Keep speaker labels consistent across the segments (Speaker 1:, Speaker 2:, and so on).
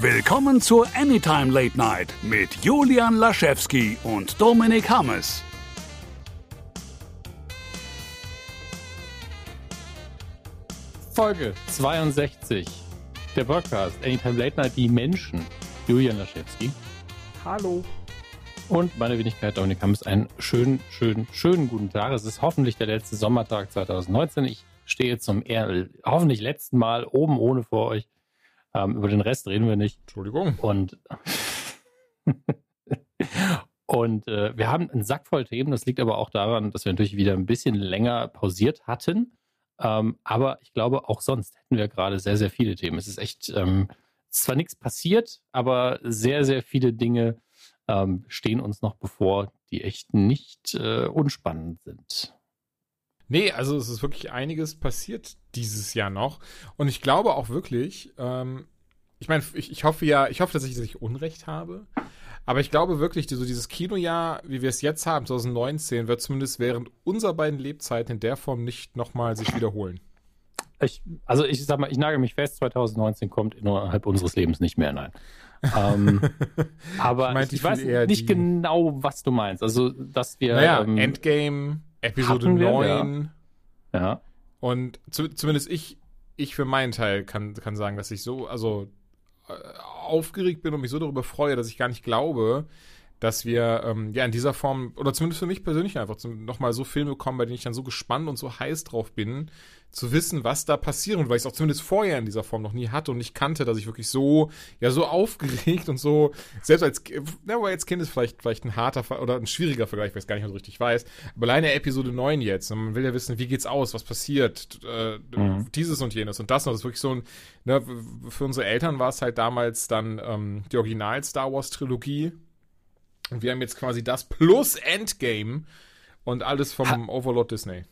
Speaker 1: Willkommen zur Anytime Late Night mit Julian Laschewski und Dominik Hammes.
Speaker 2: Folge 62. Der Podcast Anytime Late Night, die Menschen. Julian Laschewski.
Speaker 3: Hallo.
Speaker 2: Und meine Wenigkeit Dominik Hammes. Einen schönen, schönen, schönen guten Tag. Es ist hoffentlich der letzte Sommertag 2019. Ich stehe zum eher, hoffentlich letzten Mal oben ohne vor euch. Ähm, über den Rest reden wir nicht.
Speaker 3: Entschuldigung.
Speaker 2: Und, und äh, wir haben einen Sack voll Themen. Das liegt aber auch daran, dass wir natürlich wieder ein bisschen länger pausiert hatten. Ähm, aber ich glaube, auch sonst hätten wir gerade sehr, sehr viele Themen. Es ist echt, ähm, es ist zwar nichts passiert, aber sehr, sehr viele Dinge ähm, stehen uns noch bevor, die echt nicht äh, unspannend sind.
Speaker 3: Nee, also es ist wirklich einiges passiert dieses Jahr noch. Und ich glaube auch wirklich, ähm, ich meine, ich, ich hoffe ja, ich hoffe, dass ich, dass ich Unrecht habe. Aber ich glaube wirklich, so dieses Kinojahr, wie wir es jetzt haben, 2019, wird zumindest während unserer beiden Lebzeiten in der Form nicht nochmal sich wiederholen.
Speaker 2: Ich, also ich sag mal, ich nage mich fest, 2019 kommt innerhalb unseres Lebens nicht mehr, nein. ähm, aber ich, ich weiß nicht genau, was du meinst. Also, dass wir.
Speaker 3: Naja, ähm, Endgame, Episode 9.
Speaker 2: Ja. ja.
Speaker 3: Und zu, zumindest ich, ich für meinen Teil kann, kann sagen, dass ich so, also äh, aufgeregt bin und mich so darüber freue, dass ich gar nicht glaube, dass wir ähm, ja in dieser Form, oder zumindest für mich persönlich einfach nochmal so Filme kommen, bei denen ich dann so gespannt und so heiß drauf bin, zu wissen, was da passiert und weil ich es auch zumindest vorher in dieser Form noch nie hatte und nicht kannte, dass ich wirklich so, ja, so aufgeregt und so, selbst als, na, aber als Kind ist vielleicht, vielleicht ein harter oder ein schwieriger Vergleich, weil ich es gar nicht mehr so richtig weiß, aber alleine Episode 9 jetzt, und man will ja wissen, wie geht's aus, was passiert, äh, mhm. dieses und jenes und das und das ist wirklich so ein, ne, für unsere Eltern war es halt damals dann ähm, die Original Star Wars Trilogie und wir haben jetzt quasi das plus Endgame und alles vom ha Overlord Disney.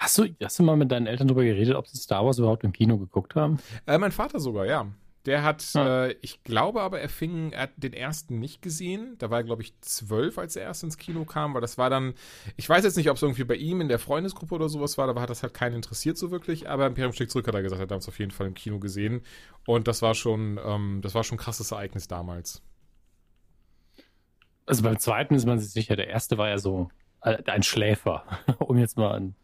Speaker 2: Hast du, hast du mal mit deinen Eltern darüber geredet, ob sie Star Wars überhaupt im Kino geguckt haben?
Speaker 3: Äh, mein Vater sogar, ja. Der hat, ja. äh, ich glaube aber, er fing, er hat den ersten nicht gesehen. Da war er, glaube ich, zwölf, als er erst ins Kino kam, weil das war dann, ich weiß jetzt nicht, ob es irgendwie bei ihm in der Freundesgruppe oder sowas war, aber hat das halt keinen interessiert so wirklich. Aber Imperium Stück zurück hat er gesagt, er hat es auf jeden Fall im Kino gesehen. Und das war schon, ähm, das war schon ein krasses Ereignis damals.
Speaker 2: Also beim zweiten ist man sich sicher, der erste war ja so äh, ein Schläfer, um jetzt mal einen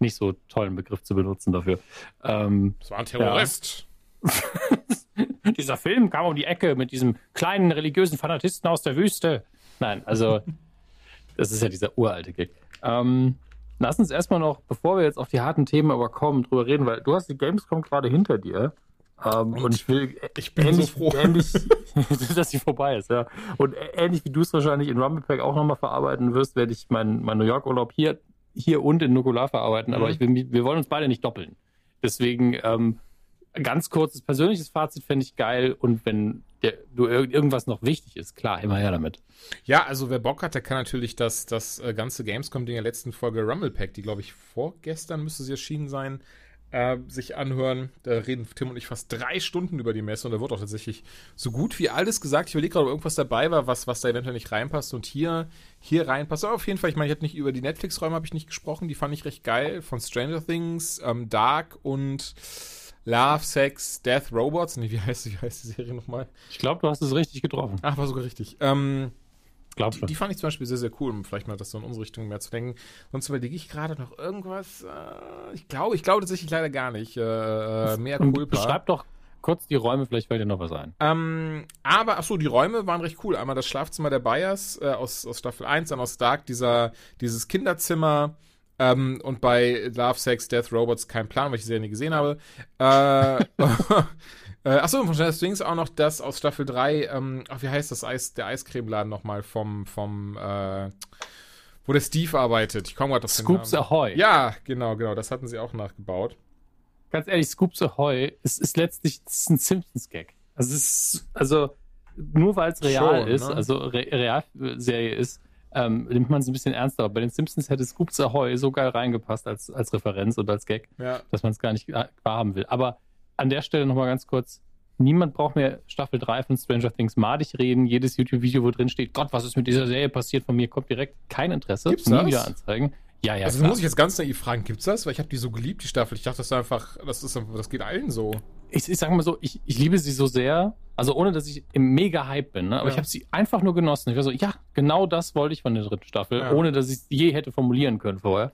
Speaker 2: nicht so tollen Begriff zu benutzen dafür.
Speaker 3: Ähm, das war ein Terrorist.
Speaker 2: Ja. Dieser Film kam um die Ecke mit diesem kleinen religiösen Fanatisten aus der Wüste. Nein, also das ist ja dieser uralte Gag. Ähm, lass uns erstmal noch, bevor wir jetzt auf die harten Themen aber kommen, drüber reden, weil du hast die Gamescom gerade hinter dir. Ähm, und, und, ich will
Speaker 3: ich bin ähnlich, so froh,
Speaker 2: ähnlich, dass sie vorbei ist, ja. Und ähnlich wie du es wahrscheinlich in Rumblepack auch nochmal verarbeiten wirst, werde ich meinen mein New York Urlaub hier, hier und in Nukular verarbeiten. Mhm. Aber ich will, wir wollen uns beide nicht doppeln. Deswegen ähm, ganz kurzes persönliches Fazit fände ich geil. Und wenn der, du irgendwas noch wichtig ist, klar, immer her damit.
Speaker 3: Ja, also wer Bock hat, der kann natürlich das, das äh, ganze Gamescom-Ding der letzten Folge Rumblepack, die glaube ich vorgestern müsste sie erschienen sein, äh, sich anhören. Da reden Tim und ich fast drei Stunden über die Messe und da wird auch tatsächlich so gut wie alles gesagt. Ich überlege gerade, ob irgendwas dabei war, was, was da eventuell nicht reinpasst und hier, hier reinpasst. Aber auf jeden Fall, ich meine, ich habe nicht über die Netflix-Räume habe ich nicht gesprochen, die fand ich recht geil. Von Stranger Things, ähm, Dark und Love, Sex, Death, Robots. Nee, wie heißt, wie heißt die Serie nochmal?
Speaker 2: Ich glaube, du hast es richtig getroffen.
Speaker 3: Ach, war sogar richtig. Ähm,
Speaker 2: Glaub die,
Speaker 3: die, fand ich zum Beispiel sehr, sehr cool, um vielleicht mal das so in unsere Richtung mehr zu denken. Sonst überlege ich gerade noch irgendwas. Äh, ich glaube, ich glaube tatsächlich leider gar nicht. Äh, mehr Culpa.
Speaker 2: Beschreib doch kurz die Räume, vielleicht fällt dir noch was ein.
Speaker 3: Ähm, aber, achso, die Räume waren recht cool. Einmal das Schlafzimmer der Bayers äh, aus, aus Staffel 1, dann aus Dark dieser, dieses Kinderzimmer. Ähm, und bei Love, Sex, Death, Robots kein Plan, weil ich die Serie nie gesehen habe. Äh, Äh, achso, und von Stranger Things auch noch das aus Staffel 3, ähm, ach, wie heißt das Eis, der Eiscremeladen nochmal vom, vom, äh, wo der Steve arbeitet. Ich komme gerade auf
Speaker 2: den Scoops. Ahoy.
Speaker 3: Ja, genau, genau, das hatten sie auch nachgebaut.
Speaker 2: Ganz ehrlich, Scoops Ahoy ist, ist letztlich ist ein Simpsons-Gag. Also, ist, also, nur weil es real Schon, ist, ne? also Re Realserie ist, ähm, nimmt man es ein bisschen ernster. Aber bei den Simpsons hätte Scoops Ahoy so geil reingepasst als, als Referenz und als Gag, ja. dass man es gar nicht wahrhaben will. Aber an der Stelle nochmal ganz kurz. Niemand braucht mehr Staffel 3 von Stranger Things madig reden. Jedes YouTube-Video, wo drin steht, Gott, was ist mit dieser Serie passiert, von mir kommt direkt kein Interesse.
Speaker 3: Gibt's Nie das?
Speaker 2: wieder anzeigen.
Speaker 3: Ja, ja. Also klar. muss ich jetzt ganz naiv fragen, gibt's das? Weil ich habe die so geliebt, die Staffel. Ich dachte, das ist einfach, das ist, das geht allen so.
Speaker 2: Ich, ich sage mal so, ich, ich liebe sie so sehr, Also ohne, dass ich im mega Hype bin, ne? aber ja. ich habe sie einfach nur genossen. Ich war so, ja, genau das wollte ich von der dritten Staffel, ja. ohne dass ich es je hätte formulieren können vorher.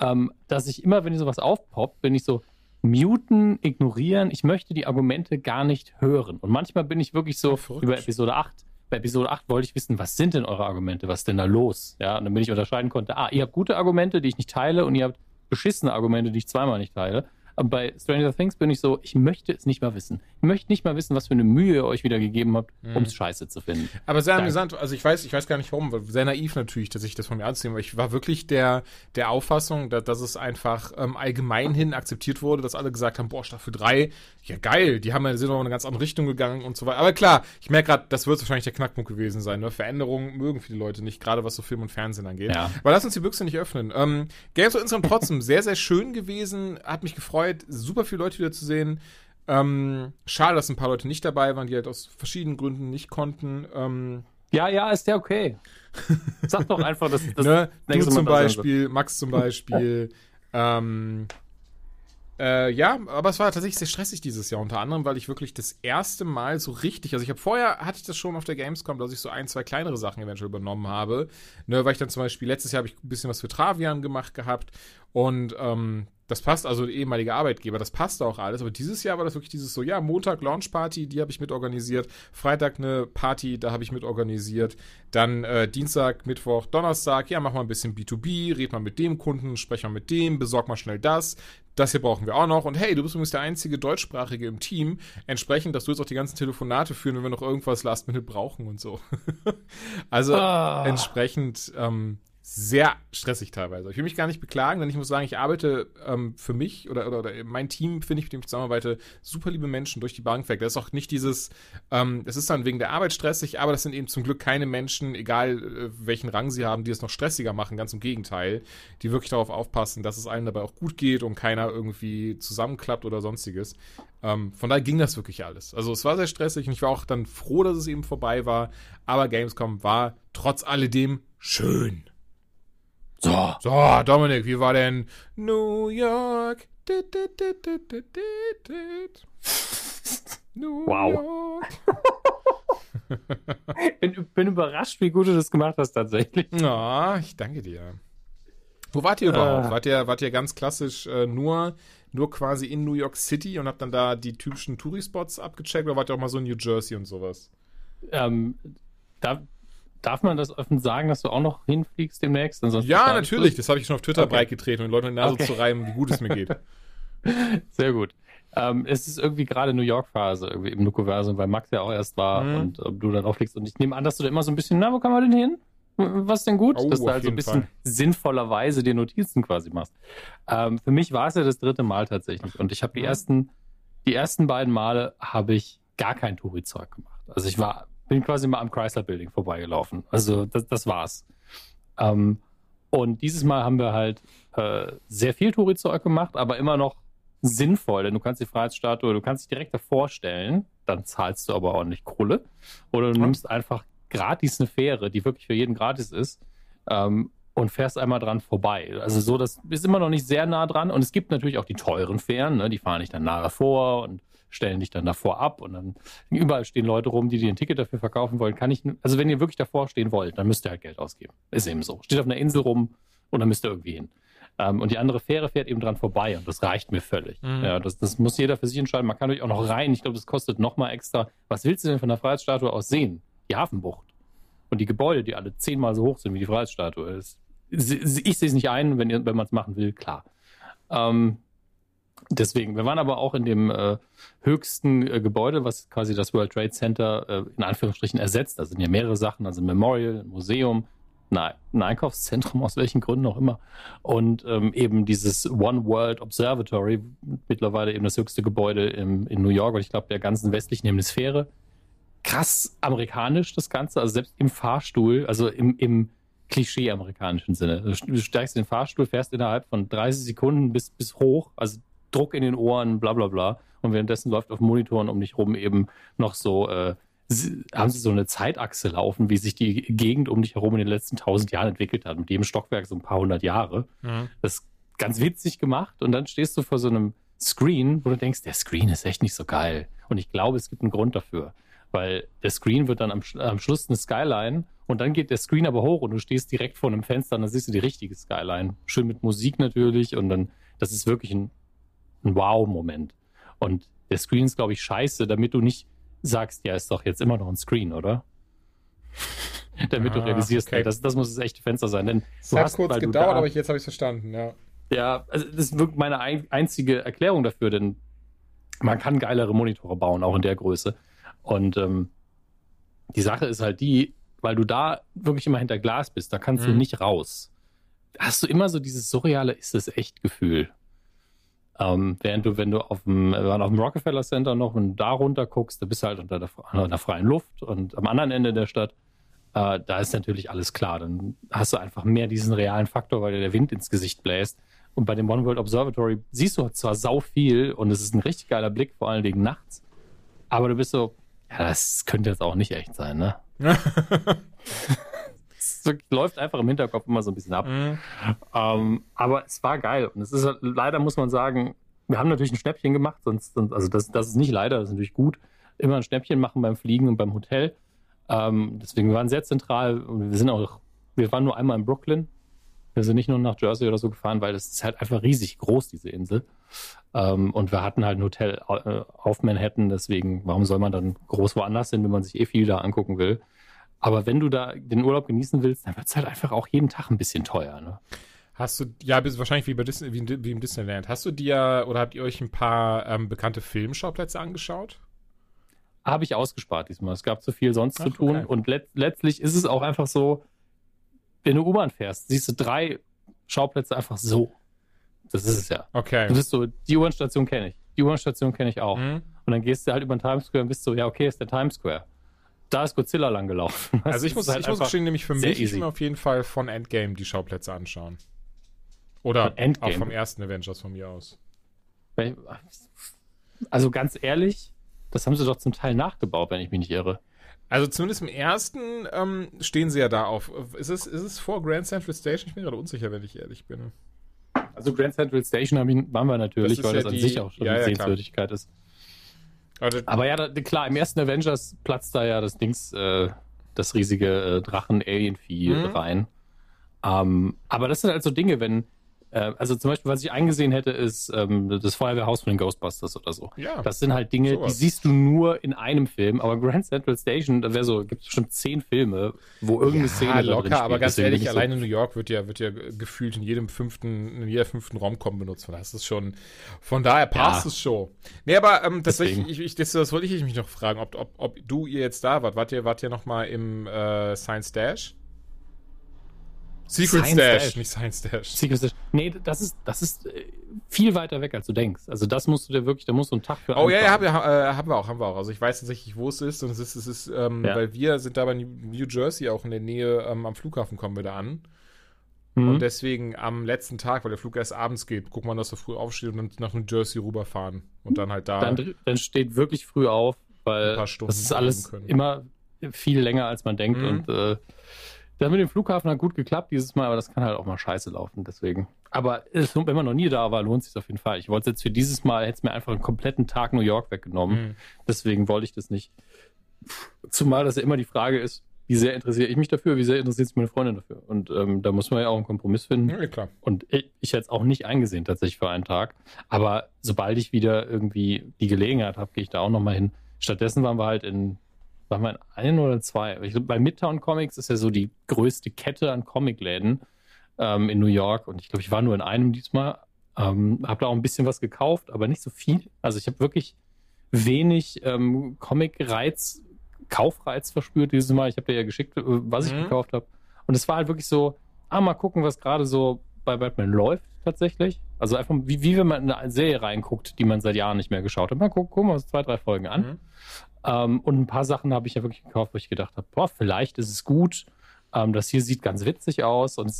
Speaker 2: Ähm, dass ich immer, wenn sowas aufpoppt, bin ich so, muten, ignorieren. Ich möchte die Argumente gar nicht hören. Und manchmal bin ich wirklich so ja, über Episode 8. Bei Episode 8 wollte ich wissen, was sind denn eure Argumente? Was ist denn da los? Ja, und dann bin ich unterscheiden konnte, ah, ihr habt gute Argumente, die ich nicht teile, und ihr habt beschissene Argumente, die ich zweimal nicht teile. Aber bei Stranger Things bin ich so, ich möchte es nicht mal wissen. Ich möchte nicht mal wissen, was für eine Mühe ihr euch wieder gegeben habt, mhm. um es scheiße zu finden.
Speaker 3: Aber sehr amüsant, also ich weiß, ich weiß gar nicht warum, sehr naiv natürlich, dass ich das von mir anziehe, aber ich war wirklich der, der Auffassung, dass, dass es einfach ähm, allgemein hin akzeptiert wurde, dass alle gesagt haben, boah, Staffel 3, ja geil, die haben ja, sind noch in eine ganz andere Richtung gegangen und so weiter. Aber klar, ich merke gerade, das wird wahrscheinlich der Knackpunkt gewesen sein. Ne? Veränderungen mögen viele Leute nicht, gerade was so Film und Fernsehen angeht. Ja. Aber lass uns die Büchse nicht öffnen. Ähm, Games of insgesamt trotzdem sehr, sehr schön gewesen, hat mich gefreut, super viele Leute wieder zu sehen. Ähm, schade, dass ein paar Leute nicht dabei waren, die halt aus verschiedenen Gründen nicht konnten. Ähm,
Speaker 2: ja, ja, ist ja okay. Sag doch einfach, dass das
Speaker 3: ne? Du zum Beispiel, Max zum Beispiel. ähm, äh, ja, aber es war tatsächlich sehr stressig dieses Jahr, unter anderem, weil ich wirklich das erste Mal so richtig, also ich habe vorher, hatte ich das schon auf der Gamescom, dass ich so ein, zwei kleinere Sachen eventuell übernommen habe, ne, weil ich dann zum Beispiel, letztes Jahr habe ich ein bisschen was für Travian gemacht gehabt und ähm, das passt, also ehemaliger Arbeitgeber, das passt auch alles. Aber dieses Jahr war das wirklich dieses so, ja, Montag Launchparty, die habe ich mitorganisiert. Freitag eine Party, da habe ich mitorganisiert. Dann äh, Dienstag, Mittwoch, Donnerstag, ja, mach mal ein bisschen B2B, red mal mit dem Kunden, sprech mal mit dem, besorg mal schnell das. Das hier brauchen wir auch noch. Und hey, du bist übrigens der einzige Deutschsprachige im Team. Entsprechend, dass du jetzt auch die ganzen Telefonate führen, wenn wir noch irgendwas Last Minute brauchen und so. also ah. entsprechend, ähm, sehr stressig teilweise. Ich will mich gar nicht beklagen, denn ich muss sagen, ich arbeite ähm, für mich oder, oder, oder mein Team, finde ich, mit dem ich zusammenarbeite, super liebe Menschen durch die Bank weg. Das ist auch nicht dieses, ähm, ist dann wegen der Arbeit stressig, aber das sind eben zum Glück keine Menschen, egal äh, welchen Rang sie haben, die es noch stressiger machen, ganz im Gegenteil, die wirklich darauf aufpassen, dass es allen dabei auch gut geht und keiner irgendwie zusammenklappt oder sonstiges. Ähm, von daher ging das wirklich alles. Also es war sehr stressig und ich war auch dann froh, dass es eben vorbei war, aber Gamescom war trotz alledem schön. So. So, Dominik, wie war denn New York?
Speaker 2: New wow. bin, bin überrascht, wie gut du das gemacht hast tatsächlich.
Speaker 3: Ja, oh, ich danke dir. Wo wart ihr überhaupt? Äh. Wart, ihr, wart ihr ganz klassisch äh, nur, nur quasi in New York City und habt dann da die typischen Touri-Spots abgecheckt oder wart ihr auch mal so in New Jersey und sowas?
Speaker 2: Ähm, da, Darf man das offen sagen, dass du auch noch hinfliegst demnächst?
Speaker 3: ja, natürlich. Das habe ich schon auf Twitter okay. breitgetreten, um Leuten in die Nase okay. zu reiben, wie gut es mir geht.
Speaker 2: Sehr gut. Ähm, es ist irgendwie gerade New York-Phase irgendwie im Nukoversum, weil Max ja auch erst war mhm. und äh, du dann auflegst. Und ich nehme an, dass du da immer so ein bisschen, na, wo kann man denn hin? Was denn gut? Oh, dass du halt so ein bisschen Fall. sinnvollerweise dir Notizen quasi machst. Ähm, für mich war es ja das dritte Mal tatsächlich. Und ich habe die mhm. ersten, die ersten beiden Male habe ich gar kein Touri-Zeug gemacht. Also ich war bin quasi mal am Chrysler Building vorbeigelaufen. Also das, das war's. Ähm, und dieses Mal haben wir halt äh, sehr viel Touri-Zeug gemacht, aber immer noch sinnvoll, denn du kannst die Freiheitsstatue, du kannst dich direkt davor stellen, dann zahlst du aber ordentlich Kohle. Oder du nimmst einfach gratis eine Fähre, die wirklich für jeden gratis ist, ähm, und fährst einmal dran vorbei. Also so, das ist immer noch nicht sehr nah dran. Und es gibt natürlich auch die teuren Fähren, ne? die fahren dich dann nahe vor und stellen dich dann davor ab und dann überall stehen Leute rum, die dir ein Ticket dafür verkaufen wollen. Kann ich, also wenn ihr wirklich davor stehen wollt, dann müsst ihr halt Geld ausgeben. Ist eben so. Steht auf einer Insel rum und dann müsst ihr irgendwie hin. Ähm, und die andere Fähre fährt eben dran vorbei und das reicht mir völlig. Mhm. Ja, das, das muss jeder für sich entscheiden. Man kann natürlich auch noch rein. Ich glaube, das kostet nochmal extra. Was willst du denn von der Freiheitsstatue aus sehen? Die Hafenbucht. Und die Gebäude, die alle zehnmal so hoch sind wie die Freiheitsstatue. Ist, ich sehe es nicht ein, wenn, wenn man es machen will, klar. Ähm, Deswegen, wir waren aber auch in dem äh, höchsten äh, Gebäude, was quasi das World Trade Center äh, in Anführungsstrichen ersetzt. Da sind ja mehrere Sachen, also ein Memorial, ein Museum, ein, ein Einkaufszentrum, aus welchen Gründen auch immer. Und ähm, eben dieses One World Observatory, mittlerweile eben das höchste Gebäude im, in New York und ich glaube der ganzen westlichen Hemisphäre. Krass amerikanisch das Ganze, also selbst im Fahrstuhl, also im, im Klischee-amerikanischen Sinne. Du steigst in den Fahrstuhl, fährst innerhalb von 30 Sekunden bis, bis hoch, also Druck in den Ohren, bla bla bla. Und währenddessen läuft auf Monitoren um dich rum eben noch so, äh, haben sie so eine Zeitachse laufen, wie sich die Gegend um dich herum in den letzten tausend Jahren entwickelt hat. Mit jedem Stockwerk so ein paar hundert Jahre. Mhm. Das ist ganz witzig gemacht. Und dann stehst du vor so einem Screen, wo du denkst, der Screen ist echt nicht so geil. Und ich glaube, es gibt einen Grund dafür. Weil der Screen wird dann am, am Schluss eine Skyline und dann geht der Screen aber hoch und du stehst direkt vor einem Fenster und dann siehst du die richtige Skyline. Schön mit Musik natürlich und dann, das ist wirklich ein, ein Wow-Moment. Und der Screen ist, glaube ich, scheiße, damit du nicht sagst, ja, ist doch jetzt immer noch ein Screen, oder? damit ah, du realisierst, okay. das, das muss das echte Fenster sein. Denn
Speaker 3: es hat hast, kurz gedauert, da, aber jetzt habe ich es verstanden, ja.
Speaker 2: Ja, also das ist wirklich meine einzige Erklärung dafür, denn man kann geilere Monitore bauen, auch in der Größe. Und ähm, die Sache ist halt die, weil du da wirklich immer hinter Glas bist, da kannst mhm. du nicht raus. Hast du immer so dieses surreale, ist es echt Gefühl. Ähm, während du, wenn du auf dem, wir waren auf dem Rockefeller Center noch und da runter guckst, da bist du halt unter der, unter der freien Luft und am anderen Ende der Stadt, äh, da ist natürlich alles klar. Dann hast du einfach mehr diesen realen Faktor, weil dir der Wind ins Gesicht bläst. Und bei dem One World Observatory siehst du zwar sau viel und es ist ein richtig geiler Blick, vor allen Dingen nachts, aber du bist so, ja, das könnte jetzt auch nicht echt sein, ne? läuft einfach im Hinterkopf immer so ein bisschen ab. Mhm. Ähm, aber es war geil. Und es ist halt, leider muss man sagen, wir haben natürlich ein Schnäppchen gemacht, sonst, also das, das ist nicht leider, das ist natürlich gut. Immer ein Schnäppchen machen beim Fliegen und beim Hotel. Ähm, deswegen wir waren sehr zentral und wir sind auch, wir waren nur einmal in Brooklyn. Wir sind nicht nur nach Jersey oder so gefahren, weil es ist halt einfach riesig groß, diese Insel. Ähm, und wir hatten halt ein Hotel äh, auf Manhattan, deswegen, warum soll man dann groß woanders hin, wenn man sich eh viel da angucken will? Aber wenn du da den Urlaub genießen willst, dann wird es halt einfach auch jeden Tag ein bisschen teuer. Ne?
Speaker 3: Hast du, ja, bist wahrscheinlich wie, bei Disney, wie, wie im Disneyland. Hast du dir oder habt ihr euch ein paar ähm, bekannte Filmschauplätze angeschaut?
Speaker 2: Habe ich ausgespart diesmal. Es gab zu viel sonst Ach, zu tun. Okay. Und let letztlich ist es auch einfach so, wenn du U-Bahn fährst, siehst du drei Schauplätze einfach so. Das ist es ja.
Speaker 3: Okay.
Speaker 2: Du bist so, die U-Bahn-Station kenne ich. Die U-Bahn-Station kenne ich auch. Mhm. Und dann gehst du halt über den Times Square und bist so, ja, okay, ist der Times Square da ist Godzilla lang gelaufen.
Speaker 3: Also ich muss, halt ich muss gestehen, nämlich für mich ich mir auf jeden Fall von Endgame die Schauplätze anschauen. Oder auch vom ersten Avengers von mir aus.
Speaker 2: Also ganz ehrlich, das haben sie doch zum Teil nachgebaut, wenn ich mich nicht irre.
Speaker 3: Also zumindest im ersten ähm, stehen sie ja da auf. Ist es, ist es vor Grand Central Station? Ich bin gerade unsicher, wenn ich ehrlich bin.
Speaker 2: Also Grand Central Station waren wir natürlich, weil ja das an die, sich auch schon ja, eine ja, Sehenswürdigkeit ist. Also, Aber ja, da, klar, im ersten Avengers platzt da ja das Dings, äh, das riesige äh, Drachen-Alien-Vieh mhm. rein. Ähm, aber das sind halt so Dinge, wenn, äh, also zum Beispiel, was ich eingesehen hätte, ist ähm, das Feuerwehrhaus von den Ghostbusters oder so. Ja, das sind halt Dinge, sowas. die siehst du nur in einem Film, aber Grand Central Station, da wäre so, gibt es schon zehn Filme, wo irgendeine ja, Szene
Speaker 3: locker, drin aber ganz ehrlich, allein so in New York wird ja, wird ja gefühlt in jedem fünften, in jeder fünften Romcom benutzt. Das ist schon, von daher passt ja. es schon. Nee, aber ähm, tatsächlich, ich, ich, das, das wollte ich mich noch fragen, ob, ob, ob du ihr jetzt da wart. Wart ihr, wart ihr noch mal im äh, Science Dash?
Speaker 2: Secret Stash, Stash, nicht Science Stash. Secret Stash. Nee, das ist, das ist äh, viel weiter weg, als du denkst. Also das musst du dir wirklich, da musst du einen Tag für
Speaker 3: Oh ja, ja, haben wir, äh, haben wir auch, haben wir auch. Also ich weiß tatsächlich, wo es ist und es ist, es ist, ähm, ja. weil wir sind da bei New Jersey auch in der Nähe, ähm, am Flughafen kommen wir da an. Mhm. Und deswegen am letzten Tag, weil der Flug erst abends geht, guckt man, dass er früh aufsteht und dann nach New Jersey rüberfahren und dann halt da.
Speaker 2: Dann, dann steht wirklich früh auf, weil das ist alles immer viel länger, als man denkt mhm. und äh, das mit dem Flughafen hat gut geklappt dieses Mal, aber das kann halt auch mal scheiße laufen, deswegen. Aber wenn man noch nie da war, lohnt es sich auf jeden Fall. Ich wollte es jetzt für dieses Mal, hätte es mir einfach einen kompletten Tag New York weggenommen. Mhm. Deswegen wollte ich das nicht. Zumal das ja immer die Frage ist, wie sehr interessiere ich mich dafür, wie sehr interessiert sich meine Freundin dafür. Und ähm, da muss man ja auch einen Kompromiss finden.
Speaker 3: Ja, klar.
Speaker 2: Und ich, ich hätte es auch nicht eingesehen tatsächlich für einen Tag. Aber sobald ich wieder irgendwie die Gelegenheit habe, gehe ich da auch nochmal hin. Stattdessen waren wir halt in waren wir in ein oder zwei? Ich glaube, bei Midtown Comics ist ja so die größte Kette an Comicläden ähm, in New York und ich glaube, ich war nur in einem diesmal. Ähm, habe da auch ein bisschen was gekauft, aber nicht so viel. Also ich habe wirklich wenig ähm, Comic-Reiz, Kaufreiz verspürt dieses Mal. Ich habe dir ja geschickt, äh, was ich mhm. gekauft habe. Und es war halt wirklich so, ah, mal gucken, was gerade so bei Batman läuft tatsächlich. Also einfach, wie, wie wenn man in eine Serie reinguckt, die man seit Jahren nicht mehr geschaut hat. Mal gucken, gucken wir uns zwei, drei Folgen an. Mhm. Ähm, und ein paar Sachen habe ich ja wirklich gekauft, wo ich gedacht habe, boah, vielleicht ist es gut. Ähm, das hier sieht ganz witzig aus und,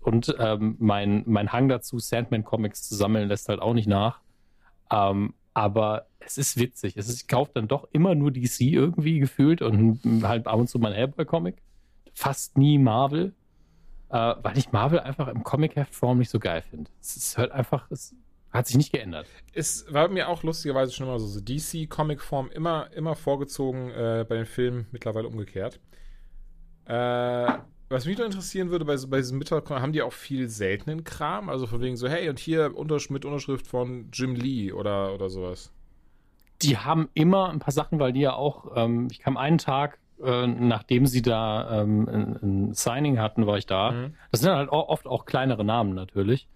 Speaker 2: und ähm, mein, mein Hang dazu, Sandman-Comics zu sammeln, lässt halt auch nicht nach. Ähm, aber es ist witzig. Es ist, ich kaufe dann doch immer nur DC irgendwie gefühlt und halt ab und zu mein Hellboy-Comic. Fast nie Marvel, äh, weil ich Marvel einfach im Comic-Heft-Form nicht so geil finde. Es, es hört einfach, es Hat sich nicht geändert.
Speaker 3: Es war mir auch lustigerweise schon immer so, so DC-Comic-Form immer, immer vorgezogen äh, bei den Filmen, mittlerweile umgekehrt. Äh, was mich noch interessieren würde, bei, bei diesem Mittag haben die auch viel seltenen Kram? Also von wegen so, hey, und hier Untersch mit Unterschrift von Jim Lee oder, oder sowas.
Speaker 2: Die haben immer ein paar Sachen, weil die ja auch, ähm, ich kam einen Tag, äh, nachdem sie da ähm, ein, ein, Signing hatten, war ich da. Mhm. Das sind halt oft auch kleinere Namen natürlich.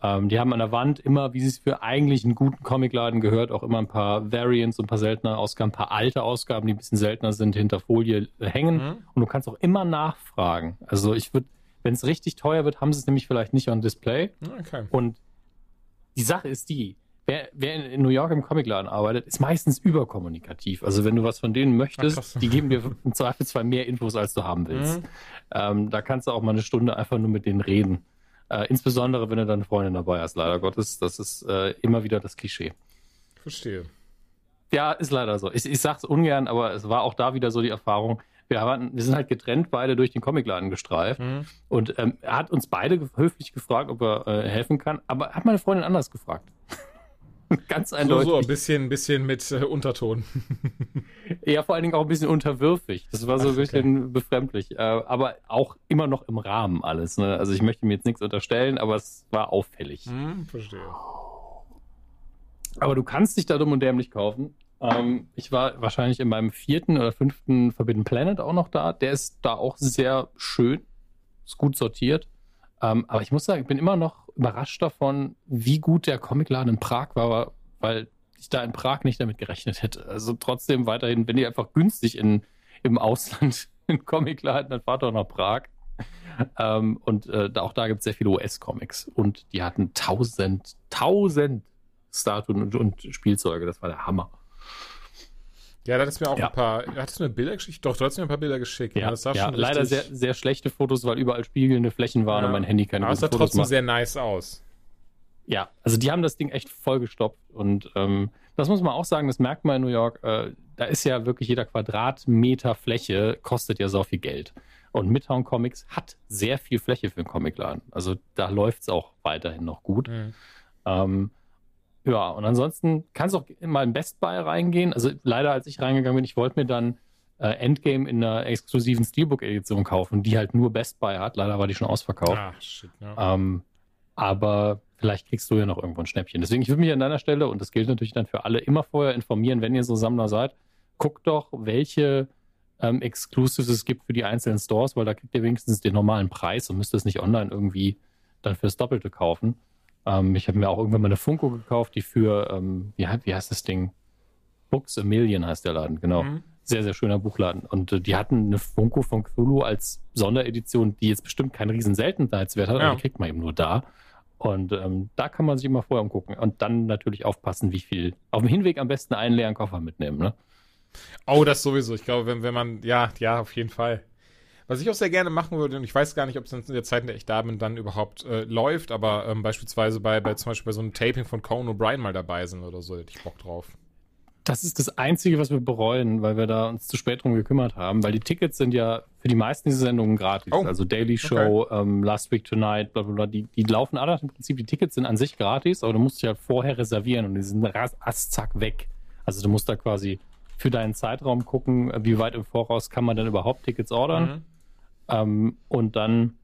Speaker 2: Ähm, die haben an der Wand immer, wie es für eigentlich einen guten Comicladen gehört, auch immer ein paar Variants und ein paar seltene Ausgaben, ein paar alte Ausgaben, die ein bisschen seltener sind, hinter Folie hängen. Mhm. Und du kannst auch immer nachfragen. Also ich würde, wenn es richtig teuer wird, haben sie es nämlich vielleicht nicht on Display. Okay. Und die Sache ist die, wer, wer in New York im Comicladen arbeitet, ist meistens überkommunikativ. Also wenn du was von denen möchtest, Ach, die geben dir im Zweifelsfall mehr Infos, als du haben willst. Mhm. Ähm, da kannst du auch mal eine Stunde einfach nur mit denen reden. Äh, insbesondere, wenn du deine Freundin dabei hast, leider Gottes. Das ist äh, immer wieder das Klischee.
Speaker 3: Verstehe.
Speaker 2: Ja, ist leider so. Ich, ich sag's ungern, aber es war auch da wieder so die Erfahrung. Wir, waren, wir sind halt getrennt beide durch den Comicladen gestreift. Mhm. Und ähm, er hat uns beide höflich gefragt, ob er äh, helfen kann, aber hat meine Freundin anders gefragt. Ganz eindeutig. So, so,
Speaker 3: ein bisschen, bisschen mit äh, Unterton.
Speaker 2: ja, vor allen Dingen auch ein bisschen unterwürfig. Das war so Ach, ein bisschen okay. befremdlich. Äh, aber auch immer noch im Rahmen alles. Ne? Also ich möchte mir jetzt nichts unterstellen, aber es war auffällig.
Speaker 3: Hm, verstehe.
Speaker 2: Aber du kannst dich da dumm und dämlich kaufen. Ähm, ich war wahrscheinlich in meinem vierten oder fünften Forbidden Planet auch noch da. Der ist da auch sehr schön. Ist gut sortiert. Ähm, aber ich muss sagen, ich bin immer noch überrascht davon, wie gut der Comicladen in Prag war, weil ich da in Prag nicht damit gerechnet hätte. Also trotzdem weiterhin, wenn ihr einfach günstig in, im Ausland einen Comicladen, dann fahrt doch nach Prag. Ähm, und äh, auch da gibt es sehr viele US-Comics. Und die hatten tausend, tausend Statuen und, und Spielzeuge. Das war der Hammer.
Speaker 3: Ja, da hattest du mir auch ja. ein paar. Hattest du mir Bilder geschickt? Doch, du hast mir ein paar Bilder geschickt.
Speaker 2: Ja, das ja leider sehr, sehr schlechte Fotos, weil überall spiegelnde Flächen waren ja. und mein Handy keine
Speaker 3: Aber es sah trotzdem macht. sehr nice aus.
Speaker 2: Ja, also die haben das Ding echt vollgestopft und ähm, das muss man auch sagen, das merkt man in New York. Äh, da ist ja wirklich jeder Quadratmeter Fläche kostet ja so viel Geld. Und Midtown Comics hat sehr viel Fläche für einen Comicladen. Also da läuft es auch weiterhin noch gut. Mhm. Ähm, ja, und ansonsten kannst du auch mal in Best Buy reingehen. Also leider, als ich reingegangen bin, ich wollte mir dann äh, Endgame in einer exklusiven Steelbook-Edition kaufen, die halt nur Best Buy hat. Leider war die schon ausverkauft. Ah, shit, ja. ähm, aber vielleicht kriegst du ja noch irgendwo ein Schnäppchen. Deswegen, ich würde mich an deiner Stelle, und das gilt natürlich dann für alle, immer vorher informieren, wenn ihr so Sammler seid. Guckt doch, welche ähm, Exclusives es gibt für die einzelnen Stores, weil da kriegt ihr wenigstens den normalen Preis und müsst es nicht online irgendwie dann fürs Doppelte kaufen. Ähm, ich habe mir auch irgendwann mal eine Funko gekauft, die für, ähm, wie, wie, heißt das Ding? Books a Million heißt der Laden, genau. Mhm. Sehr, sehr schöner Buchladen. Und äh, die hatten eine Funko von Cthulhu als Sonderedition, die jetzt bestimmt keinen riesen Seltenheitswert hat, ja. aber die kriegt man eben nur da. Und ähm, da kann man sich immer vorher umgucken. Und dann natürlich aufpassen, wie viel. Auf dem Hinweg am besten einen leeren Koffer mitnehmen, ne?
Speaker 3: Oh, das sowieso. Ich glaube, wenn, wenn man, ja, ja, auf jeden Fall. Was ich auch sehr gerne machen würde, und ich weiß gar nicht, ob es in der Zeit, in der ich da bin, dann überhaupt äh, läuft, aber ähm, beispielsweise bei, bei zum Beispiel bei so einem Taping von Conan O'Brien mal dabei sind oder so, hätte ich Bock drauf.
Speaker 2: Das ist das Einzige, was wir bereuen, weil wir da uns zu spät drum gekümmert haben, weil die Tickets sind ja für die meisten dieser Sendungen gratis. Oh, also Daily Show, okay. ähm, Last Week Tonight, bla bla bla, die, die laufen alle im Prinzip, die Tickets sind an sich gratis, aber du musst dich halt vorher reservieren und die sind rass, zack weg. Also du musst da quasi für deinen Zeitraum gucken, wie weit im Voraus kann man denn überhaupt Tickets ordern. Mhm ähm, und dann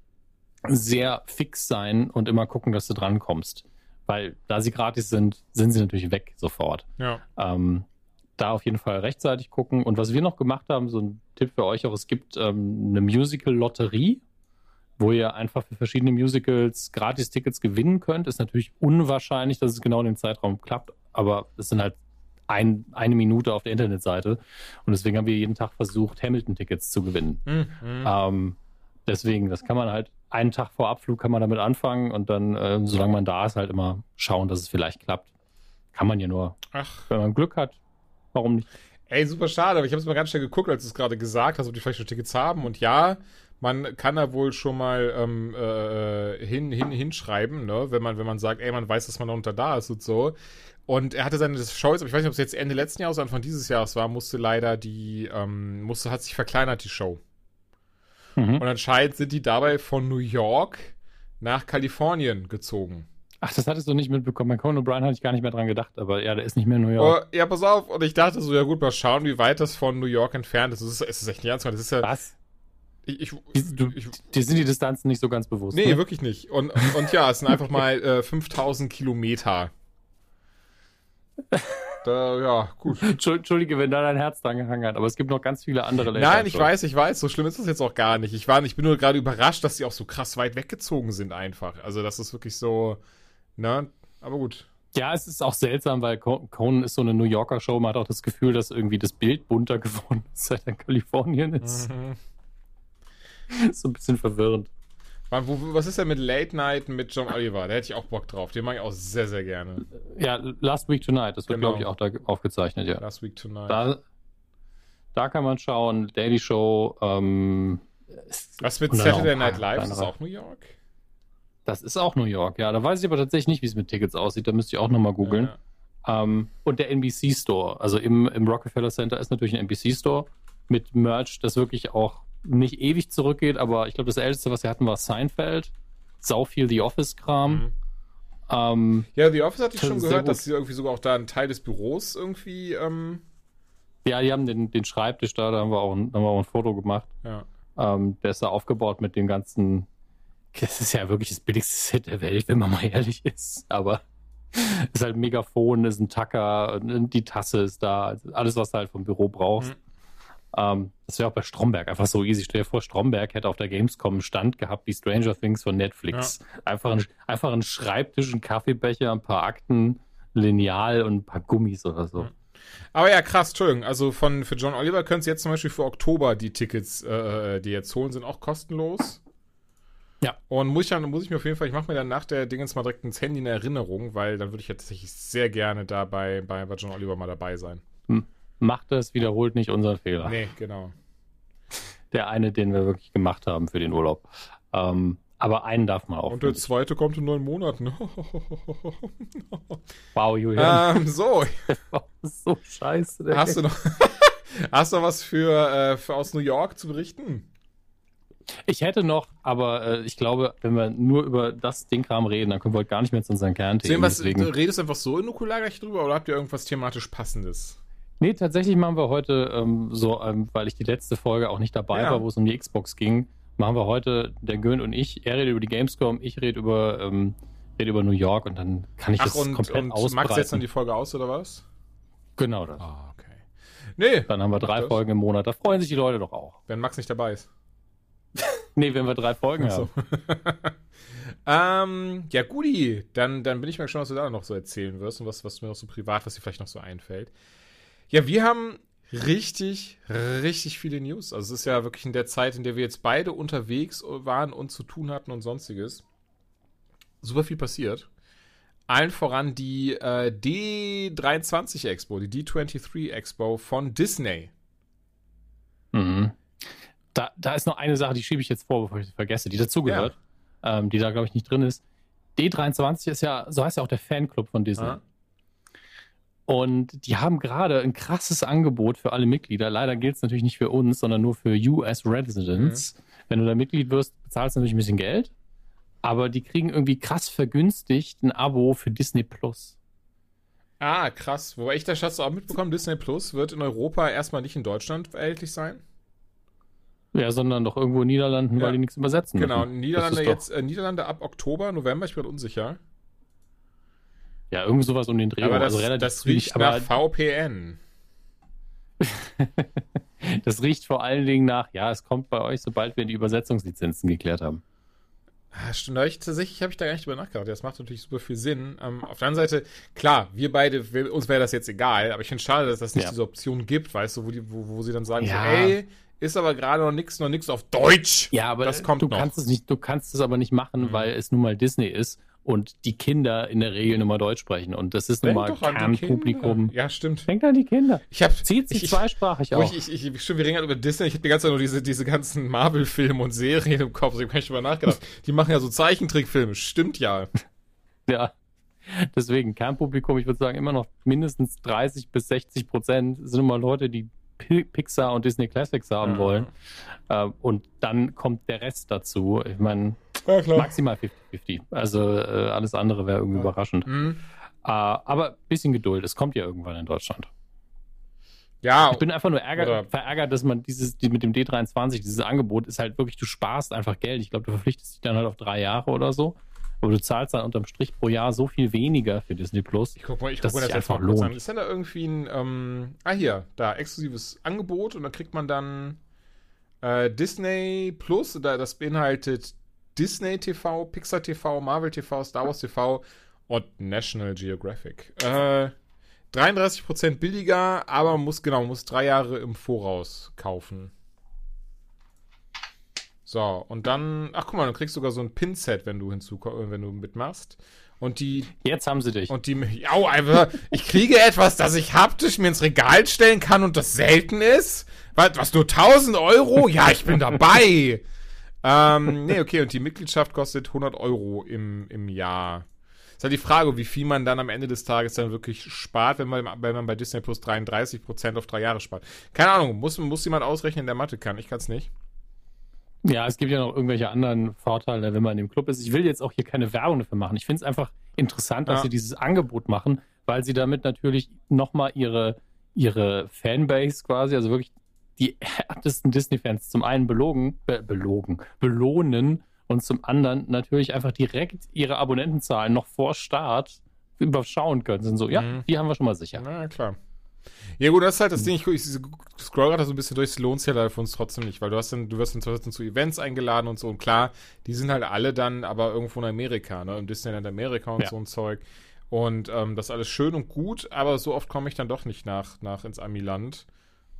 Speaker 2: sehr fix sein und immer gucken, dass du drankommst. Weil da sie gratis sind, sind sie natürlich weg sofort.
Speaker 3: Ja.
Speaker 2: Ähm, da auf jeden Fall rechtzeitig gucken. Und was wir noch gemacht haben, so ein Tipp für euch auch, es gibt ähm, eine Musical-Lotterie, wo ihr einfach für verschiedene Musicals gratis Tickets gewinnen könnt. Ist natürlich unwahrscheinlich, dass es genau in dem Zeitraum klappt, aber es sind halt ein, eine Minute auf der Internetseite. Und deswegen haben wir jeden Tag versucht, Hamilton-Tickets zu gewinnen. Mhm. Ähm, deswegen, das kann man halt einen Tag vor Abflug kann man damit anfangen und dann, äh, solange man da ist, halt immer schauen, dass es vielleicht klappt. Kann man ja nur. Ach. Wenn man Glück hat, warum nicht?
Speaker 3: Ey, super schade, aber ich habe es mal ganz schnell geguckt, als du es gerade gesagt hast, ob die vielleicht schon Tickets haben. Und ja, man kann da wohl schon mal ähm, äh, hin, hin, hinschreiben, ne? wenn, man, wenn man sagt, ey, man weiß, dass man da unter da ist und so. Und er hatte seine Shows, aber ich weiß nicht, ob es jetzt Ende letzten Jahres oder Anfang dieses Jahres war, musste leider die, ähm, musste, hat sich verkleinert, die Show. Mhm. Und anscheinend sind die dabei von New York nach Kalifornien gezogen.
Speaker 2: Ach, das hattest du nicht mitbekommen. Bei Conan O'Brien hatte ich gar nicht mehr dran gedacht, aber ja, der ist nicht mehr in New York.
Speaker 3: Oh, ja, pass auf. Und ich dachte so, ja gut, mal schauen, wie weit das von New York entfernt ist. Es ist, ist echt nicht ernst. Das ist ja.
Speaker 2: Was?
Speaker 3: Ich, ich,
Speaker 2: du,
Speaker 3: ich,
Speaker 2: dir sind die Distanzen nicht so ganz bewusst.
Speaker 3: Nee,
Speaker 2: ne?
Speaker 3: wirklich nicht. Und, und ja, es sind einfach mal äh, 5000 Kilometer. Da, ja, gut.
Speaker 2: Entschuldige, wenn da dein Herz dran gehangen hat, aber es gibt noch ganz viele andere
Speaker 3: Länder. Nein, ich weiß, ich weiß, so schlimm ist das jetzt auch gar nicht. Ich war, ich bin nur gerade überrascht, dass die auch so krass weit weggezogen sind einfach. Also das ist wirklich so, ne, aber gut.
Speaker 2: Ja, es ist auch seltsam, weil Conan ist so eine New Yorker Show. Man hat auch das Gefühl, dass irgendwie das Bild bunter geworden ist, seit er in Kalifornien ist. Mhm. so ein bisschen verwirrend.
Speaker 3: Mann, wo, was ist denn mit Late Night mit John Oliver? Da hätte ich auch Bock drauf. Den mag ich auch sehr, sehr gerne.
Speaker 2: Ja, Last Week Tonight. Das wird, genau. glaube ich, auch da aufgezeichnet, ja.
Speaker 3: Last Week Tonight.
Speaker 2: Da, da kann man schauen. Daily Show. Ähm,
Speaker 3: was mit Saturday Night Live? Ist das auch New York?
Speaker 2: Das ist auch New York, ja. Da weiß ich aber tatsächlich nicht, wie es mit Tickets aussieht. Da müsste ich auch nochmal googeln. Ja. Ähm, und der NBC Store. Also im, im Rockefeller Center ist natürlich ein NBC Store mit Merch, das wirklich auch nicht ewig zurückgeht, aber ich glaube, das älteste, was wir hatten, war Seinfeld. Sau viel The Office-Kram. Mhm.
Speaker 3: Ähm, ja, The Office hatte ich schon gehört, dass sie irgendwie sogar auch da einen Teil des Büros irgendwie. Ähm
Speaker 2: ja, die haben den, den Schreibtisch da, da haben wir auch ein, haben wir auch ein Foto gemacht.
Speaker 3: Ja.
Speaker 2: Ähm, der ist da aufgebaut mit dem ganzen. Das ist ja wirklich das billigste Set der Welt, wenn man mal ehrlich ist. Aber ist halt ein Megafon, ist ein Tacker, die Tasse ist da, alles, was du halt vom Büro brauchst. Mhm. Ähm, das wäre auch bei Stromberg einfach so easy. Stell dir vor, Stromberg hätte auf der Gamescom einen Stand gehabt wie Stranger Things von Netflix. Ja. Einfach, ein, einfach ein Schreibtisch, ein Kaffeebecher, ein paar Akten, Lineal und ein paar Gummis oder so.
Speaker 3: Aber ja, krass, Entschuldigung. Also von, für John Oliver können Sie jetzt zum Beispiel für Oktober die Tickets, äh, die jetzt holen, sind auch kostenlos.
Speaker 2: Ja.
Speaker 3: Und muss ich, dann, muss ich mir auf jeden Fall, ich mache mir dann nach der Dingens mal direkt ins Handy eine Erinnerung, weil dann würde ich ja tatsächlich sehr gerne da bei, bei, bei John Oliver mal dabei sein.
Speaker 2: Hm macht es, wiederholt nicht unseren Fehler.
Speaker 3: Nee, genau.
Speaker 2: Der eine, den wir wirklich gemacht haben für den Urlaub. Ähm, aber einen darf man auch.
Speaker 3: Und der zweite kommt in neun Monaten.
Speaker 2: wow, Julian.
Speaker 3: Ähm, so.
Speaker 2: so scheiße. Ey.
Speaker 3: Hast du noch, hast du was für, äh, für aus New York zu berichten?
Speaker 2: Ich hätte noch, aber äh, ich glaube, wenn wir nur über das Ding-Kram reden, dann können wir heute gar nicht mehr zu unseren Kernthemen.
Speaker 3: was, Deswegen... Du redest einfach so in Nukular gleich drüber oder habt ihr irgendwas thematisch Passendes?
Speaker 2: Nee, tatsächlich machen wir heute ähm, so, ähm, weil ich die letzte Folge auch nicht dabei ja. war, wo es um die Xbox ging, machen wir heute der Gön und ich. Er redet über die Gamescom, ich rede über, ähm, rede über New York und dann kann ich Ach, das und, komplett und ausbreiten. Max
Speaker 3: setzt dann die Folge aus oder was?
Speaker 2: Genau das.
Speaker 3: Ah, okay. Nee.
Speaker 2: Dann haben wir drei Folgen im Monat. Da freuen sich die Leute doch auch.
Speaker 3: Wenn Max nicht dabei ist.
Speaker 2: nee, wenn wir drei Folgen so.
Speaker 3: haben. ähm, ja, Gudi, dann, dann bin ich mal gespannt, was du da noch so erzählen wirst und was, was mir noch so privat, was dir vielleicht noch so einfällt. Ja, wir haben richtig, richtig viele News. Also es ist ja wirklich in der Zeit, in der wir jetzt beide unterwegs waren und zu tun hatten und sonstiges. Super viel passiert. Allen voran die äh, D23 Expo, die D23 Expo von Disney.
Speaker 2: Mhm. Da, da ist noch eine Sache, die schiebe ich jetzt vor, bevor ich sie vergesse, die dazugehört, ja. ähm, die da, glaube ich, nicht drin ist. D23 ist ja, so heißt ja auch der Fanclub von Disney. Ja. Und die haben gerade ein krasses Angebot für alle Mitglieder. Leider gilt es natürlich nicht für uns, sondern nur für US Residents. Mhm. Wenn du da Mitglied wirst, bezahlst du natürlich ein bisschen Geld. Aber die kriegen irgendwie krass vergünstigt ein Abo für Disney Plus.
Speaker 3: Ah, krass. Wobei ich das Schatz auch mitbekommen, Disney Plus wird in Europa erstmal nicht in Deutschland erhältlich sein.
Speaker 2: Ja, sondern doch irgendwo in Niederlanden, ja. weil die nichts übersetzen.
Speaker 3: Genau, Niederlande jetzt, äh, Niederlande ab Oktober, November, ich bin unsicher.
Speaker 2: Ja, irgendwie sowas um den Dreh.
Speaker 3: Aber das, also relativ das riecht nach VPN.
Speaker 2: das riecht vor allen Dingen nach, ja, es kommt bei euch, sobald wir die Übersetzungslizenzen geklärt haben.
Speaker 3: Ah, stimmt, ich, tatsächlich habe ich da gar nicht drüber nachgedacht. Das macht natürlich super viel Sinn. Ähm, auf der anderen Seite, klar, wir beide, wir, uns wäre das jetzt egal, aber ich finde es schade, dass das nicht ja. diese Option gibt, weißt du, wo, die, wo, wo sie dann sagen, ja. so, ey, ist aber gerade noch nichts, noch nichts auf Deutsch.
Speaker 2: Ja, aber das kommt du noch. kannst es nicht, du kannst es aber nicht machen, mhm. weil es nun mal Disney ist und die Kinder in der Regel nur mal Deutsch sprechen. Und das ist nun mal Kernpublikum.
Speaker 3: Ja, stimmt.
Speaker 2: Denkt an die Kinder.
Speaker 3: Ich hab,
Speaker 2: Zieht sich ich, zweisprachig
Speaker 3: auch. Ich, ich, ich, stimmt, wir reden gerade über Disney. Ich habe die ganze Zeit nur diese, diese ganzen Marvel-Filme und Serien im Kopf. Ich habe nicht drüber nachgedacht. die machen ja so Zeichentrickfilme. Stimmt ja.
Speaker 2: ja. Deswegen, Kernpublikum, ich würde sagen, immer noch mindestens 30 bis 60 Prozent sind immer Leute, die Pixar und Disney Classics haben ja. wollen. Äh, und dann kommt der Rest dazu. Ich meine, ja, maximal 50-50. Also äh, alles andere wäre irgendwie ja. überraschend. Mhm. Äh, aber ein bisschen Geduld, es kommt ja irgendwann in Deutschland. Ja. Ich bin einfach nur ärger, verärgert, dass man dieses, die, mit dem D23, dieses Angebot ist halt wirklich, du sparst einfach Geld. Ich glaube, du verpflichtest dich dann halt auf drei Jahre oder so. Aber du zahlst dann unterm Strich pro Jahr so viel weniger für Disney Plus.
Speaker 3: Ich guck mal, ich guck mal das einfach lohnt. An. Ist denn da irgendwie ein, ähm, ah hier, da, exklusives Angebot und da kriegt man dann äh, Disney Plus, da, das beinhaltet Disney TV, Pixar TV, Marvel TV, Star Wars TV und National Geographic. Äh, 33% billiger, aber muss, genau, muss drei Jahre im Voraus kaufen. So, und dann, ach guck mal, du kriegst sogar so ein Pin-Set, wenn du hinzu, wenn du mitmachst. Und die.
Speaker 2: Jetzt haben sie dich.
Speaker 3: Und die. Au, einfach. ich kriege etwas, das ich haptisch mir ins Regal stellen kann und das selten ist. Was, was nur 1000 Euro? Ja, ich bin dabei. Ähm, nee, okay, und die Mitgliedschaft kostet 100 Euro im, im Jahr. Ist halt die Frage, wie viel man dann am Ende des Tages dann wirklich spart, wenn man, wenn man bei Disney Plus 33% auf drei Jahre spart. Keine Ahnung, muss, muss jemand ausrechnen, der Mathe kann. Ich kann es nicht.
Speaker 2: Ja, es gibt ja noch irgendwelche anderen Vorteile, wenn man in dem Club ist. Ich will jetzt auch hier keine Werbung dafür machen. Ich finde es einfach interessant, dass ja. sie dieses Angebot machen, weil sie damit natürlich nochmal ihre, ihre Fanbase quasi, also wirklich die härtesten Disney-Fans zum einen belogen, be belogen, belohnen und zum anderen natürlich einfach direkt ihre Abonnentenzahlen noch vor Start überschauen können. Sind so, ja, mhm. die haben wir schon mal sicher.
Speaker 3: Na klar. Ja, gut, das ist halt das Ding. Ich, ich scroll gerade so ein bisschen durch, es lohnt sich ja für uns trotzdem nicht, weil du hast dann, du wirst dann zu Events eingeladen und so. Und klar, die sind halt alle dann aber irgendwo in Amerika, ne? Im Disneyland Amerika und ja. so ein Zeug. Und ähm, das ist alles schön und gut, aber so oft komme ich dann doch nicht nach, nach ins Amiland.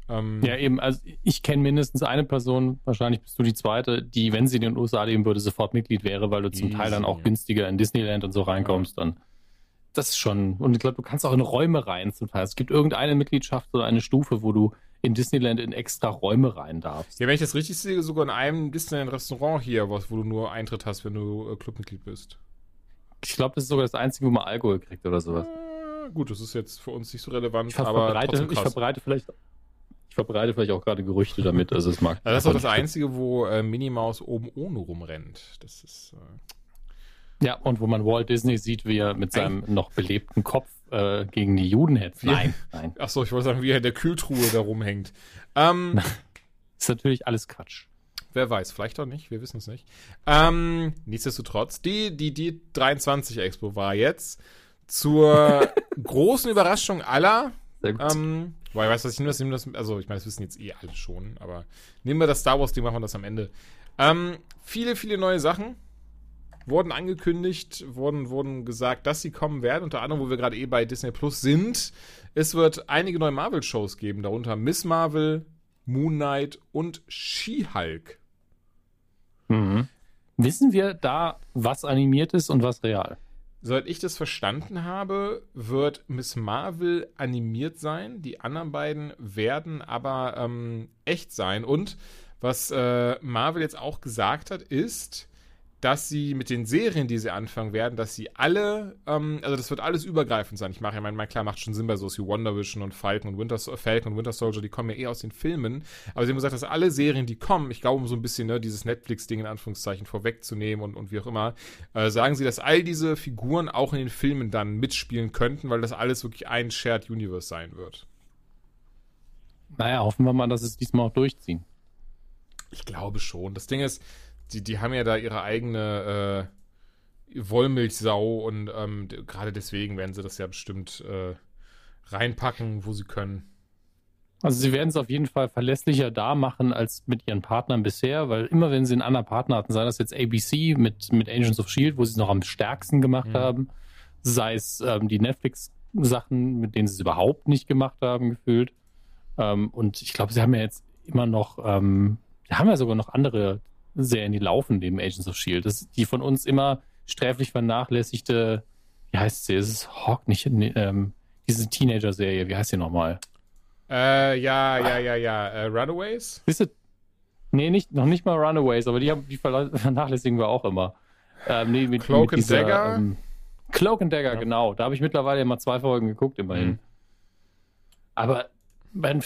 Speaker 2: Ähm, ja, eben, also ich kenne mindestens eine Person, wahrscheinlich bist du die zweite, die, wenn sie in den USA leben würde, sofort Mitglied wäre, weil du zum Teil dann auch günstiger in Disneyland und so reinkommst. Ja. Dann das ist schon, und ich glaube, du kannst auch in Räume rein zum Teil. Es gibt irgendeine Mitgliedschaft oder eine Stufe, wo du in Disneyland in extra Räume rein darfst.
Speaker 3: Ja, wenn ich das richtig sehe, sogar in einem Disneyland-Restaurant hier, wo, du nur Eintritt hast, wenn du äh, Clubmitglied bist.
Speaker 2: Ich glaube, das ist sogar das einzige, wo man Alkohol kriegt oder sowas.
Speaker 3: Äh, gut, das ist jetzt für uns nicht so relevant,
Speaker 2: ich aber verbreite, ich verbreite vielleicht ich verbreite vielleicht auch gerade Gerüchte damit, also es mag.
Speaker 3: Das ist auch das Einzige, wo äh, Minnie Maus oben ohne rumrennt. Das ist. Äh
Speaker 2: ja, und wo man Walt Disney sieht, wie er mit seinem noch belebten Kopf äh, gegen die Juden hetzt.
Speaker 3: Nein, nein. Achso, ich wollte sagen, wie er in der Kühltruhe da rumhängt. Ähm,
Speaker 2: ist natürlich alles Quatsch.
Speaker 3: Wer weiß, vielleicht auch nicht, wir wissen es nicht. Ähm, nichtsdestotrotz, die, die, die 23 Expo war jetzt zur großen Überraschung aller. Ähm, weil, weißt du, was ich nehme das, nehme das, also ich meine, das wissen jetzt eh alle schon, aber nehmen wir das Star Wars-Ding, machen wir das am Ende. Ähm, viele, viele neue Sachen wurden angekündigt, wurden, wurden gesagt, dass sie kommen werden. Unter anderem, wo wir gerade eh bei Disney Plus sind. Es wird einige neue Marvel-Shows geben, darunter Miss Marvel, Moon Knight und She-Hulk.
Speaker 2: Mhm. Wissen wir da, was animiert ist und was real?
Speaker 3: Soweit ich das verstanden habe, wird Miss Marvel animiert sein. Die anderen beiden werden aber ähm, echt sein. Und was äh, Marvel jetzt auch gesagt hat, ist, dass sie mit den Serien, die sie anfangen werden, dass sie alle, ähm, also das wird alles übergreifend sein. Ich mache ja, mein, mein klar macht schon Sinn bei so wie Wonder Vision und Falcon und Winter, Falcon und Winter Soldier, die kommen ja eh aus den Filmen. Aber sie haben gesagt, dass alle Serien, die kommen, ich glaube, um so ein bisschen ne, dieses Netflix-Ding in Anführungszeichen vorwegzunehmen und, und wie auch immer, äh, sagen sie, dass all diese Figuren auch in den Filmen dann mitspielen könnten, weil das alles wirklich ein Shared Universe sein wird.
Speaker 2: Naja, hoffen wir mal, dass es diesmal auch durchziehen.
Speaker 3: Ich glaube schon. Das Ding ist, die, die haben ja da ihre eigene äh, Wollmilchsau und ähm, gerade deswegen werden sie das ja bestimmt äh, reinpacken, wo sie können.
Speaker 2: Also sie werden es auf jeden Fall verlässlicher da machen als mit ihren Partnern bisher, weil immer wenn sie einen anderen Partner hatten, sei das jetzt ABC mit, mit Agents of Shield, wo sie es noch am stärksten gemacht mhm. haben, sei es ähm, die Netflix-Sachen, mit denen sie es überhaupt nicht gemacht haben, gefühlt. Ähm, und ich glaube, sie haben ja jetzt immer noch, ähm, sie haben ja sogar noch andere Serien, die laufen neben Agents of Shield. Das ist die von uns immer sträflich vernachlässigte, wie heißt sie? Es ist Hawk, nicht, ähm, diese Teenager-Serie, wie heißt sie nochmal?
Speaker 3: Äh, ja, ja, ja, ja. Äh, Runaways?
Speaker 2: Bist du? Nee, nicht, noch nicht mal Runaways, aber die, haben, die vernachlässigen wir auch immer.
Speaker 3: Ähm, nee, mit, Cloak mit dieser, and Dagger? Ähm,
Speaker 2: Cloak and Dagger, ja. genau. Da habe ich mittlerweile immer zwei Folgen geguckt, immerhin. Mhm. Aber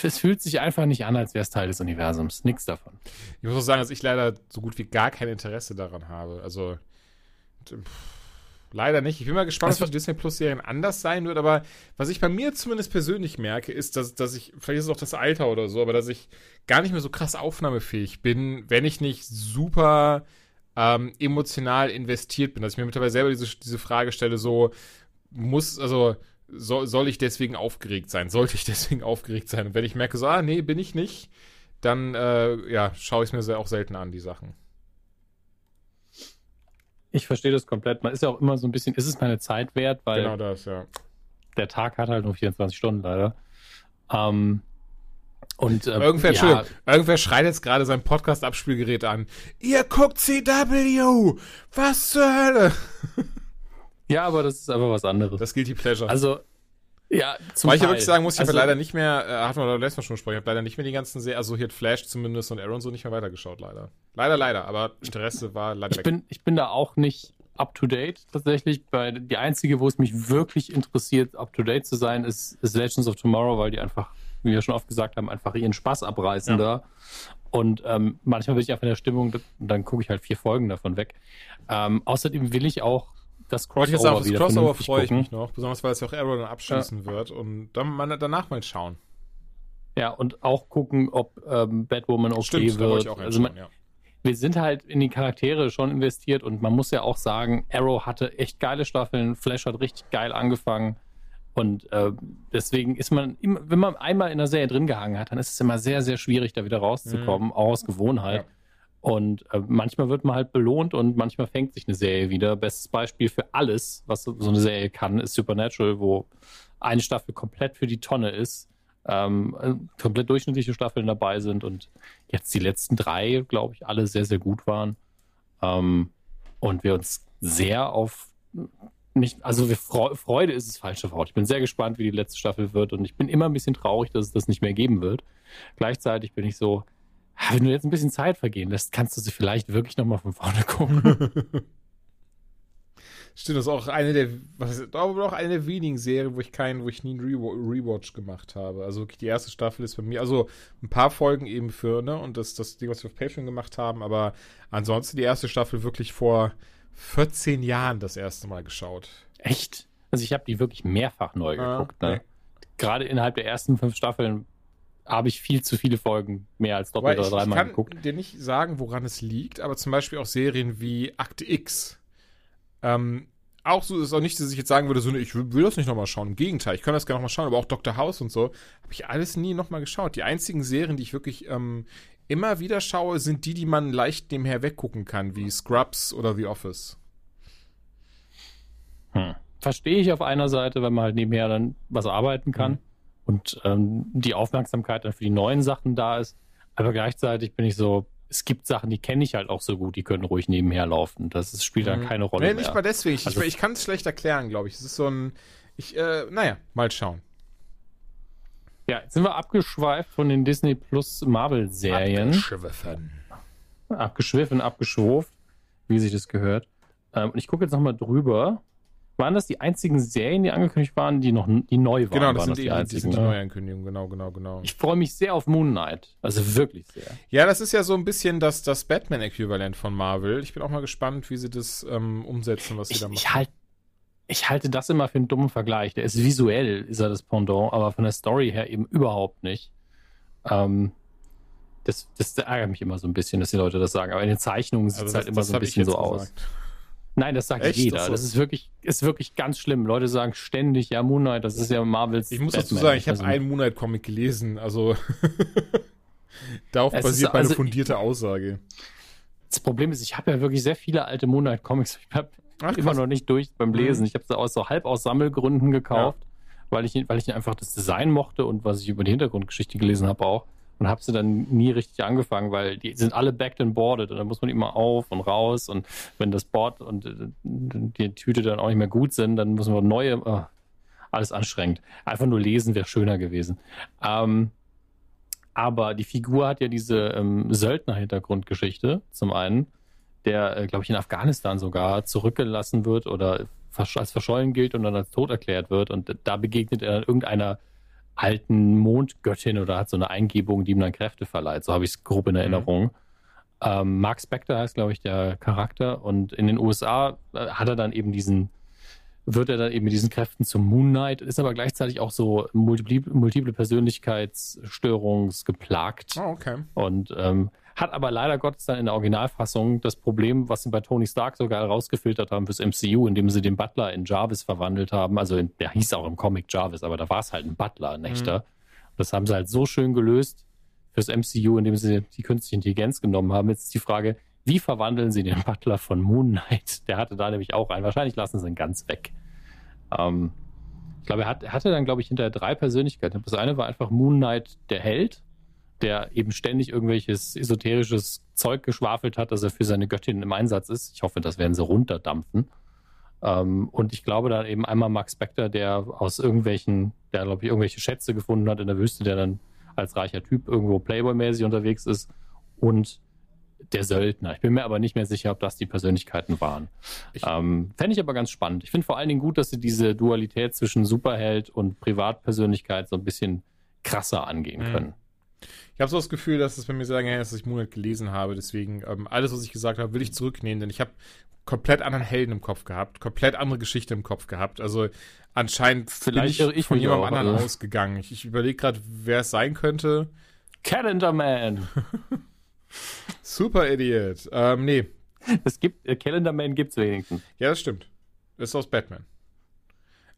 Speaker 2: es fühlt sich einfach nicht an, als wäre es Teil des Universums. Nichts davon.
Speaker 3: Ich muss auch sagen, dass ich leider so gut wie gar kein Interesse daran habe. Also pff, leider nicht. Ich bin mal gespannt, was die Disney Plus Serien anders sein wird. Aber was ich bei mir zumindest persönlich merke, ist, dass, dass ich, vielleicht ist es auch das Alter oder so, aber dass ich gar nicht mehr so krass aufnahmefähig bin, wenn ich nicht super ähm, emotional investiert bin. Dass ich mir mittlerweile selber diese, diese Frage stelle, so muss, also soll, soll ich deswegen aufgeregt sein? Sollte ich deswegen aufgeregt sein? Und wenn ich merke, so, ah, nee, bin ich nicht, dann äh, ja, schaue ich es mir sehr, auch selten an, die Sachen.
Speaker 2: Ich verstehe das komplett. Man ist ja auch immer so ein bisschen, ist es meine Zeit wert, weil
Speaker 3: genau das, ja.
Speaker 2: der Tag hat halt nur 24 Stunden leider. Ähm, und
Speaker 3: äh, irgendwer, ja, irgendwer schreit jetzt gerade sein Podcast-Abspielgerät an. Ihr guckt CW! Was zur Hölle?
Speaker 2: Ja, aber das ist einfach was anderes.
Speaker 3: Das gilt die Pleasure.
Speaker 2: Also, ja,
Speaker 3: zum Weil ich ja wirklich sagen muss, ich also, habe leider nicht mehr, äh, hatten wir letztes Mal schon gesprochen, ich habe leider nicht mehr die ganzen Serien, also hier hat Flash zumindest und Arrow so nicht mehr weitergeschaut, leider. Leider, leider, aber Interesse war leider
Speaker 2: ich weg. Bin, ich bin da auch nicht up to date tatsächlich. Bei, die einzige, wo es mich wirklich interessiert, up to date zu sein, ist, ist Legends of Tomorrow, weil die einfach, wie wir schon oft gesagt haben, einfach ihren Spaß abreißen ja. da. Und ähm, manchmal bin ich einfach in der Stimmung, dann gucke ich halt vier Folgen davon weg. Ähm, außerdem will ich auch das
Speaker 3: Crossover ich sagen, wieder Crossover freue ich mich noch, besonders weil es ja auch Arrow dann abschließen ja. wird und dann mal, danach mal schauen.
Speaker 2: Ja, und auch gucken, ob ähm, Batwoman okay Stimmt, wird. also man, ja. Wir sind halt in die Charaktere schon investiert und man muss ja auch sagen, Arrow hatte echt geile Staffeln, Flash hat richtig geil angefangen. Und äh, deswegen ist man, immer, wenn man einmal in der Serie drin gehangen hat, dann ist es immer sehr, sehr schwierig, da wieder rauszukommen, mhm. auch aus Gewohnheit. Ja. Und äh, manchmal wird man halt belohnt und manchmal fängt sich eine Serie wieder. Bestes Beispiel für alles, was so, eine Serie kann, ist Supernatural, wo eine Staffel komplett für die Tonne ist, ähm, äh, komplett durchschnittliche Staffeln dabei sind und jetzt die letzten drei, glaube ich, alle sehr, sehr gut waren. Ähm, und wir uns sehr auf nicht, also wir Freude ist das falsche Wort. Ich bin sehr gespannt, wie die letzte Staffel wird und ich bin immer ein bisschen traurig, dass es das nicht mehr geben wird. Gleichzeitig bin ich so, wenn du jetzt ein bisschen Zeit vergehen lässt, kannst du sie vielleicht wirklich nochmal von vorne gucken.
Speaker 3: Stimmt, das ist auch eine der, was ist, aber auch eine der wenigen Serien, wo ich keinen, wo ich nie einen Rewatch gemacht habe. Also wirklich die erste Staffel ist bei mir, also ein paar Folgen eben für, ne, und das, das Ding, was wir auf Patreon gemacht haben, aber ansonsten die erste Staffel wirklich vor 14 Jahren das erste Mal geschaut.
Speaker 2: Echt? Also ich habe die wirklich mehrfach neu geguckt, ah, ne? Gerade innerhalb der ersten fünf Staffeln habe ich viel zu viele Folgen mehr als doppelt oder dreimal geguckt. Ich
Speaker 3: kann dir nicht sagen, woran es liegt, aber zum Beispiel auch Serien wie Akte X. Ähm, auch so ist auch nicht, dass ich jetzt sagen würde, so, ich will, will das nicht nochmal schauen. Im Gegenteil, ich kann das gerne nochmal schauen, aber auch Dr. House und so, habe ich alles nie nochmal geschaut. Die einzigen Serien, die ich wirklich ähm, immer wieder schaue, sind die, die man leicht nebenher weggucken kann, wie Scrubs oder The Office.
Speaker 2: Hm. Verstehe ich auf einer Seite, wenn man halt nebenher dann was arbeiten kann. Hm und ähm, die Aufmerksamkeit dann für die neuen Sachen da ist. Aber gleichzeitig bin ich so, es gibt Sachen, die kenne ich halt auch so gut, die können ruhig nebenher laufen. Das ist, spielt dann mhm. keine Rolle. Nee,
Speaker 3: nicht mal deswegen. Ich, also, ich kann es schlecht erklären, glaube ich. Es ist so ein, ich, äh, naja, mal schauen.
Speaker 2: Ja, jetzt sind wir abgeschweift von den Disney Plus Marvel-Serien.
Speaker 3: Abgeschwiffen.
Speaker 2: Abgeschwiffen, abgeschwurft, wie sich das gehört. Ähm, und ich gucke jetzt nochmal drüber waren das die einzigen Serien, die angekündigt waren, die noch die neu waren?
Speaker 3: Genau, das
Speaker 2: waren
Speaker 3: sind, das die, einzigen, die, die Neuankündigungen, genau, genau, genau.
Speaker 2: Ich freue mich sehr auf Moon Knight. Also wirklich sehr.
Speaker 3: Ja, das ist ja so ein bisschen das, das Batman-Äquivalent von Marvel. Ich bin auch mal gespannt, wie sie das ähm, umsetzen, was sie
Speaker 2: ich,
Speaker 3: da machen.
Speaker 2: Ich, halt, ich halte das immer für einen dummen Vergleich. Der ist visuell, ist er das Pendant, aber von der Story her eben überhaupt nicht. Ähm, das, das ärgert mich immer so ein bisschen, dass die Leute das sagen. Aber in den Zeichnungen sieht es also halt immer so ein bisschen so aus. Nein, das sagt Echt? jeder. Das ist wirklich, ist wirklich ganz schlimm. Leute sagen ständig, ja, Moonlight, das ist ja Marvels.
Speaker 3: Ich muss Batman. dazu sagen, ich habe also, einen Moonlight-Comic gelesen, also darauf basiert ist, meine also, fundierte Aussage.
Speaker 2: Das Problem ist, ich habe ja wirklich sehr viele alte Moonlight-Comics. Ich habe immer noch nicht durch beim Lesen. Mhm. Ich habe sie aus so halb aus Sammelgründen gekauft, ja. weil ich, weil ich einfach das Design mochte und was ich über die Hintergrundgeschichte gelesen habe auch und habe sie dann nie richtig angefangen, weil die sind alle backed and boarded und dann muss man immer auf und raus und wenn das Board und äh, die Tüte dann auch nicht mehr gut sind, dann muss man neue, oh, alles anstrengend. Einfach nur lesen wäre schöner gewesen. Ähm, aber die Figur hat ja diese ähm, Söldner-Hintergrundgeschichte zum einen, der, äh, glaube ich, in Afghanistan sogar zurückgelassen wird oder als verschollen gilt und dann als tot erklärt wird und da begegnet er irgendeiner alten Mondgöttin oder hat so eine Eingebung, die ihm dann Kräfte verleiht. So habe ich es grob in mhm. Erinnerung. Mhm. Ähm, Mark Spector heißt, glaube ich, der Charakter. Und in den USA äh, hat er dann eben diesen, wird er dann eben mit diesen Kräften zum Moon Knight, ist aber gleichzeitig auch so multiple, multiple Persönlichkeitsstörungsgeplagt.
Speaker 3: Oh, okay.
Speaker 2: Und ähm, hat aber leider Gottes dann in der Originalfassung das Problem, was sie bei Tony Stark sogar rausgefiltert haben fürs MCU, indem sie den Butler in Jarvis verwandelt haben. Also in, der hieß auch im Comic Jarvis, aber da war es halt ein Butler, ein echter. Mhm. Das haben sie halt so schön gelöst fürs MCU, indem sie die künstliche Intelligenz genommen haben. Jetzt ist die Frage, wie verwandeln sie den Butler von Moon Knight? Der hatte da nämlich auch einen. Wahrscheinlich lassen sie ihn ganz weg. Ähm, ich glaube, er, hat, er hatte dann, glaube ich, hinterher drei Persönlichkeiten. Das eine war einfach Moon Knight der Held der eben ständig irgendwelches esoterisches Zeug geschwafelt hat, dass er für seine Göttin im Einsatz ist. Ich hoffe, das werden sie runterdampfen. Ähm, und ich glaube dann eben einmal Max Spector, der aus irgendwelchen, der glaube ich irgendwelche Schätze gefunden hat in der Wüste, der dann als reicher Typ irgendwo Playboy-mäßig unterwegs ist und der Söldner. Ich bin mir aber nicht mehr sicher, ob das die Persönlichkeiten waren. Ähm, Fände ich aber ganz spannend. Ich finde vor allen Dingen gut, dass sie diese Dualität zwischen Superheld und Privatpersönlichkeit so ein bisschen krasser angehen mhm. können.
Speaker 3: Ich habe so das Gefühl, dass es bei mir sehr lange her ist, dass ich Monat gelesen habe. Deswegen, ähm, alles, was ich gesagt habe, will ich zurücknehmen, denn ich habe komplett anderen Helden im Kopf gehabt, komplett andere Geschichte im Kopf gehabt. Also anscheinend
Speaker 2: Vielleicht bin ich,
Speaker 3: ich von jemandem anderen also. ausgegangen. Ich, ich überlege gerade, wer es sein könnte.
Speaker 2: Calendar Man.
Speaker 3: Super Idiot. Ähm, nee.
Speaker 2: Es gibt, äh, Calendar Man gibt's wenigstens.
Speaker 3: Ja, das stimmt. Das ist aus Batman.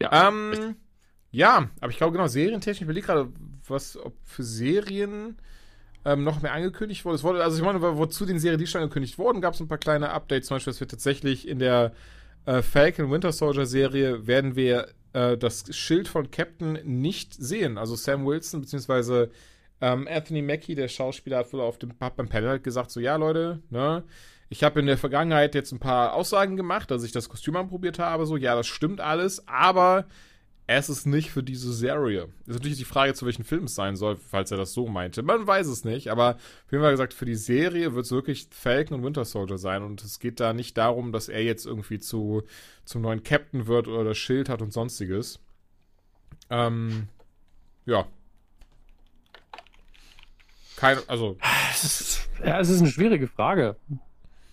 Speaker 3: Ja. Ähm, ja, aber ich glaube genau, serientechnisch, ich überlege gerade, was, ob für Serien ähm, noch mehr angekündigt wurde. Es wurde. Also ich meine, wozu den Serien, die schon angekündigt wurden, gab es ein paar kleine Updates. Zum Beispiel, dass wir tatsächlich in der äh, Falcon Winter Soldier Serie werden wir äh, das Schild von Captain nicht sehen. Also Sam Wilson beziehungsweise ähm, Anthony Mackie, der Schauspieler, hat wohl auf dem hat beim Panel halt gesagt, so ja Leute, ne, ich habe in der Vergangenheit jetzt ein paar Aussagen gemacht, dass ich das Kostüm anprobiert habe, so ja, das stimmt alles, aber es ist nicht für diese Serie. Ist natürlich die Frage, zu welchem Film es sein soll, falls er das so meinte. Man weiß es nicht, aber jeden Fall gesagt, für die Serie wird es wirklich Falcon und Winter Soldier sein und es geht da nicht darum, dass er jetzt irgendwie zu, zum neuen Captain wird oder das Schild hat und sonstiges. Ähm, ja. Kein, also.
Speaker 2: Ja, es ist eine schwierige Frage.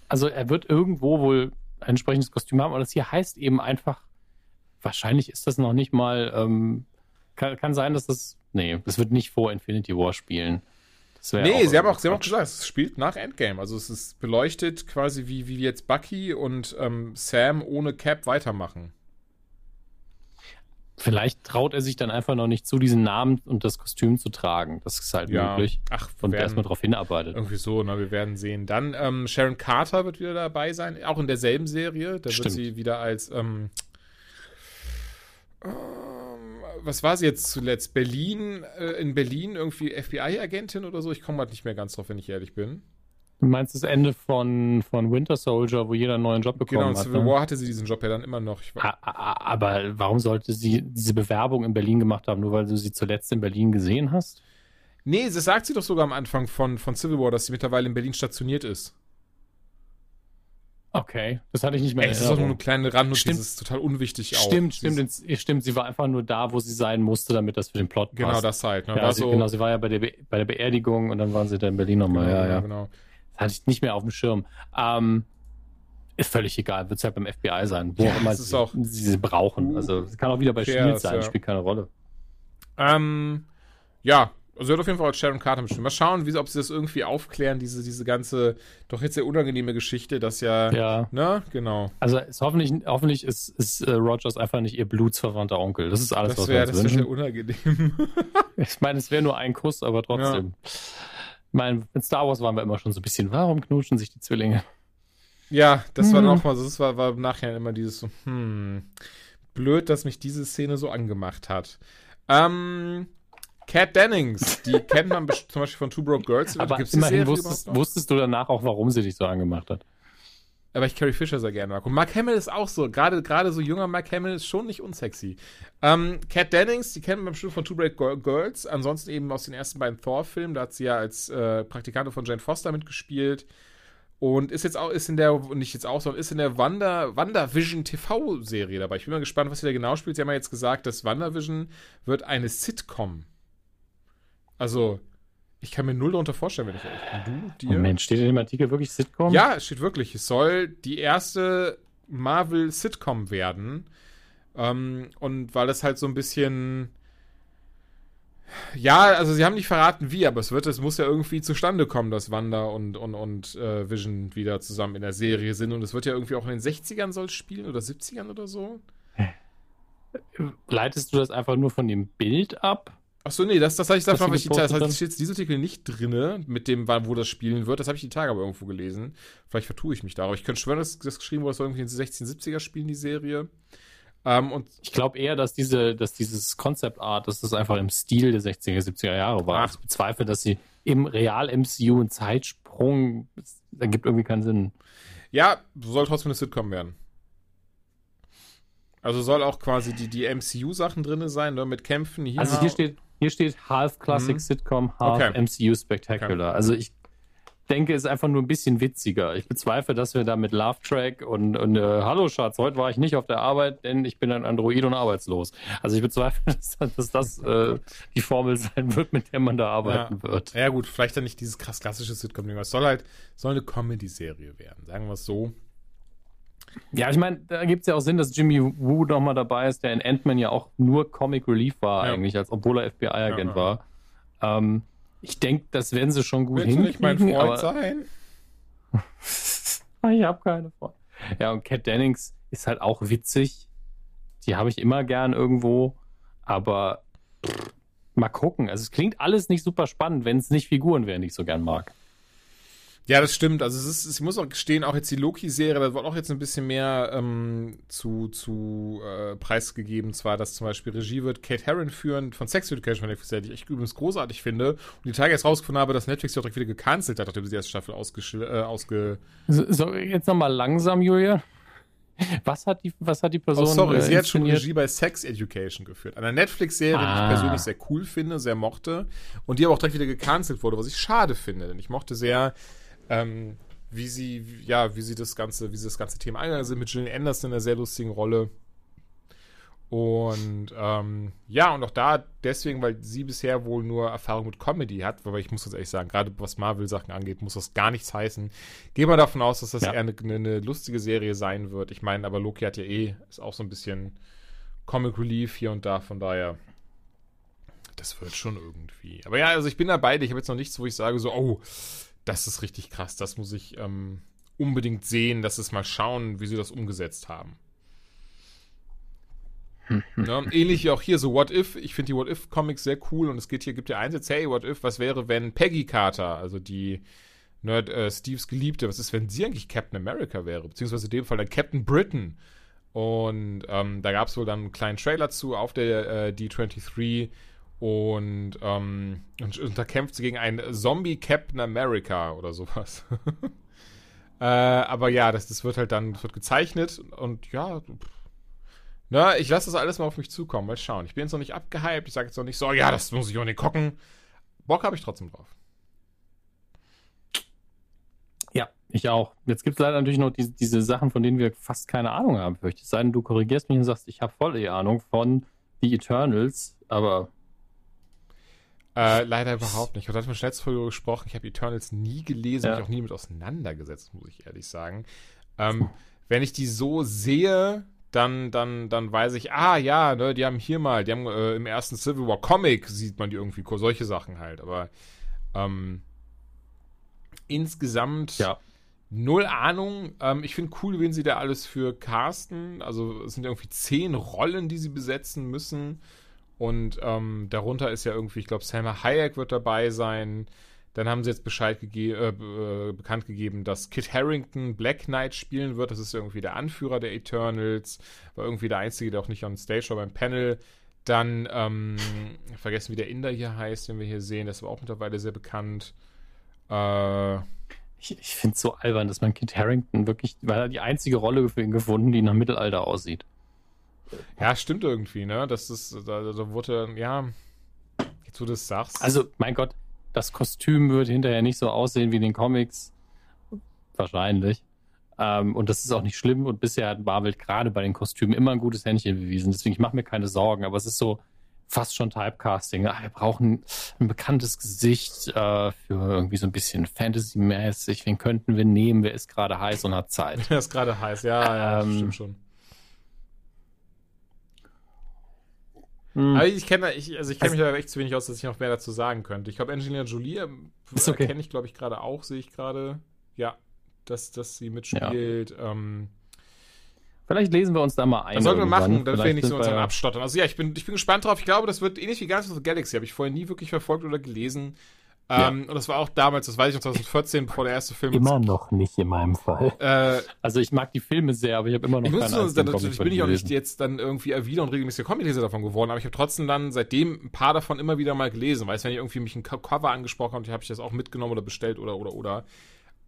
Speaker 2: Also, er wird irgendwo wohl ein entsprechendes Kostüm haben, aber das hier heißt eben einfach wahrscheinlich ist das noch nicht mal. Ähm, kann, kann sein, dass das. Nee, das wird nicht vor Infinity War spielen.
Speaker 3: Nee, sie haben, auch, sie haben auch gesagt, es spielt nach Endgame. Also es ist beleuchtet quasi, wie, wie jetzt Bucky und ähm, Sam ohne Cap weitermachen.
Speaker 2: Vielleicht traut er sich dann einfach noch nicht zu, diesen Namen und das Kostüm zu tragen. Das ist halt ja. möglich.
Speaker 3: Ach,
Speaker 2: und erstmal darauf hinarbeitet.
Speaker 3: Irgendwie so, ne? Wir werden sehen. Dann ähm, Sharon Carter wird wieder dabei sein, auch in derselben Serie. Da Stimmt. wird sie wieder als ähm, ähm, was war sie jetzt zuletzt? Berlin, äh, in Berlin irgendwie FBI-Agentin oder so? Ich komme halt nicht mehr ganz drauf, wenn ich ehrlich bin.
Speaker 2: Du meinst das Ende von, von Winter Soldier, wo jeder einen neuen Job bekommen genau, hat? Genau,
Speaker 3: Civil ne? War hatte sie diesen Job ja dann immer noch.
Speaker 2: aber warum sollte sie diese Bewerbung in Berlin gemacht haben, nur weil du sie zuletzt in Berlin gesehen hast?
Speaker 3: Nee, das sagt sie doch sogar am Anfang von, von Civil War, dass sie mittlerweile in Berlin stationiert ist.
Speaker 2: Okay, das hatte ich nicht mehr.
Speaker 3: Ey, das ist doch nur eine kleine Randnotiz, das ist total unwichtig
Speaker 2: auch. Stimmt, stimmt, stimmt. Sie war einfach nur da, wo sie sein musste, damit das für den Plot
Speaker 3: genau passt. Genau, das halt.
Speaker 2: Ne? Ja, sie, so genau, sie war ja bei der, Be bei der Beerdigung und dann waren sie da in Berlin nochmal. Genau, ja, ja. Genau. Das hatte ich nicht mehr auf dem Schirm. Ähm, ist völlig egal, wird es halt beim FBI sein, wo ja, auch immer sie, auch sie, brauchen. Also, es kann auch wieder bei Shield sein, ja. spielt keine Rolle.
Speaker 3: Ähm, ja, also wird auf jeden Fall als Sharon Carter bestimmt. Mal schauen, wie, ob sie das irgendwie aufklären, diese, diese ganze, doch jetzt sehr unangenehme Geschichte, dass ja,
Speaker 2: ja.
Speaker 3: ne, genau.
Speaker 2: Also ist hoffentlich, hoffentlich ist, ist äh, Rogers einfach nicht ihr blutsverwandter Onkel. Das ist alles,
Speaker 3: das wär, was wir uns das wäre unangenehm.
Speaker 2: ich meine, es wäre nur ein Kuss, aber trotzdem. Ja. Ich meine, mit Star Wars waren wir immer schon so ein bisschen, warum knutschen sich die Zwillinge?
Speaker 3: Ja, das hm. war nochmal so, das war, war nachher immer dieses so, hm, blöd, dass mich diese Szene so angemacht hat. Ähm, Cat Dennings, die kennt man zum Beispiel von Two Broke Girls.
Speaker 2: Aber Gibt's immerhin wusstest, wusstest, du danach auch, warum sie dich so angemacht hat.
Speaker 3: Aber ich Carrie Fisher sehr gerne mag. Und Mark Hamill ist auch so, gerade gerade so junger Mark Hamill ist schon nicht unsexy. Ähm, Kat Dennings, die kennt man bestimmt von Two Break Girls, ansonsten eben aus den ersten beiden Thor-Filmen, da hat sie ja als äh, Praktikantin von Jane Foster mitgespielt. Und ist jetzt auch, ist in der, nicht jetzt auch, sondern ist in der Wanda, WandaVision TV-Serie dabei. Ich bin mal gespannt, was sie da genau spielt. Sie haben ja jetzt gesagt, dass WandaVision wird eine Sitcom Also, ich kann mir null darunter vorstellen, wenn ich ehrlich bin. Du, dir?
Speaker 2: Moment, steht in dem Artikel wirklich Sitcom?
Speaker 3: Ja, es steht wirklich. Es soll die erste Marvel-Sitcom werden. Ähm, und weil das halt so ein bisschen. Ja, also sie haben nicht verraten, wie, aber es wird, es muss ja irgendwie zustande kommen, dass Wanda und, und, und äh, Vision wieder zusammen in der Serie sind. Und es wird ja irgendwie auch in den 60ern soll spielen oder 70ern oder so.
Speaker 2: Leitest du das einfach nur von dem Bild ab?
Speaker 3: Achso, nee, das, das habe ich davon, ich, das heißt, steht jetzt dieser Artikel nicht drin, mit dem, wo das spielen wird. Das habe ich die Tage aber irgendwo gelesen. Vielleicht vertue ich mich da. Aber ich könnte schwören, dass das geschrieben wurde, es soll irgendwie in den 1670er spielen, die Serie.
Speaker 2: Ähm, und ich glaube eher, dass diese, dass dieses Concept Art, dass das einfach im Stil der 60er, 70er Jahre war. Ach. Ich bezweifle, dass sie im Real-MCU einen Zeitsprung, das ergibt irgendwie keinen Sinn.
Speaker 3: Ja, soll trotzdem eine Sitcom werden. Also soll auch quasi die, die MCU-Sachen drin sein, ne, mit Kämpfen.
Speaker 2: Hier also hier steht, hier steht Half Classic mhm. Sitcom, Half okay. MCU Spectacular. Okay. Also ich denke, es ist einfach nur ein bisschen witziger. Ich bezweifle, dass wir da mit Love Track und, und äh, Hallo Schatz, heute war ich nicht auf der Arbeit, denn ich bin ein Android und arbeitslos. Also ich bezweifle, dass, dass das äh, die Formel sein wird, mit der man da arbeiten
Speaker 3: ja.
Speaker 2: wird.
Speaker 3: Ja gut, vielleicht dann nicht dieses krass klassische Sitcom-Ding. Es soll halt soll eine Comedy-Serie werden, sagen wir es so.
Speaker 2: Ja, ich meine, da gibt es ja auch Sinn, dass Jimmy Woo nochmal dabei ist, der in Ant-Man ja auch nur Comic Relief war ja. eigentlich, als obwohl er FBI-Agent ja, war. Ähm, ich denke, das werden sie schon gut Willst hinkriegen.
Speaker 3: Du nicht mein Freund sein?
Speaker 2: ich habe keine Freunde. Ja, und Cat Dennings ist halt auch witzig. Die habe ich immer gern irgendwo, aber pff, mal gucken. Also es klingt alles nicht super spannend, wenn es nicht Figuren wären, die ich so gern mag.
Speaker 3: Ja, das stimmt. Also es ist, ich muss auch gestehen, auch jetzt die Loki-Serie, da wird auch jetzt ein bisschen mehr ähm, zu, zu äh, preisgegeben. Zwar, dass zum Beispiel Regie wird Kate Herron führen von Sex Education die ich übrigens großartig finde. Und die Tage jetzt rausgefunden habe, dass Netflix die auch direkt wieder gecancelt hat, nachdem sie die erste Staffel ausge... Äh, ausge
Speaker 2: so, so, jetzt nochmal langsam, Julia. Was hat die, was hat die Person Oh,
Speaker 3: sorry, äh, sie hat schon Regie bei Sex Education geführt. Einer Netflix-Serie, ah. die ich ah. persönlich sehr cool finde, sehr mochte. Und die aber auch direkt wieder gecancelt wurde, was ich schade finde. Denn ich mochte sehr ähm, wie sie, ja, wie sie das ganze, wie sie das ganze Thema eingegangen sind mit Gillian Anderson in einer sehr lustigen Rolle. Und ähm, ja, und auch da deswegen, weil sie bisher wohl nur Erfahrung mit Comedy hat, weil ich muss ganz ehrlich sagen, gerade was Marvel-Sachen angeht, muss das gar nichts heißen. Gehen wir davon aus, dass das ja. eher eine, eine, lustige Serie sein wird. Ich meine, aber Loki hat ja eh, ist auch so ein bisschen Comic Relief hier und da, von daher, das wird schon irgendwie. Aber ja, also ich bin da beide. Ich habe jetzt noch nichts, wo ich sage so, oh, das ist richtig krass. Das muss ich ähm, unbedingt sehen, dass es mal schauen, wie sie das umgesetzt haben. ja, ähnlich wie auch hier, so What If. Ich finde die What If Comics sehr cool und es geht hier, gibt ja Einsatz, hey, What If, was wäre, wenn Peggy Carter, also die Nerd, äh, Steves Geliebte, was ist, wenn sie eigentlich Captain America wäre? Beziehungsweise in dem Fall dann Captain Britain. Und ähm, da gab es wohl dann einen kleinen Trailer zu auf der äh, D23 und, ähm, und, und da kämpft sie gegen einen Zombie Captain America oder sowas. äh, aber ja, das, das wird halt dann das wird gezeichnet und ja, na, ich lasse das alles mal auf mich zukommen. Mal schauen. Ich bin jetzt noch nicht abgehypt. Ich sage jetzt noch nicht so, ja, das muss ich auch nicht gucken. Bock habe ich trotzdem drauf.
Speaker 2: Ja, ich auch. Jetzt gibt es leider natürlich noch diese, diese Sachen, von denen wir fast keine Ahnung haben, fürchte ich. Sei denn, du korrigierst mich und sagst, ich habe voll die Ahnung von The Eternals, aber
Speaker 3: äh, leider überhaupt nicht. Ich hatte mit letzte Folge gesprochen. Ich habe Eternals nie gelesen, ja. mich auch nie mit auseinandergesetzt, muss ich ehrlich sagen. Ähm, wenn ich die so sehe, dann, dann, dann weiß ich, ah ja, ne, die haben hier mal, die haben äh, im ersten Civil War Comic sieht man die irgendwie, solche Sachen halt. Aber ähm, insgesamt ja. null Ahnung. Ähm, ich finde cool, wen sie da alles für casten. Also es sind irgendwie zehn Rollen, die sie besetzen müssen. Und ähm, darunter ist ja irgendwie, ich glaube, Selma Hayek wird dabei sein. Dann haben sie jetzt Bescheid gege äh, äh, bekannt gegeben, dass Kit Harrington Black Knight spielen wird. Das ist irgendwie der Anführer der Eternals. War irgendwie der Einzige, der auch nicht on Stage war beim Panel. Dann, ähm, vergessen, wie der Inder hier heißt, den wir hier sehen. Das war auch mittlerweile sehr bekannt. Äh,
Speaker 2: ich, ich finde es so albern, dass man Kit Harrington wirklich, weil er die einzige Rolle für ihn gefunden, die nach Mittelalter aussieht.
Speaker 3: Ja, stimmt irgendwie, ne? Das ist, da, da wurde, ja, jetzt du es sagst.
Speaker 2: Also, mein Gott, das Kostüm wird hinterher nicht so aussehen wie in den Comics. Wahrscheinlich. Ähm, und das ist auch nicht schlimm. Und bisher hat Marvel gerade bei den Kostümen immer ein gutes Händchen bewiesen. Deswegen, ich mache mir keine Sorgen. Aber es ist so, fast schon Typecasting. Ah, wir brauchen ein bekanntes Gesicht äh, für irgendwie so ein bisschen Fantasy-mäßig. Wen könnten wir nehmen? Wer ist gerade heiß und hat Zeit?
Speaker 3: Wer ist gerade heiß? Ja, ja, ähm, stimmt schon. Hm. Aber ich kenne ich, also ich kenne mich da echt zu wenig aus, dass ich noch mehr dazu sagen könnte. Ich glaube, Angelina Jolie äh, okay. kenne ich, glaube ich, gerade auch, sehe ich gerade. Ja, dass, dass sie mitspielt. Ja. Ähm,
Speaker 2: Vielleicht lesen wir uns da mal ein.
Speaker 3: Das sollten wir machen, dann will ich nicht so uns abstottern. Also ja, ich bin, ich bin gespannt drauf. Ich glaube, das wird ähnlich wie Guardians of the Galaxy. Habe ich vorher nie wirklich verfolgt oder gelesen. Ja. Ähm, und das war auch damals, das weiß ich noch, 2014, bevor der erste Film.
Speaker 2: Immer noch nicht in meinem Fall. Äh, also ich mag die Filme sehr, aber ich habe immer noch
Speaker 3: ich keine so, dann, Ich bin ich auch nicht jetzt dann irgendwie wieder und regelmäßiger Comic-Leser davon geworden, aber ich habe trotzdem dann seitdem ein paar davon immer wieder mal gelesen. Weißt du, wenn ich irgendwie mich ein Cover angesprochen habe, habe ich das auch mitgenommen oder bestellt oder oder oder.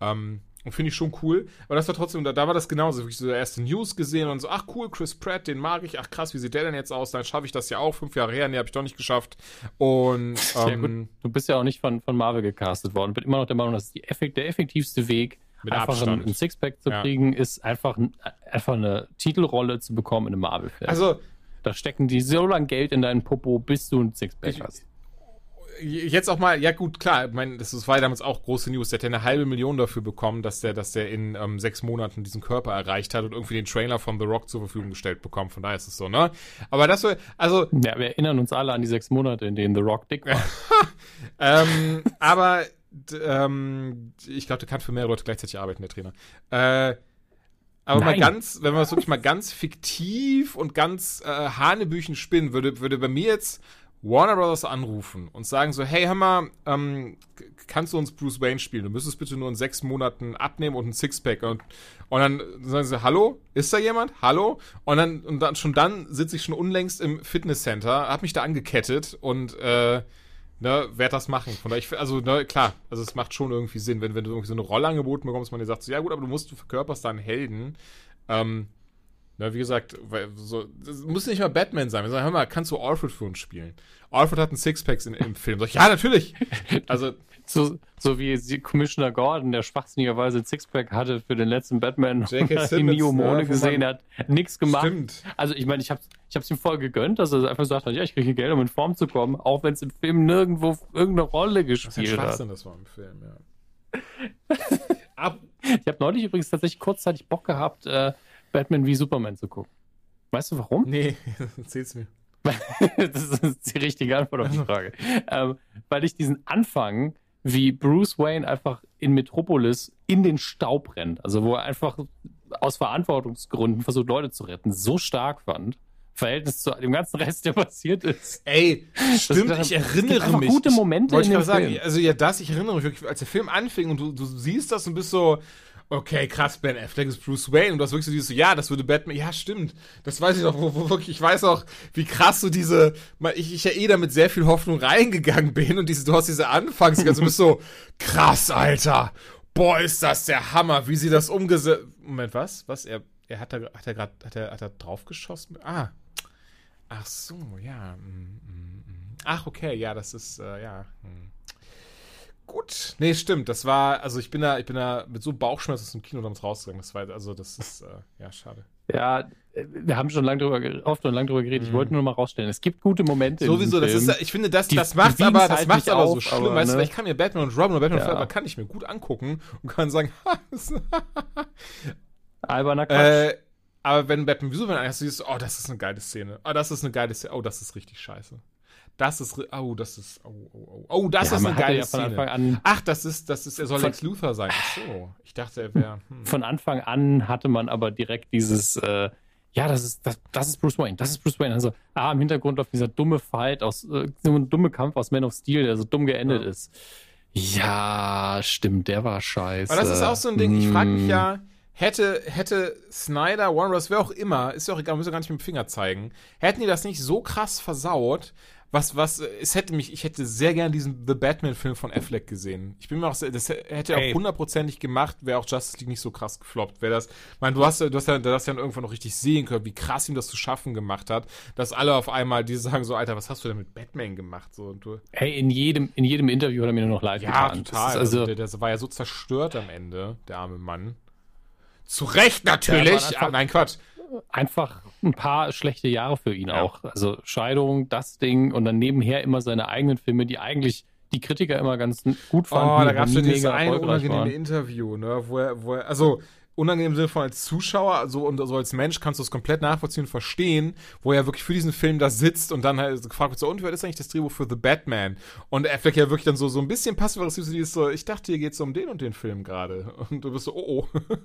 Speaker 3: Ähm, und finde ich schon cool. Aber das war trotzdem, da, da war das genauso. Wirklich so der erste News gesehen und so, ach cool, Chris Pratt, den mag ich. Ach krass, wie sieht der denn jetzt aus? Dann schaffe ich das ja auch. Fünf Jahre her, nee, habe ich doch nicht geschafft. Und ähm,
Speaker 2: ja, du bist ja auch nicht von, von Marvel gecastet worden. Bin immer noch der Meinung, dass die effekt, der effektivste Weg, Mit einfach Abstand. ein, Sixpack zu ja. kriegen, ist einfach, einfach eine Titelrolle zu bekommen in einem Marvel-Film.
Speaker 3: Also,
Speaker 2: da stecken die so lange Geld in deinen Popo, bis du ein Sixpack
Speaker 3: ich,
Speaker 2: hast
Speaker 3: jetzt auch mal, ja gut, klar, ich meine, das war damals auch große News. Der hat ja eine halbe Million dafür bekommen, dass der, dass der in ähm, sechs Monaten diesen Körper erreicht hat und irgendwie den Trailer von The Rock zur Verfügung gestellt bekommen. Von daher ist es so, ne? Aber das war, also.
Speaker 2: Ja, wir erinnern uns alle an die sechs Monate, in denen The Rock dick war.
Speaker 3: ähm, aber ähm, ich glaube, der kann für mehr Leute gleichzeitig arbeiten, der Trainer. Äh, aber Nein. mal ganz, wenn man es wirklich mal ganz fiktiv und ganz äh, Hanebüchen spinnen würde, würde bei mir jetzt Warner Brothers anrufen und sagen so, hey, hör mal, ähm, kannst du uns Bruce Wayne spielen? Du müsstest bitte nur in sechs Monaten abnehmen und ein Sixpack. Und, und dann sagen sie, hallo, ist da jemand? Hallo? Und dann, und dann schon dann sitze ich schon unlängst im Fitnesscenter, hab mich da angekettet und äh, ne, werd das machen. Von daher, ich, also, ne, klar, also es macht schon irgendwie Sinn, wenn, wenn du irgendwie so eine Rolle angeboten bekommst, man dir sagt so, ja gut, aber du musst, du verkörperst da einen Helden. Ähm, na, wie gesagt, weil, so, das muss nicht mal Batman sein. Wir sagen, hör mal, kannst du Alfred für uns spielen? Alfred hat einen Sixpack im Film. Ich, ja, natürlich.
Speaker 2: Also, so, so wie Commissioner Gordon, der schwachsinnigerweise Sixpack hatte für den letzten Batman
Speaker 3: die
Speaker 2: Miomone ja, gesehen hat, nichts gemacht. Stimmt. Also ich meine, ich habe ich hab's ihm voll gegönnt, dass er einfach gesagt hat, ja, ich kriege Geld, um in Form zu kommen, auch wenn es im Film nirgendwo irgendeine Rolle gespielt das ist ein
Speaker 3: Schwachsinn, das war im Film,
Speaker 2: ja. Ich habe neulich übrigens tatsächlich kurzzeitig Bock gehabt, äh, Batman wie Superman zu gucken. Weißt du warum?
Speaker 3: Nee, erzähl's mir.
Speaker 2: das ist die richtige Antwort auf die Frage. ähm, weil ich diesen Anfang, wie Bruce Wayne einfach in Metropolis in den Staub rennt, also wo er einfach aus Verantwortungsgründen versucht, Leute zu retten, so stark fand. Verhältnis zu dem ganzen Rest, der passiert ist.
Speaker 3: Ey, stimmt, ich, ich erinnere mich.
Speaker 2: gute Momente
Speaker 3: ich gerade sagen, also ja, das, ich erinnere mich wirklich, als der Film anfing und du, du siehst das und bist so, okay, krass, Ben Affleck ist Bruce Wayne. Und du hast wirklich so dieses, ja, das würde Batman, ja, stimmt. Das weiß ich doch, wo, wo wirklich, ich weiß auch, wie krass so diese, ich, ich ja eh da mit sehr viel Hoffnung reingegangen bin und diese, du hast diese Anfangs, also du bist so, krass, Alter. Boah, ist das der Hammer, wie sie das umgesetzt. Moment, was? Was? Er, er hat da, hat er gerade, hat er, hat er draufgeschossen? Ah. Ach so, ja. Mm, mm, mm. Ach, okay, ja, das ist, äh, ja. Hm. Gut. Nee, stimmt. Das war, also ich bin da, ich bin da mit so Bauchschmerzen aus dem Kino damals rausgegangen. Das war, also das ist, äh, ja, schade.
Speaker 2: Ja, wir haben schon lange drüber, oft und lange drüber geredet. Ich wollte nur noch mal rausstellen, es gibt gute Momente.
Speaker 3: Sowieso, das ist, ich finde, das, die, das macht's aber, das halt macht's aber auf, so schlimm, aber, weißt du, ne? ich kann mir Batman und Robin oder Batman ja. und kann ich mir gut angucken und kann sagen,
Speaker 2: Alberner Quatsch.
Speaker 3: Äh, aber wenn Batman wieso, wenn hast du siehst, oh, das ist eine geile Szene. Oh, das ist eine geile Szene. Oh, das ist richtig scheiße. Das ist, oh, das ist, oh, oh, oh, oh das ja, ist eine geile ja Szene. Ach, das ist, das ist, er soll Lex Luthor sein. Ach so, ich dachte, er wäre.
Speaker 2: Hm. Von Anfang an hatte man aber direkt dieses, äh, ja, das ist, das, das ist Bruce Wayne, das ist Bruce Wayne. Also, ah, im Hintergrund läuft dieser dumme Fight aus, äh, so ein dumme Kampf aus Man of Steel, der so dumm geendet ja. ist. Ja, stimmt, der war scheiße.
Speaker 3: Aber das ist auch so ein Ding, ich frage mich ja, hm. hätte, hätte Snyder, Warner Bros., wer auch immer, ist ja auch egal, müssen wir gar nicht mit dem Finger zeigen, hätten die das nicht so krass versaut, was, was, es hätte mich, ich hätte sehr gern diesen The Batman-Film von Affleck gesehen. Ich bin mir auch sehr, das hätte er auch hundertprozentig gemacht, wäre auch Justice League nicht so krass gefloppt. Wäre das, ich meine, du hast, du hast ja, du hast ja irgendwann noch richtig sehen können, wie krass ihm das zu schaffen gemacht hat, dass alle auf einmal, die sagen so, Alter, was hast du denn mit Batman gemacht? So, und du,
Speaker 2: hey, in jedem, in jedem Interview hat er mir nur noch live
Speaker 3: ja, getan. Ja, total. Also, also der, der, war ja so zerstört am Ende, der arme Mann. Zu Recht natürlich. Ja, ah, nein, Quatsch.
Speaker 2: Einfach ein paar schlechte Jahre für ihn ja. auch. Also Scheidung, das Ding und dann nebenher immer seine eigenen Filme, die eigentlich die Kritiker immer ganz gut fanden.
Speaker 3: Oh, da gab es ja dieses eine unangenehme Interview, ne, wo er, wo er, also unangenehm im Sinne von als Zuschauer, also und also als Mensch kannst du es komplett nachvollziehen und verstehen, wo er wirklich für diesen Film da sitzt und dann halt gefragt wird, so, und wer ist eigentlich das Drehbuch für The Batman? Und Affleck ja wirklich dann so, so ein bisschen passiv-aggressiv so, ich dachte, hier geht es um den und den Film gerade. Und du bist so, oh, oh.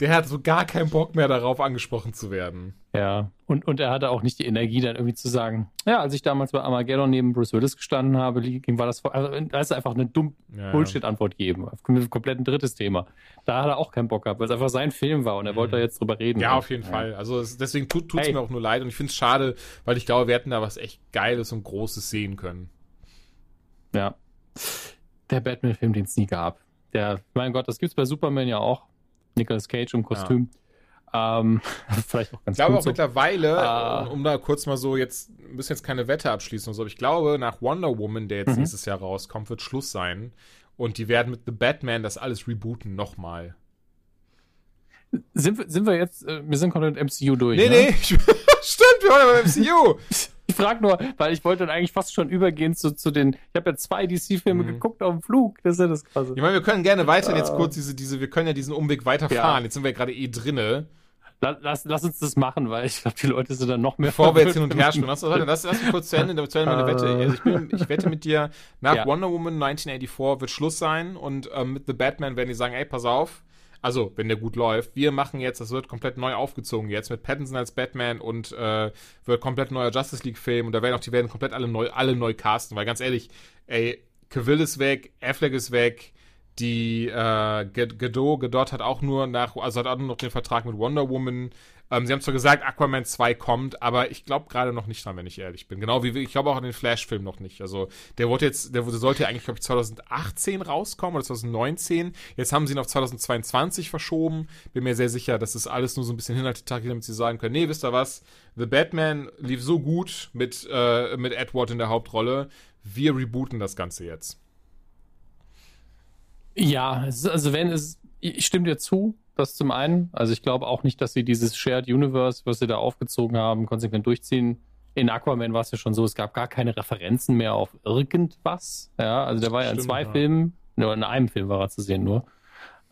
Speaker 3: Der hat so gar keinen Bock mehr darauf, angesprochen zu werden.
Speaker 2: Ja, und, und er hatte auch nicht die Energie, dann irgendwie zu sagen, ja, als ich damals bei Armageddon neben Bruce Willis gestanden habe, war das, also da ist einfach eine dumm ja. Bullshit-Antwort geben. Komplett ein drittes Thema. Da hat er auch keinen Bock gehabt, weil es einfach sein Film war und er wollte da jetzt drüber reden.
Speaker 3: Ja, auf jeden ja. Fall. Also es, deswegen tut es hey. mir auch nur leid und ich finde es schade, weil ich glaube, wir hätten da was echt Geiles und Großes sehen können.
Speaker 2: Ja. Der Batman-Film, den es nie gab. Der, mein Gott, das gibt es bei Superman ja auch. Nicolas Cage im Kostüm. Ja. Ähm, vielleicht auch ganz
Speaker 3: Ich glaube auch so. mittlerweile, uh, um da kurz mal so jetzt, bisschen jetzt keine Wette abschließen und so, aber ich glaube, nach Wonder Woman, der jetzt mhm. nächstes Jahr rauskommt, wird Schluss sein. Und die werden mit The Batman das alles rebooten nochmal.
Speaker 2: Sind wir, sind wir jetzt, äh, wir sind komplett MCU durch.
Speaker 3: Nee, ne? nee, stimmt, wir waren beim MCU.
Speaker 2: Ich frage nur, weil ich wollte dann eigentlich fast schon übergehen zu, zu den. Ich habe ja zwei DC-Filme mhm. geguckt auf dem Flug. Das ist ja das Krasse.
Speaker 3: Ich meine, wir können gerne weiter jetzt kurz diese, diese, wir können ja diesen Umweg weiterfahren. Ja. Jetzt sind wir gerade eh drinne.
Speaker 2: Lass, lass uns das machen, weil ich glaube, die Leute sind dann noch mehr.
Speaker 3: Bevor wir jetzt hin und her spielen, lass, lass, lass mich kurz zu Ende, zu Ende meine Wette. Ah. Also ich, bin, ich wette mit dir, nach ja. Wonder Woman 1984 wird Schluss sein und ähm, mit The Batman werden die sagen, ey, pass auf, also wenn der gut läuft, wir machen jetzt, das wird komplett neu aufgezogen jetzt mit Pattinson als Batman und äh, wird komplett neuer Justice League Film und da werden auch, die werden komplett alle neu, alle neu casten, weil ganz ehrlich, ey, Cavill ist weg, Affleck ist weg, die äh, Godot, Godot hat auch nur nach, also hat auch nur noch den Vertrag mit Wonder Woman. Ähm, sie haben zwar gesagt, Aquaman 2 kommt, aber ich glaube gerade noch nicht dran, wenn ich ehrlich bin. Genau wie ich glaube auch an den Flash-Film noch nicht. Also der wurde jetzt, der sollte eigentlich, glaube ich, 2018 rauskommen oder 2019. Jetzt haben sie ihn auf 2022 verschoben. Bin mir sehr sicher, dass das alles nur so ein bisschen Hinhaltetag, damit sie sagen können, nee, wisst ihr was? The Batman lief so gut mit, äh, mit Edward in der Hauptrolle. Wir rebooten das Ganze jetzt.
Speaker 2: Ja, also wenn es, ich stimme dir zu, das zum einen. Also ich glaube auch nicht, dass sie dieses Shared Universe, was sie da aufgezogen haben, konsequent durchziehen. In Aquaman war es ja schon so, es gab gar keine Referenzen mehr auf irgendwas. Ja, also der war ja in zwei ja. Filmen, nur in einem Film war er zu sehen nur.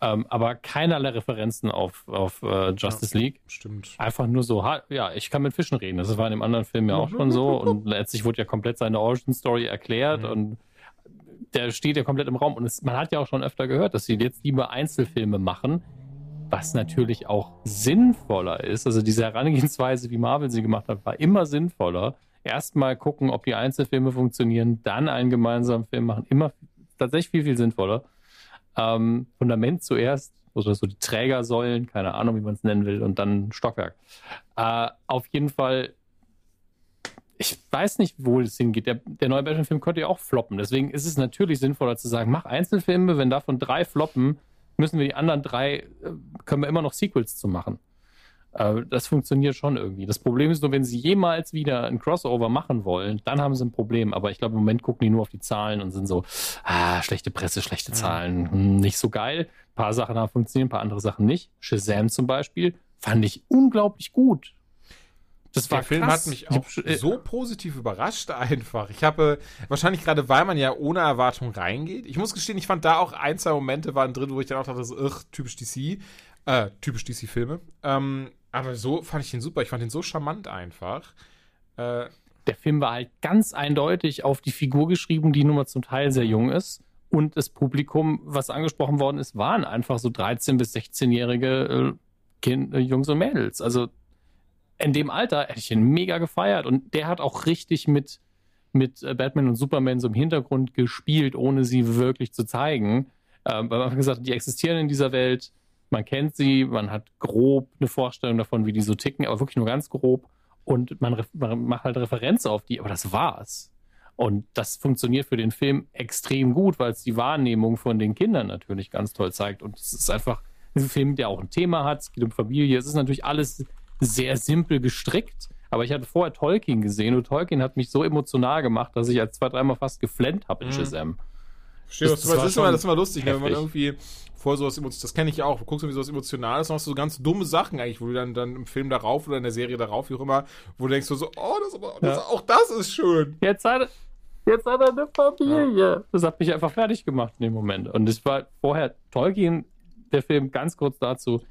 Speaker 2: Ähm, aber keinerlei Referenzen auf, auf uh, Justice ja, League.
Speaker 3: Stimmt.
Speaker 2: Einfach nur so, ja, ich kann mit Fischen reden. Das war in dem anderen Film ja auch schon so. Und letztlich wurde ja komplett seine Origin Story erklärt mhm. und der steht ja komplett im Raum. Und es, man hat ja auch schon öfter gehört, dass sie jetzt lieber Einzelfilme machen, was natürlich auch sinnvoller ist. Also diese Herangehensweise, wie Marvel sie gemacht hat, war immer sinnvoller. Erstmal gucken, ob die Einzelfilme funktionieren, dann einen gemeinsamen Film machen. Immer tatsächlich viel, viel sinnvoller. Ähm, Fundament zuerst, oder so die Trägersäulen, keine Ahnung, wie man es nennen will, und dann Stockwerk. Äh, auf jeden Fall ich weiß nicht, wo es hingeht. Der, der neue Batman-Film könnte ja auch floppen. Deswegen ist es natürlich sinnvoller zu sagen, mach Einzelfilme, wenn davon drei floppen, müssen wir die anderen drei, äh, können wir immer noch Sequels zu machen. Äh, das funktioniert schon irgendwie. Das Problem ist nur, wenn sie jemals wieder ein Crossover machen wollen, dann haben sie ein Problem. Aber ich glaube, im Moment gucken die nur auf die Zahlen und sind so, ah, schlechte Presse, schlechte Zahlen, hm, nicht so geil. Ein paar Sachen haben funktioniert, ein paar andere Sachen nicht. Shazam zum Beispiel fand ich unglaublich gut.
Speaker 3: Das war Der Film krass. hat mich auch äh, so positiv überrascht einfach. Ich habe wahrscheinlich gerade, weil man ja ohne Erwartung reingeht. Ich muss gestehen, ich fand da auch ein, zwei Momente waren drin, wo ich dann auch dachte, so, ugh, typisch DC. Äh, typisch DC-Filme. Ähm, aber so fand ich ihn super. Ich fand ihn so charmant einfach.
Speaker 2: Äh, der Film war halt ganz eindeutig auf die Figur geschrieben, die nun mal zum Teil sehr jung ist. Und das Publikum, was angesprochen worden ist, waren einfach so 13- bis 16-jährige äh, äh, Jungs und Mädels. Also in dem Alter hätte ich ihn mega gefeiert und der hat auch richtig mit, mit Batman und Superman so im Hintergrund gespielt, ohne sie wirklich zu zeigen. Ähm, weil man gesagt die existieren in dieser Welt, man kennt sie, man hat grob eine Vorstellung davon, wie die so ticken, aber wirklich nur ganz grob. Und man, man macht halt Referenz auf die, aber das war's. Und das funktioniert für den Film extrem gut, weil es die Wahrnehmung von den Kindern natürlich ganz toll zeigt. Und es ist einfach ein Film, der auch ein Thema hat. Es geht um Familie. Es ist natürlich alles sehr simpel gestrickt. Aber ich hatte vorher Tolkien gesehen und Tolkien hat mich so emotional gemacht, dass ich als zwei, dreimal fast geflennt habe in mhm. Shazam.
Speaker 3: Verstehe, das, das, das, ist immer, das ist immer lustig, ne, wenn man irgendwie vorher sowas Emotionales, das kenne ich auch, du guckst irgendwie sowas Emotionales, dann hast du so ganz dumme Sachen eigentlich, wo du dann, dann im Film darauf oder in der Serie darauf, wie auch immer, wo du denkst so, so oh, das, das, ja. auch das ist schön.
Speaker 2: Jetzt hat, jetzt hat er eine Familie. Ja. Das hat mich einfach fertig gemacht in dem Moment. Und es war vorher Tolkien, der Film, ganz kurz dazu,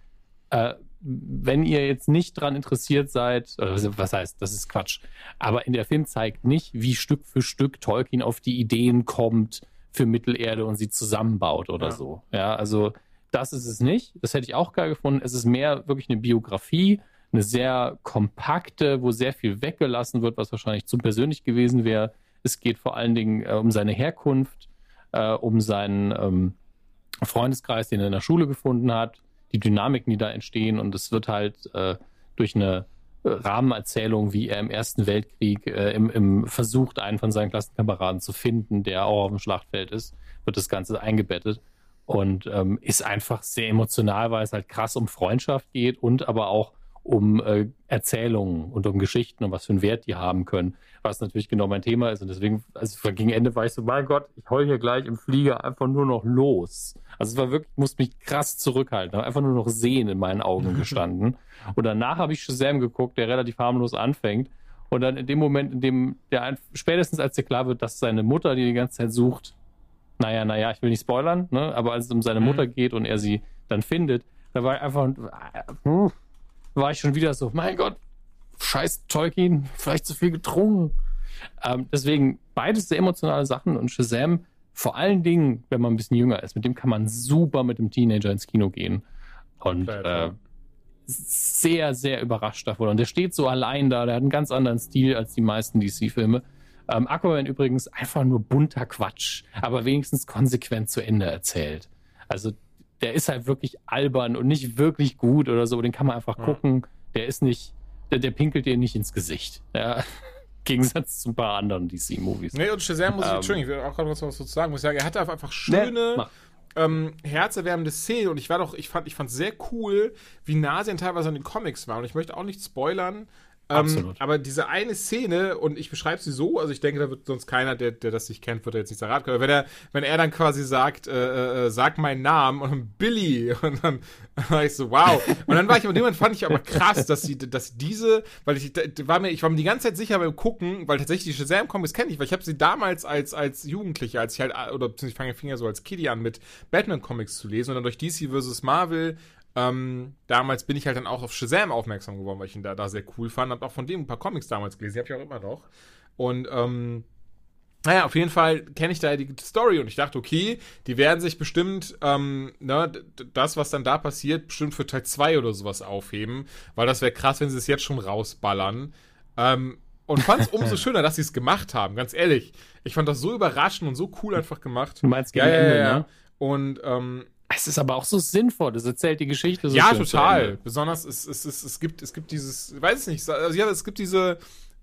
Speaker 2: äh, wenn ihr jetzt nicht daran interessiert seid, was heißt, das ist Quatsch, aber in der Film zeigt nicht, wie Stück für Stück Tolkien auf die Ideen kommt für Mittelerde und sie zusammenbaut oder ja. so. Ja, also das ist es nicht. Das hätte ich auch geil gefunden. Es ist mehr wirklich eine Biografie, eine sehr kompakte, wo sehr viel weggelassen wird, was wahrscheinlich zu persönlich gewesen wäre. Es geht vor allen Dingen äh, um seine Herkunft, äh, um seinen ähm, Freundeskreis, den er in der Schule gefunden hat, die Dynamiken, die da entstehen. Und es wird halt äh, durch eine äh, Rahmenerzählung, wie er im Ersten Weltkrieg äh, im, im versucht, einen von seinen Klassenkameraden zu finden, der auch auf dem Schlachtfeld ist, wird das Ganze eingebettet. Und ähm, ist einfach sehr emotional, weil es halt krass um Freundschaft geht und aber auch um äh, Erzählungen und um Geschichten und was für einen Wert die haben können, was natürlich genau mein Thema ist. Und deswegen, also gegen Ende war ich so, mein Gott, ich heul hier gleich im Flieger einfach nur noch los. Also es war wirklich, ich musste mich krass zurückhalten, habe einfach nur noch Sehen in meinen Augen gestanden. und danach habe ich Shazam geguckt, der relativ harmlos anfängt. Und dann in dem Moment, in dem der spätestens als dir klar wird, dass seine Mutter, die die ganze Zeit sucht, naja, naja, ich will nicht spoilern, ne? aber als es um seine mhm. Mutter geht und er sie dann findet, da war ich einfach, äh, war ich schon wieder so, mein Gott, scheiß Tolkien, vielleicht zu viel getrunken. Ähm, deswegen beides sehr emotionale Sachen und Shazam, vor allen Dingen, wenn man ein bisschen jünger ist, mit dem kann man super mit dem Teenager ins Kino gehen. Und äh, sehr, sehr überrascht davon. Und der steht so allein da, der hat einen ganz anderen Stil als die meisten DC-Filme. Ähm, Aquaman übrigens einfach nur bunter Quatsch, aber wenigstens konsequent zu Ende erzählt. Also der ist halt wirklich albern und nicht wirklich gut oder so. Den kann man einfach ja. gucken. Der ist nicht, der, der pinkelt dir nicht ins Gesicht. Ja. Gegensatz zu ein paar anderen DC-Movies.
Speaker 3: Nee, und Shazam muss ich, ähm, Entschuldigung, ich will auch gerade was dazu sagen, muss ich sagen, er hatte einfach schöne, nee, ähm, herzerwärmende Szenen und ich war doch, ich fand, ich fand sehr cool, wie nah sie teilweise an den Comics waren. Und ich möchte auch nicht spoilern, ähm, aber diese eine Szene, und ich beschreibe sie so, also ich denke, da wird sonst keiner, der, der das nicht kennt, wird er jetzt nicht erraten können. Wenn er, wenn er dann quasi sagt, äh, äh, sag meinen Namen und dann Billy, und dann war ich so, wow. Und dann war ich, dem Moment fand ich aber krass, dass sie, dass diese, weil ich war mir, ich war mir die ganze Zeit sicher beim Gucken, weil tatsächlich die Shazam-Comics kenne ich, weil ich habe sie damals als, als Jugendlicher, als ich halt, oder ich fange ja so als Kiddie an, mit Batman-Comics zu lesen und dann durch DC vs. Marvel ähm, damals bin ich halt dann auch auf Shazam aufmerksam geworden, weil ich ihn da, da sehr cool fand. Hab auch von dem ein paar Comics damals gelesen, die habe ich auch immer noch. Und ähm, naja, auf jeden Fall kenne ich da die Story und ich dachte, okay, die werden sich bestimmt, ähm, ne, das, was dann da passiert, bestimmt für Teil 2 oder sowas aufheben, weil das wäre krass, wenn sie es jetzt schon rausballern. Ähm, und fand es umso schöner, dass sie es gemacht haben, ganz ehrlich. Ich fand das so überraschend und so cool einfach gemacht.
Speaker 2: Du meinst ja, Ende, ja, ja. ne?
Speaker 3: Und ähm,
Speaker 2: es ist aber auch so sinnvoll, das erzählt die Geschichte so
Speaker 3: Ja, total. Besonders es, es, es, es, gibt, es gibt dieses, ich weiß es nicht, also ja, es gibt diese,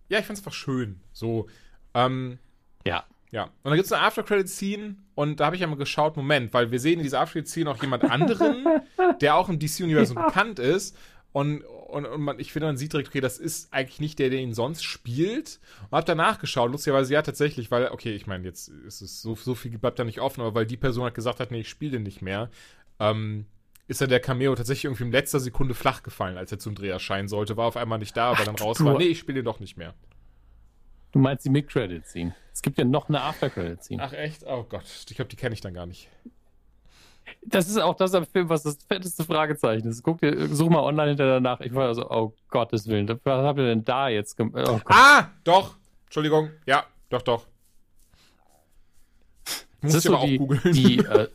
Speaker 3: ja, ich fand es einfach schön. So, ähm,
Speaker 2: ja.
Speaker 3: Ja. Und dann gibt es eine After-Credit-Scene und da habe ich ja mal geschaut, Moment, weil wir sehen in dieser After-Credit-Scene auch jemand anderen, der auch im DC-Universum ja. bekannt ist. Und, und, und man, ich finde, man sieht direkt, okay, das ist eigentlich nicht der, der ihn sonst spielt. Und hab danach geschaut, lustigerweise ja tatsächlich, weil, okay, ich meine, jetzt ist es so, so viel bleibt da nicht offen, aber weil die Person hat gesagt hat, nee, ich spiele den nicht mehr, ähm, ist dann der Cameo tatsächlich irgendwie in letzter Sekunde flach gefallen, als er zum Dreh erscheinen sollte, war auf einmal nicht da, aber dann raus war, nee, ich spiele den doch nicht mehr.
Speaker 2: Du meinst die Mid-Credit-Scene? Es gibt ja noch eine After-Credit-Scene.
Speaker 3: Ach echt? Oh Gott, ich glaube, die kenne ich dann gar nicht.
Speaker 2: Das ist auch das am Film, was das fetteste Fragezeichen ist. Guck dir, such mal online hinterher nach. Ich war so, oh Gottes Willen, was habt ihr denn da jetzt gemacht? Oh
Speaker 3: ah, doch. Entschuldigung. Ja, doch, doch.
Speaker 2: Muss das ist so die, die, äh,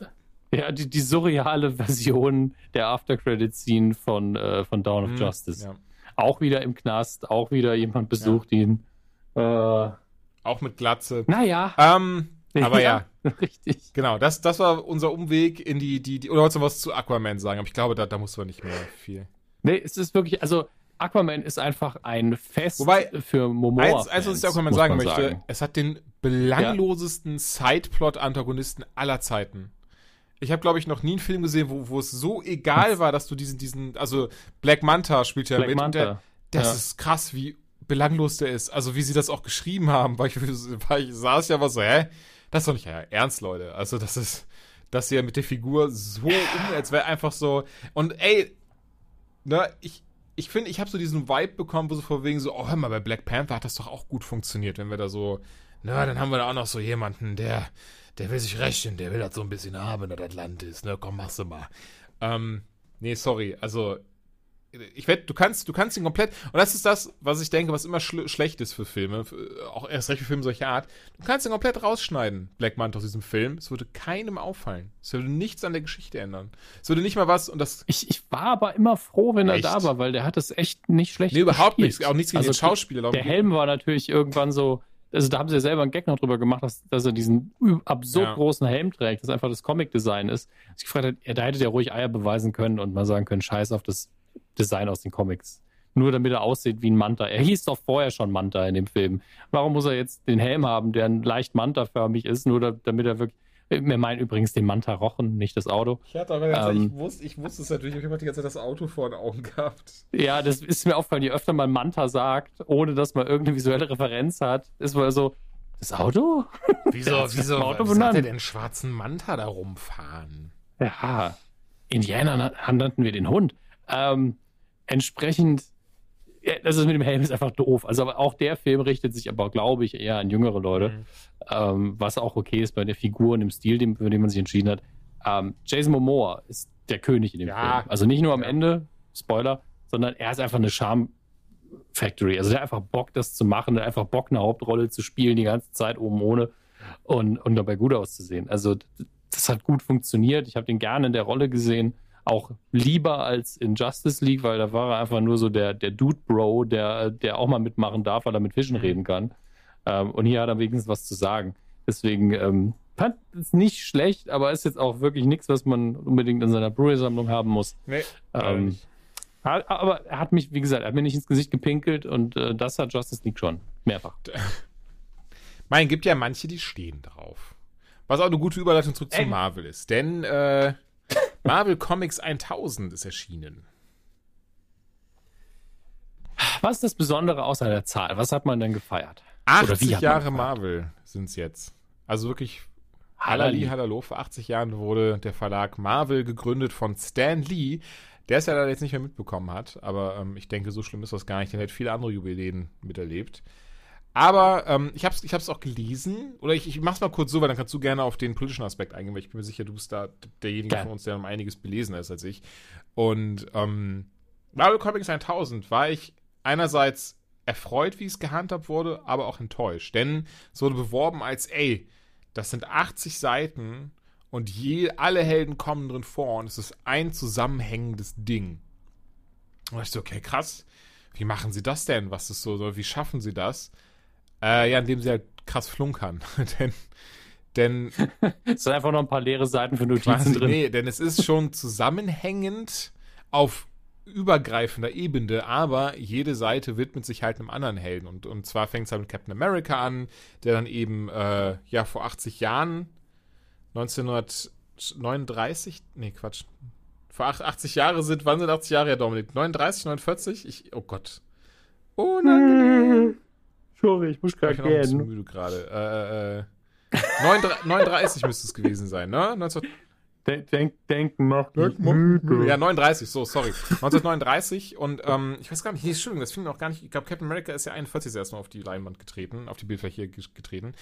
Speaker 2: ja, die, die surreale Version der After-Credit-Scene von, äh, von Dawn of hm, Justice. Ja. Auch wieder im Knast, auch wieder jemand besucht ja. ihn. Äh,
Speaker 3: auch mit Glatze.
Speaker 2: Naja.
Speaker 3: Ähm, aber ja, ja, richtig. Genau, das, das war unser Umweg in die, die, die oder wolltest du was zu Aquaman sagen? Aber ich glaube, da, da muss man nicht mehr viel.
Speaker 2: Nee, es ist wirklich, also Aquaman ist einfach ein Fest
Speaker 3: Wobei,
Speaker 2: für Momoa.
Speaker 3: Eins, eins was ich Aquaman sagen möchte, sagen. es hat den belanglosesten ja. Sideplot-Antagonisten aller Zeiten. Ich habe, glaube ich, noch nie einen Film gesehen, wo, wo es so egal war, dass du diesen, diesen, also Black Manta spielt ja Black mit. Manta. Der, das ja. ist krass, wie belanglos der ist. Also wie sie das auch geschrieben haben, weil ich, weil ich saß ja was so, hä? Das ist doch nicht ja, ernst, Leute. Also das ist, dass er mit der Figur so um, als wäre einfach so. Und ey, ne, ich, ich finde, ich habe so diesen Vibe bekommen, wo so vor wegen so, oh, hör mal, bei Black Panther hat das doch auch gut funktioniert, wenn wir da so, na, dann haben wir da auch noch so jemanden, der, der will sich rächen, der will das so ein bisschen haben in Atlantis, ne, komm, mach's mal. Ähm, nee, sorry, also ich wette, du kannst, du kannst ihn komplett, und das ist das, was ich denke, was immer schl schlecht ist für Filme, für, auch erst recht für Filme solcher Art. Du kannst ihn komplett rausschneiden, Black Manta aus diesem Film. Es würde keinem auffallen. Es würde nichts an der Geschichte ändern. Es würde nicht mal was, und das.
Speaker 2: Ich, ich war aber immer froh, wenn echt? er da war, weil der hat es echt nicht schlecht
Speaker 3: Nee, überhaupt nichts. Auch nichts gegen also, den Schauspieler.
Speaker 2: Der Helm war natürlich irgendwann so, also da haben sie ja selber einen Gag noch drüber gemacht, dass, dass er diesen absurd ja. großen Helm trägt, das einfach das Comic-Design ist. Ich gefragt habe, ja, da hätte der ruhig Eier beweisen können und mal sagen können, scheiß auf das Design aus den Comics. Nur damit er aussieht wie ein Manta. Er hieß doch vorher schon Manta in dem Film. Warum muss er jetzt den Helm haben, der leicht Manta-förmig ist, nur da, damit er wirklich. Wir meinen übrigens den Manta Rochen, nicht das Auto.
Speaker 3: Ich hatte aber ähm, ich wusste, ich wusste es natürlich, ich habe die ganze Zeit das Auto vor den Augen gehabt.
Speaker 2: Ja, das ist mir aufgefallen, je öfter man Manta sagt, ohne dass man irgendeine visuelle Referenz hat, ist man so, das Auto?
Speaker 3: Wieso, wieso, Auto wieso hat er den schwarzen Manta da rumfahren?
Speaker 2: Ja, Indianer nannten wir den Hund. Ähm, entsprechend, ja, das ist mit dem Helm ist einfach doof. Also aber auch der Film richtet sich aber, glaube ich, eher an jüngere Leute, mhm. ähm, was auch okay ist bei der Figur und dem Stil, dem, für den man sich entschieden hat. Ähm, Jason Momoa ist der König in dem ja. Film. Also nicht nur am. Ende, Spoiler, sondern er ist einfach eine Charme Factory. Also der hat einfach Bock, das zu machen, der hat einfach Bock, eine Hauptrolle zu spielen, die ganze Zeit oben ohne und, und dabei gut auszusehen. Also das hat gut funktioniert. Ich habe den gerne in der Rolle gesehen auch lieber als in Justice League, weil da war er einfach nur so der, der Dude-Bro, der, der auch mal mitmachen darf, weil er mit Vision mhm. reden kann. Ähm, und hier hat er wenigstens was zu sagen. Deswegen ähm, fand es nicht schlecht, aber ist jetzt auch wirklich nichts, was man unbedingt in seiner Blu-ray-Sammlung haben muss. Nee, ähm, aber er hat mich, wie gesagt, er hat mir nicht ins Gesicht gepinkelt und äh, das hat Justice League schon. Mehrfach.
Speaker 3: Mein, gibt ja manche, die stehen drauf. Was auch eine gute Überleitung zurück zu Marvel ist. Denn äh, Marvel Comics 1000 ist erschienen.
Speaker 2: Was ist das Besondere außer der Zahl? Was hat man denn gefeiert?
Speaker 3: 80 Jahre Marvel sind es jetzt. Also wirklich Halali, Halalo. Vor 80 Jahren wurde der Verlag Marvel gegründet von Stan Lee, der es ja leider jetzt nicht mehr mitbekommen hat. Aber ähm, ich denke, so schlimm ist das gar nicht. Der hat viele andere Jubiläen miterlebt. Aber ähm, ich habe es ich hab's auch gelesen. Oder ich, ich mach's mal kurz so, weil dann kannst du gerne auf den politischen Aspekt eingehen, weil ich bin mir sicher, du bist da derjenige ja. von uns, der um einiges belesen ist als ich. Und ähm, Marvel Comics 1000 war ich einerseits erfreut, wie es gehandhabt wurde, aber auch enttäuscht. Denn es wurde beworben als, ey, das sind 80 Seiten und je, alle Helden kommen drin vor und es ist ein zusammenhängendes Ding. Und ich so, okay, krass. Wie machen sie das denn? Was ist so, wie schaffen sie das? Äh, ja, indem sie halt krass flunkern. denn denn
Speaker 2: es sind einfach noch ein paar leere Seiten für Notizen quasi, drin. Nee,
Speaker 3: denn es ist schon zusammenhängend auf übergreifender Ebene, aber jede Seite widmet sich halt einem anderen Helden. Und, und zwar fängt es halt mit Captain America an, der dann eben äh, ja vor 80 Jahren, 1939, nee, Quatsch, vor 80 Jahre sind, wann sind 80 Jahre, ja, Dominik? 39, 49? Ich, oh Gott.
Speaker 2: Unangenehm. Sorry, ich muss gerade gehen. Ich bin
Speaker 3: müde gerade. Äh, äh, 39 müsste es gewesen sein, ne? 19
Speaker 2: Denk, denken macht
Speaker 3: mich müde. Ja, 39, so, sorry. 1939 und ähm, ich weiß gar nicht, nee, Entschuldigung, das finde ich auch gar nicht. Ich glaube, Captain America ist ja 41 erstmal auf die Leinwand getreten, auf die Bildfläche getreten.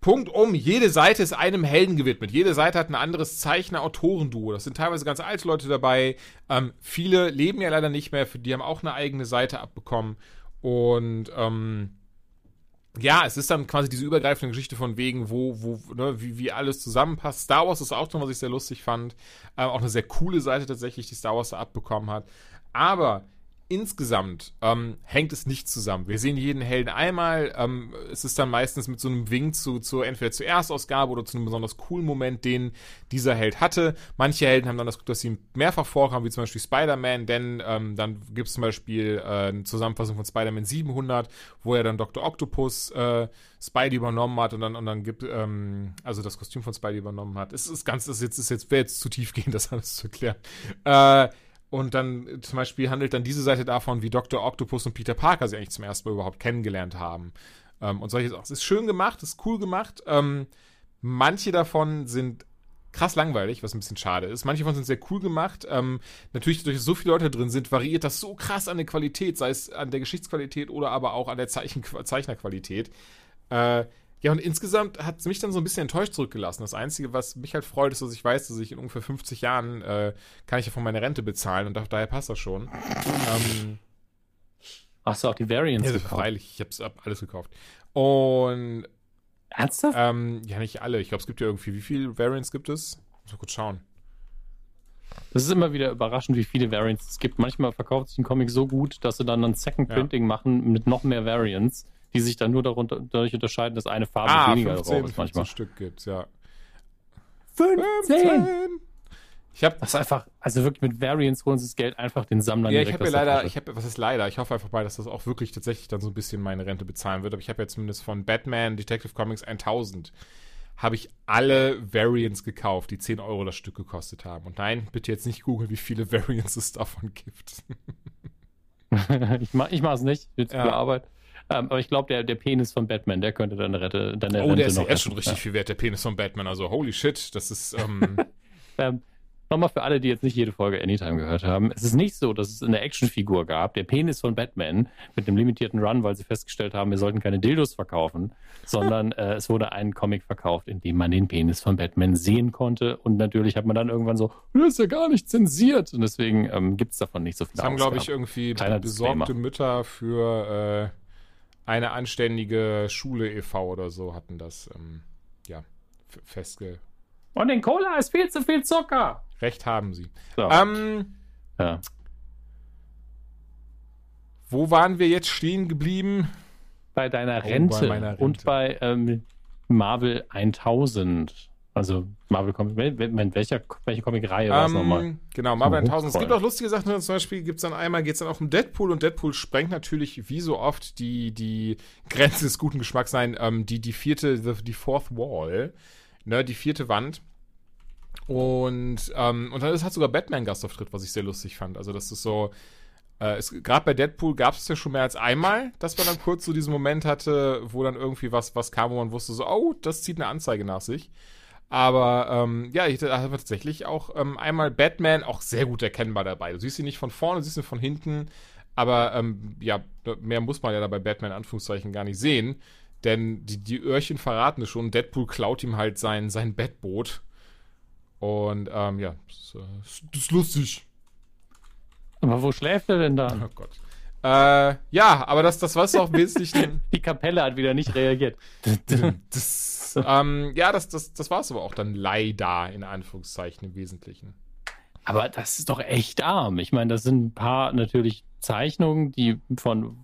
Speaker 3: Punkt um, jede Seite ist einem Helden gewidmet. Jede Seite hat ein anderes Zeichner-Autoren-Duo. Das sind teilweise ganz alte Leute dabei. Ähm, viele leben ja leider nicht mehr, für die haben auch eine eigene Seite abbekommen. Und ähm, ja, es ist dann quasi diese übergreifende Geschichte von wegen, wo, wo, ne, wie, wie alles zusammenpasst. Star Wars ist auch drin, was ich sehr lustig fand. Ähm, auch eine sehr coole Seite tatsächlich, die Star Wars da abbekommen hat. Aber insgesamt ähm, hängt es nicht zusammen. Wir sehen jeden Helden einmal. Ähm, es ist dann meistens mit so einem Wink zu, zu entweder zur Erstausgabe oder zu einem besonders coolen Moment, den dieser Held hatte. Manche Helden haben dann das Glück, dass sie mehrfach vorkommen, wie zum Beispiel Spider-Man, denn ähm, dann gibt es zum Beispiel äh, eine Zusammenfassung von Spider-Man 700, wo er dann Dr. Octopus äh, Spidey übernommen hat und dann, und dann gibt, ähm, also das Kostüm von Spidey übernommen hat. Es ist ganz, das ist jetzt, ist jetzt, wäre jetzt zu tief gehen, das alles zu erklären. Äh, und dann äh, zum Beispiel handelt dann diese Seite davon, wie Dr. Octopus und Peter Parker sie eigentlich zum ersten Mal überhaupt kennengelernt haben. Ähm, und solche Sachen. Es ist schön gemacht, es ist cool gemacht. Ähm, manche davon sind krass langweilig, was ein bisschen schade ist. Manche von sind sehr cool gemacht. Ähm, natürlich, durch so viele Leute drin sind, variiert das so krass an der Qualität, sei es an der Geschichtsqualität oder aber auch an der Zeichen Zeichnerqualität. Äh, ja, und insgesamt hat es mich dann so ein bisschen enttäuscht zurückgelassen. Das Einzige, was mich halt freut, ist, dass ich weiß, dass ich in ungefähr 50 Jahren äh, kann ich ja von meiner Rente bezahlen und daher passt das schon. ähm,
Speaker 2: Hast du auch die Variants
Speaker 3: ja, gekauft? Freilich, ich habe alles gekauft. Und
Speaker 2: Ernsthaft?
Speaker 3: Ähm, ja, nicht alle. Ich glaube, es gibt ja irgendwie, wie viele Variants gibt es? Muss mal kurz schauen.
Speaker 2: Das ist immer wieder überraschend, wie viele Variants es gibt. Manchmal verkauft sich ein Comic so gut, dass sie dann ein Second Printing ja. machen mit noch mehr Variants, die sich dann nur darunter, dadurch unterscheiden, dass eine Farbe
Speaker 3: ah,
Speaker 2: weniger
Speaker 3: 15, drauf ist manchmal. Stück gibt's, ja.
Speaker 2: 15! 15. Ich habe das einfach, also wirklich mit Variants holen sie das Geld einfach den Sammlern
Speaker 3: Ja, ich habe ja leider, ich habe, was ist leider? Ich hoffe einfach mal, dass das auch wirklich tatsächlich dann so ein bisschen meine Rente bezahlen wird. Aber ich habe ja zumindest von Batman Detective Comics 1000 habe ich alle Variants gekauft, die 10 Euro das Stück gekostet haben. Und nein, bitte jetzt nicht googeln, wie viele Variants es davon gibt.
Speaker 2: ich mach, ich mach's nicht, jetzt ja. Arbeit. Ähm, aber ich glaube, der, der Penis von Batman, der könnte deine Rette, deine
Speaker 3: Oh, Rente der ist ja erst schon richtig ja. viel wert, der Penis von Batman. Also holy shit, das ist. Ähm,
Speaker 2: ähm, Nochmal für alle, die jetzt nicht jede Folge Anytime gehört haben. Es ist nicht so, dass es eine Actionfigur gab, der Penis von Batman mit einem limitierten Run, weil sie festgestellt haben, wir sollten keine Dildos verkaufen, sondern äh, es wurde ein Comic verkauft, in dem man den Penis von Batman sehen konnte. Und natürlich hat man dann irgendwann so, das ist ja gar nicht zensiert. Und deswegen ähm, gibt es davon nicht so viel.
Speaker 3: Das haben, glaube ich, irgendwie Kleiner besorgte Disclaimer. Mütter für äh, eine anständige Schule e.V. oder so hatten das ähm, ja festge
Speaker 2: und in Cola ist viel zu viel Zucker.
Speaker 3: Recht haben Sie. So. Ähm, ja. Wo waren wir jetzt stehen geblieben?
Speaker 2: Bei deiner Rente, oh, bei Rente. und bei ähm, Marvel 1000. Also Marvel Comic, welcher, welche Comic-Reihe war es um, nochmal?
Speaker 3: Genau, Marvel 1000. Es gibt auch lustige Sachen, zum Beispiel gibt es dann einmal, geht es dann auch um Deadpool und Deadpool sprengt natürlich wie so oft die, die Grenze des guten Geschmacks sein, ähm, die, die vierte, die, Fourth Wall ne, die vierte Wand. Und, ähm, und dann hat sogar Batman Gastauftritt, was ich sehr lustig fand. Also, das ist so, äh, gerade bei Deadpool gab es ja schon mehr als einmal, dass man dann kurz so diesen Moment hatte, wo dann irgendwie was, was kam, wo man wusste, so, oh, das zieht eine Anzeige nach sich. Aber ähm, ja, ich hatte tatsächlich auch ähm, einmal Batman auch sehr gut erkennbar dabei. Du siehst ihn nicht von vorne, du siehst ihn von hinten. Aber ähm, ja, mehr muss man ja da bei Batman in Anführungszeichen gar nicht sehen. Denn die, die Öhrchen verraten es schon. Deadpool klaut ihm halt sein, sein Bettboot. Und ähm, ja, das, äh, das, ist lustig.
Speaker 2: Aber wo schläft er denn da?
Speaker 3: Oh Gott. Äh, ja, aber das, das war es auch wesentlich.
Speaker 2: die Kapelle hat wieder nicht reagiert.
Speaker 3: das, ähm, ja, das, das, das war es aber auch dann leider, in Anführungszeichen, im Wesentlichen.
Speaker 2: Aber das ist doch echt arm. Ich meine, das sind ein paar natürlich Zeichnungen, die von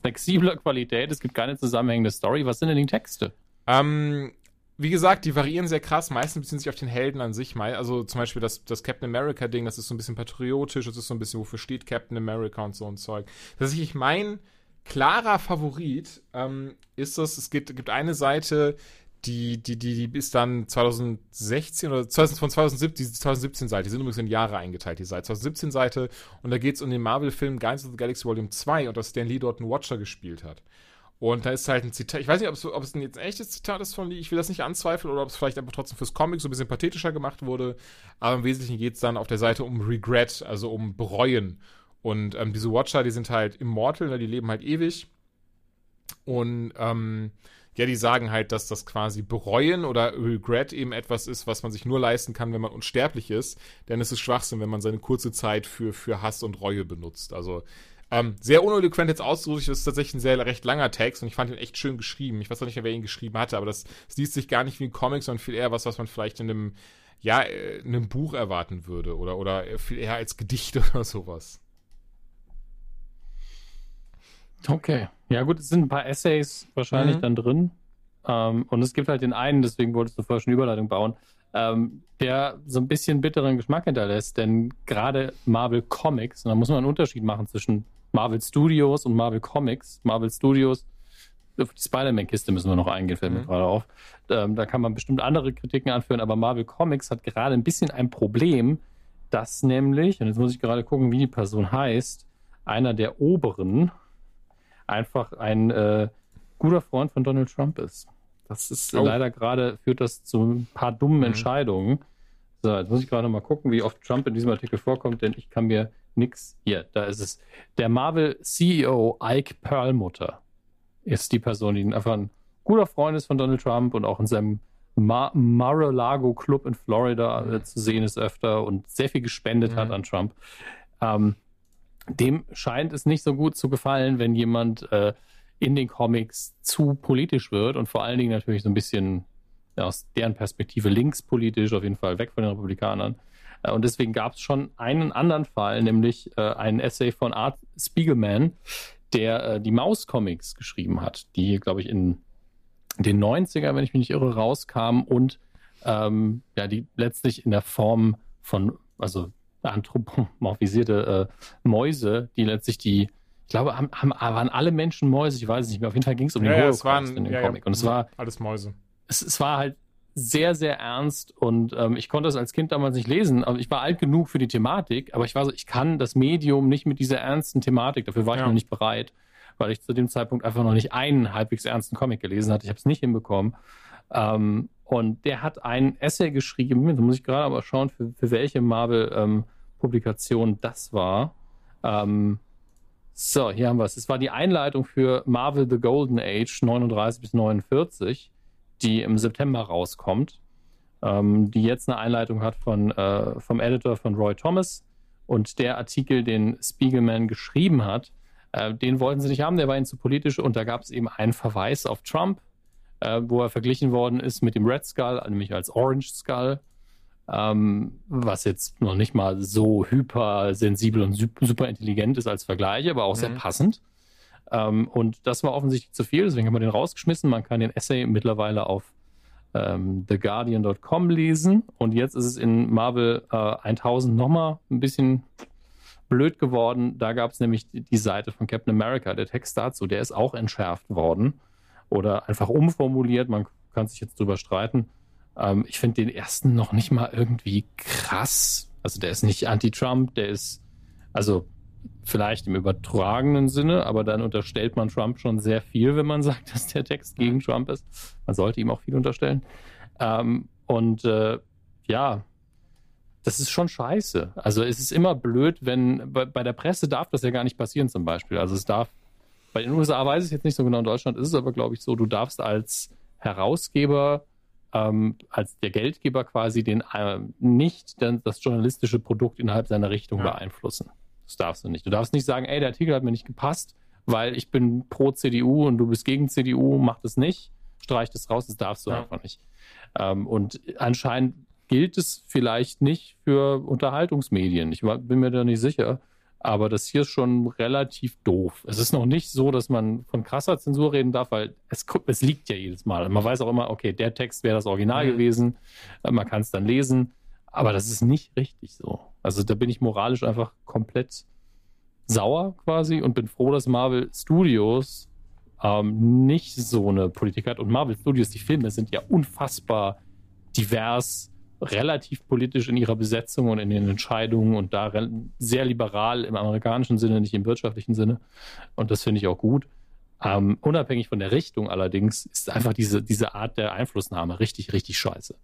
Speaker 2: flexibler Qualität. Es gibt keine zusammenhängende Story. Was sind denn die Texte?
Speaker 3: Ähm, wie gesagt, die variieren sehr krass. Meistens beziehen sich auf den Helden an sich. Also zum Beispiel das, das Captain America-Ding, das ist so ein bisschen patriotisch, das ist so ein bisschen, wofür steht Captain America und so ein Zeug. Tatsächlich mein klarer Favorit ähm, ist das, es gibt, gibt eine Seite, die, die, die, die ist dann 2016 oder 2000, von 2017, die 2017 Seite, die sind übrigens in Jahre eingeteilt, die Seite. 2017 Seite und da geht es um den Marvel-Film Guardians of the Galaxy Volume 2 und dass Stan Lee dort einen Watcher gespielt hat. Und da ist halt ein Zitat, ich weiß nicht, ob es, jetzt ein echtes Zitat ist von Lee, ich will das nicht anzweifeln, oder ob es vielleicht einfach trotzdem fürs Comic so ein bisschen pathetischer gemacht wurde. Aber im Wesentlichen geht es dann auf der Seite um Regret, also um Bereuen. Und ähm, diese Watcher, die sind halt immortal, ne, die leben halt ewig. Und ähm, ja, die sagen halt, dass das quasi bereuen oder Regret eben etwas ist, was man sich nur leisten kann, wenn man unsterblich ist. Denn es ist Schwachsinn, wenn man seine kurze Zeit für, für Hass und Reue benutzt. Also ähm, sehr uneloquent jetzt ausgedrückt, das ist tatsächlich ein sehr recht langer Text und ich fand ihn echt schön geschrieben. Ich weiß auch nicht mehr, wer ihn geschrieben hatte, aber das, das liest sich gar nicht wie ein Comic, sondern viel eher was, was man vielleicht in einem, ja, in einem Buch erwarten würde oder, oder viel eher als Gedicht oder sowas.
Speaker 2: Okay. Ja, gut, es sind ein paar Essays wahrscheinlich mhm. dann drin. Ähm, und es gibt halt den einen, deswegen wolltest du vorher schon Überleitung bauen, ähm, der so ein bisschen bitteren Geschmack hinterlässt. Denn gerade Marvel Comics, und da muss man einen Unterschied machen zwischen Marvel Studios und Marvel Comics. Marvel Studios, auf die Spider-Man-Kiste müssen wir noch eingehen, fällt mir mhm. gerade auf. Ähm, da kann man bestimmt andere Kritiken anführen, aber Marvel Comics hat gerade ein bisschen ein Problem, dass nämlich, und jetzt muss ich gerade gucken, wie die Person heißt, einer der Oberen, einfach ein äh, guter Freund von Donald Trump ist. Das ist oh. leider gerade, führt das zu ein paar dummen mhm. Entscheidungen. So, jetzt muss ich gerade mal gucken, wie oft Trump in diesem Artikel vorkommt, denn ich kann mir nichts. Hier, da ist es. Der Marvel CEO Ike Perlmutter ist die Person, die einfach ein guter Freund ist von Donald Trump und auch in seinem Mar Mar-a-Lago Club in Florida äh, zu sehen ist öfter und sehr viel gespendet mhm. hat an Trump. Ähm, dem scheint es nicht so gut zu gefallen, wenn jemand äh, in den Comics zu politisch wird und vor allen Dingen natürlich so ein bisschen ja, aus deren Perspektive linkspolitisch, auf jeden Fall weg von den Republikanern. Äh, und deswegen gab es schon einen anderen Fall, nämlich äh, einen Essay von Art Spiegelman, der äh, die Maus-Comics geschrieben hat, die, glaube ich, in den 90er, wenn ich mich nicht irre, rauskamen und ähm, ja, die letztlich in der Form von, also anthropomorphisierte äh, Mäuse, die letztlich die, ich glaube, haben, haben, waren alle Menschen Mäuse, ich weiß es nicht mehr. Auf jeden Fall ging es um
Speaker 3: ja,
Speaker 2: den
Speaker 3: Holocaust waren,
Speaker 2: in dem
Speaker 3: ja,
Speaker 2: Comic. Und es war
Speaker 3: alles Mäuse.
Speaker 2: Es, es war halt sehr, sehr ernst und ähm, ich konnte das als Kind damals nicht lesen, aber ich war alt genug für die Thematik, aber ich war so, ich kann das Medium nicht mit dieser ernsten Thematik, dafür war ich ja. noch nicht bereit, weil ich zu dem Zeitpunkt einfach noch nicht einen halbwegs ernsten Comic gelesen hatte. Ich habe es nicht hinbekommen. Ähm, und der hat ein Essay geschrieben, da muss ich gerade aber schauen, für, für welche Marvel-Publikation ähm, das war. Ähm, so, hier haben wir es. Es war die Einleitung für Marvel The Golden Age 39 bis 49 die im September rauskommt, ähm, die jetzt eine Einleitung hat von, äh, vom Editor von Roy Thomas. Und der Artikel, den Spiegelman geschrieben hat, äh, den wollten sie nicht haben, der war ihnen zu politisch. Und da gab es eben einen Verweis auf Trump, äh, wo er verglichen worden ist mit dem Red Skull, nämlich als Orange Skull. Ähm, was jetzt noch nicht mal so hypersensibel und super intelligent ist als Vergleich, aber auch mhm. sehr passend. Ähm, und das war offensichtlich zu viel, deswegen haben wir den rausgeschmissen. Man kann den Essay mittlerweile auf ähm, TheGuardian.com lesen. Und jetzt ist es in Marvel äh, 1000 nochmal ein bisschen blöd geworden. Da gab es nämlich die, Seite von Captain America, der Text dazu, der ist auch entschärft worden oder einfach umformuliert. Man kann sich jetzt drüber streiten. Ähm, ich finde den ersten noch nicht mal irgendwie krass. Also der ist nicht anti-Trump, der ist, also vielleicht im übertragenen Sinne, aber dann unterstellt man Trump schon sehr viel, wenn man sagt, dass der Text gegen Trump ist. Man sollte ihm auch viel unterstellen. Ähm, und äh, ja, das ist schon scheiße. Also es ist immer blöd, wenn bei, bei, der Presse darf das ja gar nicht passieren zum Beispiel. Also es darf, bei den USA weiß ich jetzt nicht so genau, in Deutschland ist es aber, glaube ich, so, du darfst als Herausgeber, ähm, als der Geldgeber quasi den äh, nicht das journalistische Produkt innerhalb seiner Richtung ja. beeinflussen. Das darfst du nicht. Du darfst nicht sagen, ey, der Artikel hat mir nicht gepasst, weil ich bin pro CDU und du bist gegen CDU, mach das nicht, streich das raus, das darfst du ja. einfach nicht. Ähm, und anscheinend gilt es vielleicht nicht für Unterhaltungsmedien. Ich bin mir da nicht sicher. Aber das hier ist schon relativ doof. Es ist noch nicht so, dass man von krasser Zensur reden darf, weil es, es liegt ja jedes Mal. Man weiß auch immer, okay, der Text wäre das Original mhm. gewesen. Man kann es dann lesen. Aber das ist nicht richtig so. Also da bin ich moralisch einfach komplett sauer quasi und bin froh, dass Marvel Studios ähm, nicht so eine Politik hat. Und Marvel Studios, die Filme sind ja unfassbar divers, relativ politisch in ihrer Besetzung und in den Entscheidungen und da sehr liberal im amerikanischen Sinne, nicht im wirtschaftlichen Sinne. Und das finde ich auch gut. Ähm, unabhängig von der Richtung allerdings ist einfach diese, diese Art der Einflussnahme richtig, richtig scheiße.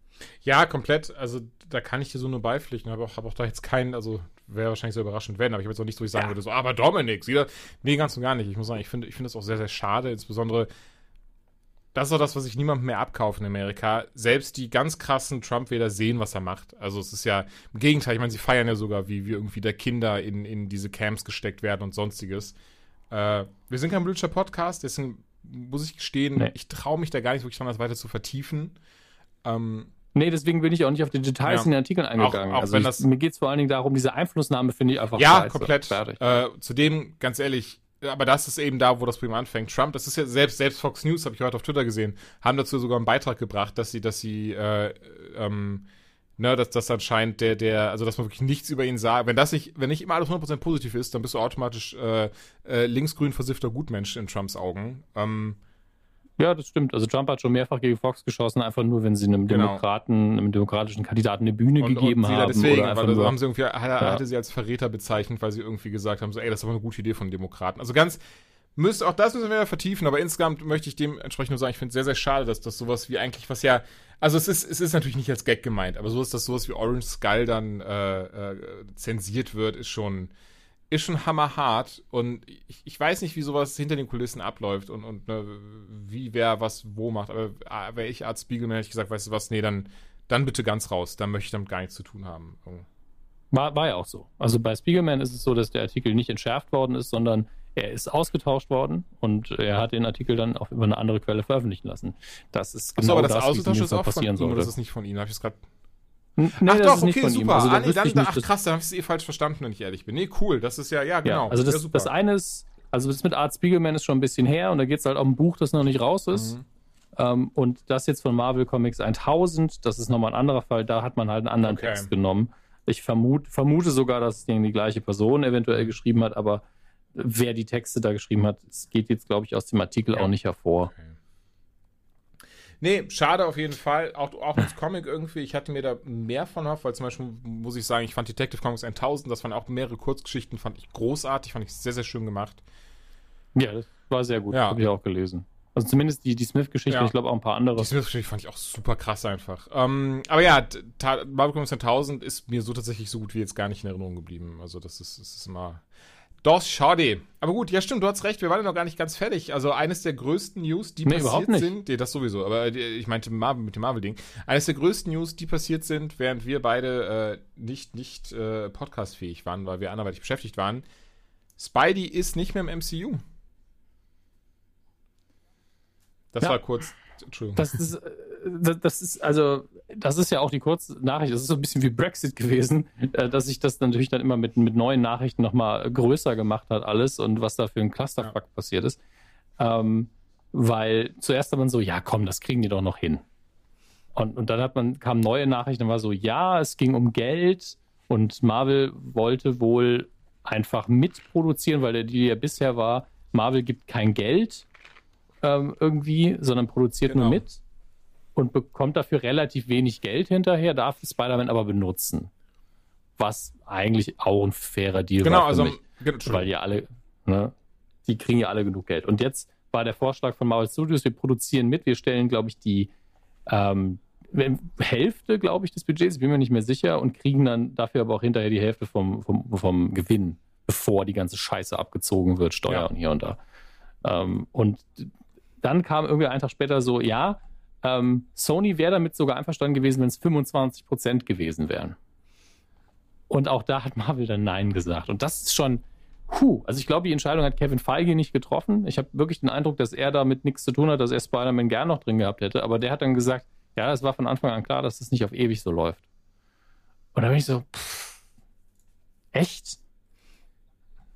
Speaker 3: Ja, komplett. Also da kann ich dir so nur beipflichten. Habe auch, da jetzt keinen, also wäre wahrscheinlich sehr überraschend werden, aber ich habe jetzt auch nicht so, ich sagen ja. würde, so, aber Dominik, sieh das. Nee, ganz und gar nicht. Ich muss sagen, ich finde ich finde das auch sehr, sehr schade, insbesondere das ist auch das, was ich niemandem mehr abkaufe in Amerika. Selbst die ganz krassen Trump-Wähler sehen, was er macht. Also es ist ja im Gegenteil, ich meine, sie feiern ja sogar, wie, wie irgendwie da Kinder in, in diese Camps gesteckt werden und sonstiges. Äh, wir sind kein politischer Podcast, deswegen muss ich gestehen, nee. ich traue mich da gar nicht wirklich dran, das weiter zu vertiefen.
Speaker 2: Ähm, nee, deswegen bin ich auch nicht auf die Details ja. in den Artikeln eingegangen. Auch, auch also ich, mir geht es vor allen Dingen darum, diese Einflussnahme finde ich einfach
Speaker 3: Ja, scheiße. komplett. Äh, zudem, ganz ehrlich, aber das ist eben da, wo das Problem anfängt. Trump, das ist ja selbst, selbst Fox News, habe ich heute auf Twitter gesehen, haben dazu sogar einen Beitrag gebracht, dass sie, dass sie äh, ähm, ne, dass das anscheinend der, der, also dass man wirklich nichts über ihn sagt. Wenn das nicht, wenn nicht immer alles 100% positiv ist, dann bist du automatisch äh, äh, linksgrün versiffter Gutmensch in Trumps Augen. Ähm,
Speaker 2: ja, das stimmt. Also Trump hat schon mehrfach gegen Fox geschossen, einfach nur, wenn sie einem genau. Demokraten, einem demokratischen Kandidaten eine Bühne und, gegeben und haben.
Speaker 3: Deswegen, oder weil nur, haben sie irgendwie, hat, ja. hatte sie als Verräter bezeichnet, weil sie irgendwie gesagt haben, so, ey, das ist aber eine gute Idee von Demokraten. Also ganz, Müsste, auch das müssen wir vertiefen, aber insgesamt möchte ich dementsprechend nur sagen, ich finde es sehr, sehr schade, dass das sowas wie eigentlich, was ja, also es ist, es ist natürlich nicht als Gag gemeint, aber so ist, dass sowas wie Orange Skull dann äh, äh, zensiert wird, ist schon, ist schon hammerhart und ich, ich weiß nicht, wie sowas hinter den Kulissen abläuft und, und ne, wie wer was wo macht, aber äh, wäre ich Art Spiegelman, hätte ich gesagt, weißt du was, nee, dann, dann bitte ganz raus, dann möchte ich damit gar nichts zu tun haben.
Speaker 2: War, war ja auch so. Also bei Spiegelman ist es so, dass der Artikel nicht entschärft worden ist, sondern er ist ausgetauscht worden und er hat den Artikel dann auch über eine andere Quelle veröffentlichen lassen. Das ist genau Achso, aber das, das
Speaker 3: ausgetauscht ist auch passieren von ihm, das ist nicht von ihm. Habe ich es gerade Nee, ach doch, okay, super. Also, ah, nee, dann, nicht, ach krass, dann habe ich es eh falsch verstanden, wenn ich ehrlich bin. Nee, cool, das ist ja, ja, genau. Ja,
Speaker 2: also das, ja, das eine ist, also das mit Art Spiegelman ist schon ein bisschen her und da geht es halt um ein Buch, das noch nicht raus ist. Mhm. Um, und das jetzt von Marvel Comics 1000, das ist nochmal ein anderer Fall, da hat man halt einen anderen okay. Text genommen. Ich vermute, vermute sogar, dass es die gleiche Person eventuell geschrieben hat, aber wer die Texte da geschrieben hat, es geht jetzt, glaube ich, aus dem Artikel ja. auch nicht hervor. Okay.
Speaker 3: Nee, schade auf jeden Fall. Auch, auch das Comic irgendwie, ich hatte mir da mehr von erhofft, weil zum Beispiel muss ich sagen, ich fand Detective Comics 1000, das waren auch mehrere Kurzgeschichten, fand ich großartig, fand ich sehr, sehr schön gemacht.
Speaker 2: Ja, das war sehr gut, ja. habe ich auch gelesen. Also zumindest die, die Smith-Geschichte, ja. ich glaube auch ein paar andere. Die
Speaker 3: Smith-Geschichte fand ich auch super krass einfach. Ähm, aber ja, Marvel Comics 1000 ist mir so tatsächlich so gut wie jetzt gar nicht in Erinnerung geblieben. Also das ist, das ist immer doch, schade. Aber gut, ja stimmt, du hast recht, wir waren ja noch gar nicht ganz fertig. Also eines der größten News, die nee, passiert sind, nee, das sowieso, aber ich meinte Marvel, mit dem Marvel-Ding. Eines der größten News, die passiert sind, während wir beide äh, nicht, nicht äh, podcastfähig waren, weil wir anderweitig beschäftigt waren. Spidey ist nicht mehr im MCU. Das ja. war kurz.
Speaker 2: Entschuldigung. Das ist, äh, das ist also, das ist ja auch die kurze Nachricht. Das ist so ein bisschen wie Brexit gewesen, äh, dass sich das natürlich dann immer mit, mit neuen Nachrichten nochmal größer gemacht hat, alles und was da für ein Clusterfuck ja. passiert ist. Ähm, weil zuerst hat man so, ja komm, das kriegen die doch noch hin. Und, und dann hat man, kamen neue Nachrichten und war so, ja, es ging um Geld und Marvel wollte wohl einfach mitproduzieren, weil der die ja bisher war, Marvel gibt kein Geld ähm, irgendwie, sondern produziert genau. nur mit und bekommt dafür relativ wenig Geld hinterher, darf Spider-Man aber benutzen. Was eigentlich auch ein fairer Deal
Speaker 3: genau, war.
Speaker 2: Genau,
Speaker 3: also,
Speaker 2: mich, weil die alle, ne, die kriegen ja alle genug Geld. Und jetzt war der Vorschlag von Marvel Studios, wir produzieren mit, wir stellen, glaube ich, die ähm, Hälfte, glaube ich, des Budgets, bin mir nicht mehr sicher, und kriegen dann dafür aber auch hinterher die Hälfte vom, vom, vom Gewinn, bevor die ganze Scheiße abgezogen wird, Steuer ja. hier und da. Ähm, und dann kam irgendwie einen Tag später so, ja, ähm, Sony wäre damit sogar einverstanden gewesen, wenn es 25 Prozent gewesen wären. Und auch da hat Marvel dann Nein gesagt. Und das ist schon, puh, also ich glaube, die Entscheidung hat Kevin Feige nicht getroffen. Ich habe wirklich den Eindruck, dass er damit nichts zu tun hat, dass er Spider-Man gern noch drin gehabt hätte. Aber der hat dann gesagt, ja, es war von Anfang an klar, dass das nicht auf ewig so läuft. Und da bin ich so, pff, echt?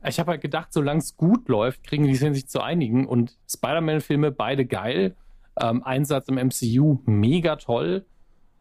Speaker 2: Ich habe halt gedacht, solange es gut läuft, kriegen die es hin, sich zu einigen. Und Spider-Man-Filme beide geil. Ähm, Einsatz im MCU mega toll.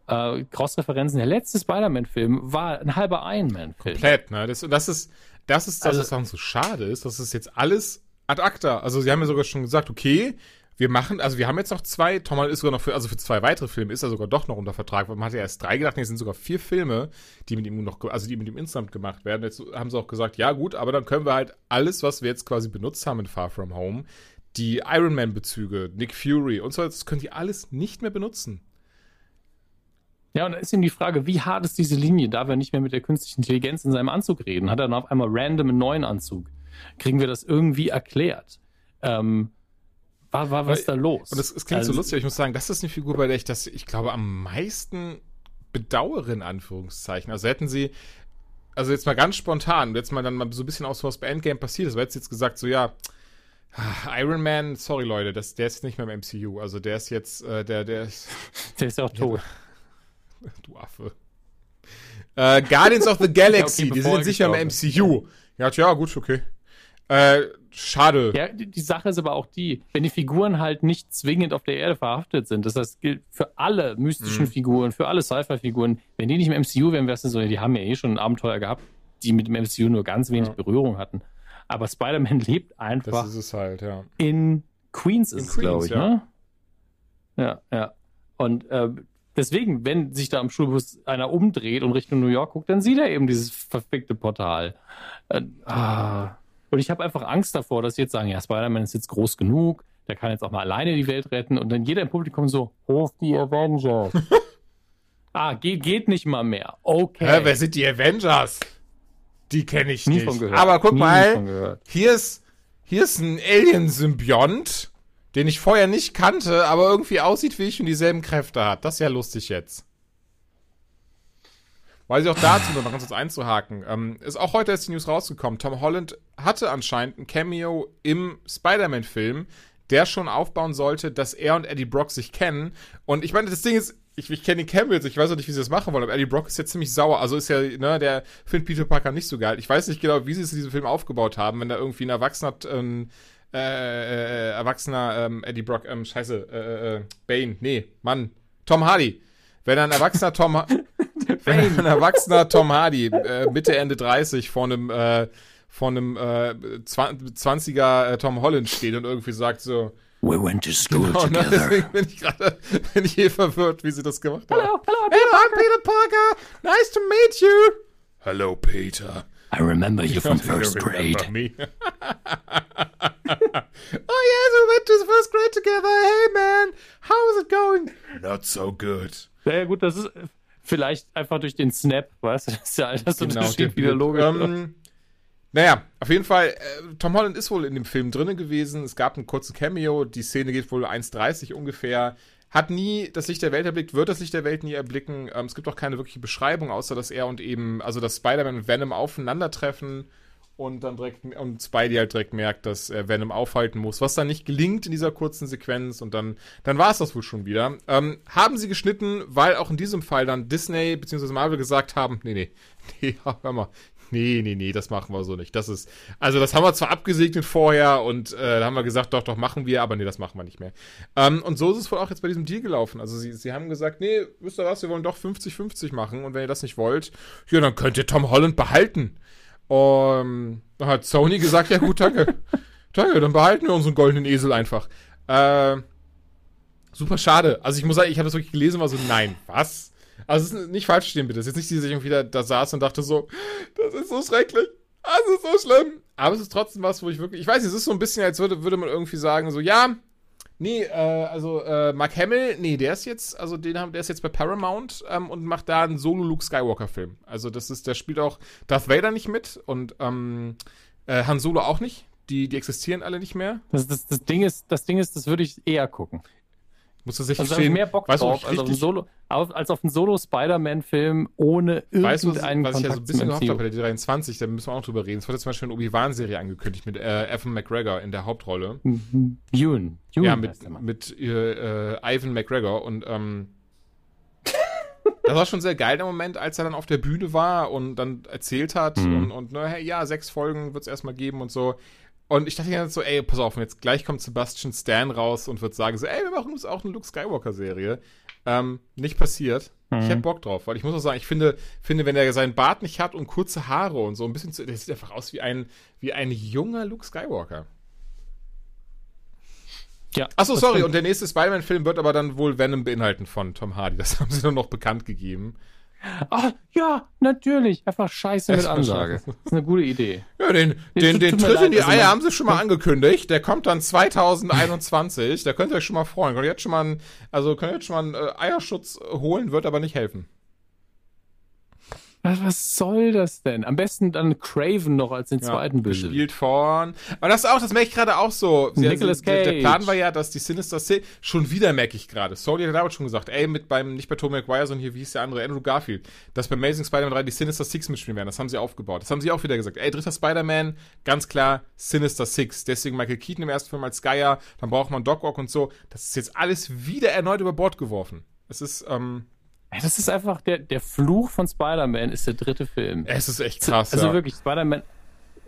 Speaker 2: Äh, Cross-Referenzen. Der letzte Spider-Man-Film war ein halber Iron Man-Film.
Speaker 3: Komplett, ne? Das, das ist, das ist das, also, was so schade ist, dass es jetzt alles ad acta. Also, sie haben ja sogar schon gesagt, okay, wir machen, also wir haben jetzt noch zwei, Tom ist sogar noch für, also für zwei weitere Filme ist er sogar doch noch unter Vertrag, weil man hat ja erst drei gedacht, nee, es sind sogar vier Filme, die mit ihm noch, also die mit ihm insgesamt gemacht werden. Jetzt haben sie auch gesagt, ja gut, aber dann können wir halt alles, was wir jetzt quasi benutzt haben in Far From Home, die Iron Man-Bezüge, Nick Fury und so, das können die alles nicht mehr benutzen.
Speaker 2: Ja, und da ist eben die Frage, wie hart ist diese Linie? Darf er nicht mehr mit der künstlichen Intelligenz in seinem Anzug reden? Hat er dann auf einmal random einen neuen Anzug? Kriegen wir das irgendwie erklärt? Ähm, war, war was da los?
Speaker 3: Und es, es klingt also, so lustig, ich muss sagen, das ist eine Figur, bei der ich das, ich glaube, am meisten bedauere, in Anführungszeichen. Also hätten sie, also jetzt mal ganz spontan, jetzt mal dann mal so ein bisschen aus, was bei Endgame passiert ist, weil jetzt jetzt gesagt, so ja, Iron Man, sorry Leute, das, der ist nicht mehr im MCU. Also der ist jetzt, äh, der, der ist.
Speaker 2: Der ist ja auch tot.
Speaker 3: du Affe. Äh, Guardians of the Galaxy, ja, okay, die sind sicher im MCU. Ja, tja, gut, okay. Äh, schade.
Speaker 2: Ja, die, die, Sache ist aber auch die, wenn die Figuren halt nicht zwingend auf der Erde verhaftet sind, das heißt, gilt für alle mystischen mhm. Figuren, für alle Sci-Fi-Figuren, wenn die nicht im MCU wären, wäre es so, die haben ja eh schon ein Abenteuer gehabt, die mit dem MCU nur ganz wenig ja. Berührung hatten. Aber Spider-Man lebt einfach
Speaker 3: das ist es halt, ja.
Speaker 2: in Queens, ist glaube ich, ja. ne? Ja, ja. Und äh, deswegen, wenn sich da am Schulbus einer umdreht und Richtung New York guckt, dann sieht er eben dieses verfickte Portal. Äh, ah. Und ich habe einfach Angst davor, dass sie jetzt sagen, ja, Spider-Man ist jetzt groß genug, der kann jetzt auch mal alleine die Welt retten und dann jeder im Publikum so, ruf die Avengers. ah, geht, geht nicht mal mehr. Okay.
Speaker 3: Hä, wer sind die Avengers? Die kenne ich
Speaker 2: Nie
Speaker 3: nicht. Aber guck
Speaker 2: Nie
Speaker 3: mal, hier ist, hier ist ein Alien-Symbiont, den ich vorher nicht kannte, aber irgendwie aussieht wie ich und dieselben Kräfte hat. Das ist ja lustig jetzt. Weiß ich auch dazu noch ganz kurz einzuhaken. Ähm, ist auch heute erst die News rausgekommen. Tom Holland hatte anscheinend ein Cameo im Spider-Man-Film, der schon aufbauen sollte, dass er und Eddie Brock sich kennen. Und ich meine, das Ding ist, ich, ich kenne die Cameos, ich weiß auch nicht, wie sie das machen wollen, aber Eddie Brock ist ja ziemlich sauer. Also ist ja, ne, der findet Peter Parker nicht so geil. Ich weiß nicht genau, wie sie es in diesem Film aufgebaut haben, wenn da irgendwie ein Erwachsener, ähm, äh, äh, Erwachsener ähm, Eddie Brock, ähm, scheiße, äh, äh, Bane, nee, Mann, Tom Hardy. Wenn ein erwachsener Tom, Ha- wenn ein erwachsener Tom Hardy äh, Mitte Ende 30 vor einem äh, vor einem äh, 20er äh, Tom Holland steht und irgendwie sagt so
Speaker 1: We went to school
Speaker 3: Oh, ne?
Speaker 1: together.
Speaker 3: Deswegen bin ich gerade bin ich hier verwirrt, wie sie das gemacht haben.
Speaker 2: Hallo, hallo,
Speaker 3: Hello, I'm Peter Parker. Nice to meet you. Hello, Peter.
Speaker 1: I remember you from first
Speaker 3: You
Speaker 1: grade.
Speaker 3: me. oh yes, we went to the first grade together. Hey man, how is it going? Not so good.
Speaker 2: Ja, gut, das ist vielleicht einfach durch den Snap, weißt du, das ist ja Altersunterschied wieder logisch.
Speaker 3: Ähm, naja, auf jeden Fall, äh, Tom Holland ist wohl in dem Film drinne gewesen. Es gab einen kurzen Cameo. Die Szene geht wohl 1,30 ungefähr. Hat nie das Licht der Welt erblickt, wird das Licht der Welt nie erblicken. Ähm, es gibt auch keine wirkliche Beschreibung, außer dass er und eben, also dass Spider-Man und Venom aufeinandertreffen und dann direkt, und Spidey halt direkt merkt, dass er Venom aufhalten muss, was dann nicht gelingt in dieser kurzen Sequenz und dann, dann war es das wohl schon wieder. Ähm, haben sie geschnitten, weil auch in diesem Fall dann Disney bzw. Marvel gesagt haben, nee, nee, nee, hör mal, nee, nee, nee, das machen wir so nicht. Das ist, also das haben wir zwar abgesegnet vorher und äh, da haben wir gesagt, doch, doch, machen wir, aber nee, das machen wir nicht mehr. Ähm, und so ist es wohl auch jetzt bei diesem Deal gelaufen. Also sie, sie haben gesagt, nee, wisst ihr was, wir wollen doch 50-50 machen und wenn ihr das nicht wollt, ja, dann könnt ihr Tom Holland behalten. Um, dann hat Sony gesagt, ja gut, danke. danke, dann behalten wir unseren goldenen Esel einfach. Äh, super schade. Also ich muss sagen, ich habe das wirklich gelesen, war so, nein, was? Also nicht falsch stehen, bitte. Es ist jetzt nicht, dass ich irgendwie da, da saß und dachte so, das ist so schrecklich. Das ist so schlimm. Aber es ist trotzdem was, wo ich wirklich, ich weiß nicht, es ist so ein bisschen, als würde, würde man irgendwie sagen, so, ja, nee, äh, also äh, Mark Hamill, nee, der ist jetzt, also den haben, der ist jetzt bei Paramount ähm, und macht da einen Solo-Luke Skywalker-Film. Also das ist, der spielt auch Darth Vader nicht mit und ähm, äh, Han Solo auch nicht. Die, die existieren alle nicht mehr.
Speaker 2: Das, das, das, Ding ist, das Ding ist, das würde ich eher gucken.
Speaker 3: Muss das sich
Speaker 2: Also
Speaker 3: verstehen.
Speaker 2: mehr Bock
Speaker 3: weißt du,
Speaker 2: drauf, als auf, Solo, auf, als auf einen Solo-Spider-Man-Film ohne
Speaker 3: Weißt du, was,
Speaker 2: irgendeinen
Speaker 3: was ich ja so ein
Speaker 2: Kontakt
Speaker 3: bisschen gehofft habe bei der 23, da müssen wir auch drüber reden. Es wurde zum Beispiel eine Obi-Wan-Serie angekündigt mit äh, Evan McGregor in der Hauptrolle.
Speaker 2: Ewan. Ewan
Speaker 3: ja, mit, mit äh, Ivan McGregor und ähm, das war schon sehr geil der Moment, als er dann auf der Bühne war und dann erzählt hat
Speaker 2: Mhm.
Speaker 3: und, und ne, hey, ja, sechs Folgen wird es erstmal geben und so. Und ich dachte jetzt so, ey, pass auf, jetzt gleich kommt Sebastian Stan raus und wird sagen so, ey, wir machen uns auch eine Luke Skywalker-Serie. Ähm, nicht passiert. Ich
Speaker 2: Mhm.
Speaker 3: hätte Bock drauf, weil ich muss auch sagen, ich finde, finde, wenn er seinen Bart nicht hat und kurze Haare und so ein bisschen zu, der sieht einfach aus wie ein, wie ein junger Luke Skywalker.
Speaker 2: Ja,
Speaker 3: Achso, sorry, und der nächste Spider-Man-Film wird aber dann wohl Venom beinhalten von Tom Hardy. Das haben sie dann noch bekannt gegeben.
Speaker 2: Ah, ja, natürlich. Einfach Scheiße mit Ansage. Das ist eine gute Idee.
Speaker 3: Ja, den, den, den Tritt in die
Speaker 2: also
Speaker 3: Eier haben sie schon mal angekündigt. Der kommt dann 2021. da könnt ihr euch schon mal freuen. Könnt ihr jetzt schon mal, einen, also könnt ihr jetzt schon mal einen äh, Eierschutz holen, wird aber nicht helfen.
Speaker 2: Was, was soll das denn? Am besten dann Craven noch als den zweiten Bild.
Speaker 3: gespielt von. Aber das auch, das merke ich gerade auch so. Sie-
Speaker 2: Nicolas
Speaker 3: der, der
Speaker 2: Cage.
Speaker 3: Plan war ja, dass die Sinister Six, schon wieder merke ich gerade. Sony hat damals schon gesagt, ey, mit beim, nicht bei Tobey Maguire, sondern hier, wie hieß der andere, Andrew Garfield, dass bei Amazing Spider-Man 3 die Sinister Six mitspielen werden. Das haben sie aufgebaut. Das haben sie auch wieder gesagt. Ey, dritter Spider-Man, ganz klar, Sinister Six. Deswegen Michael Keaton im ersten Film als Gaia, dann braucht man Doc Ock und so. Das ist jetzt alles wieder erneut über Bord geworfen. Es ist, ähm,
Speaker 2: Das ist einfach der, der Fluch von Spider-Man ist der dritte Film.
Speaker 3: es ist echt krass.
Speaker 2: also
Speaker 3: ja.
Speaker 2: wirklich, Spider-Man,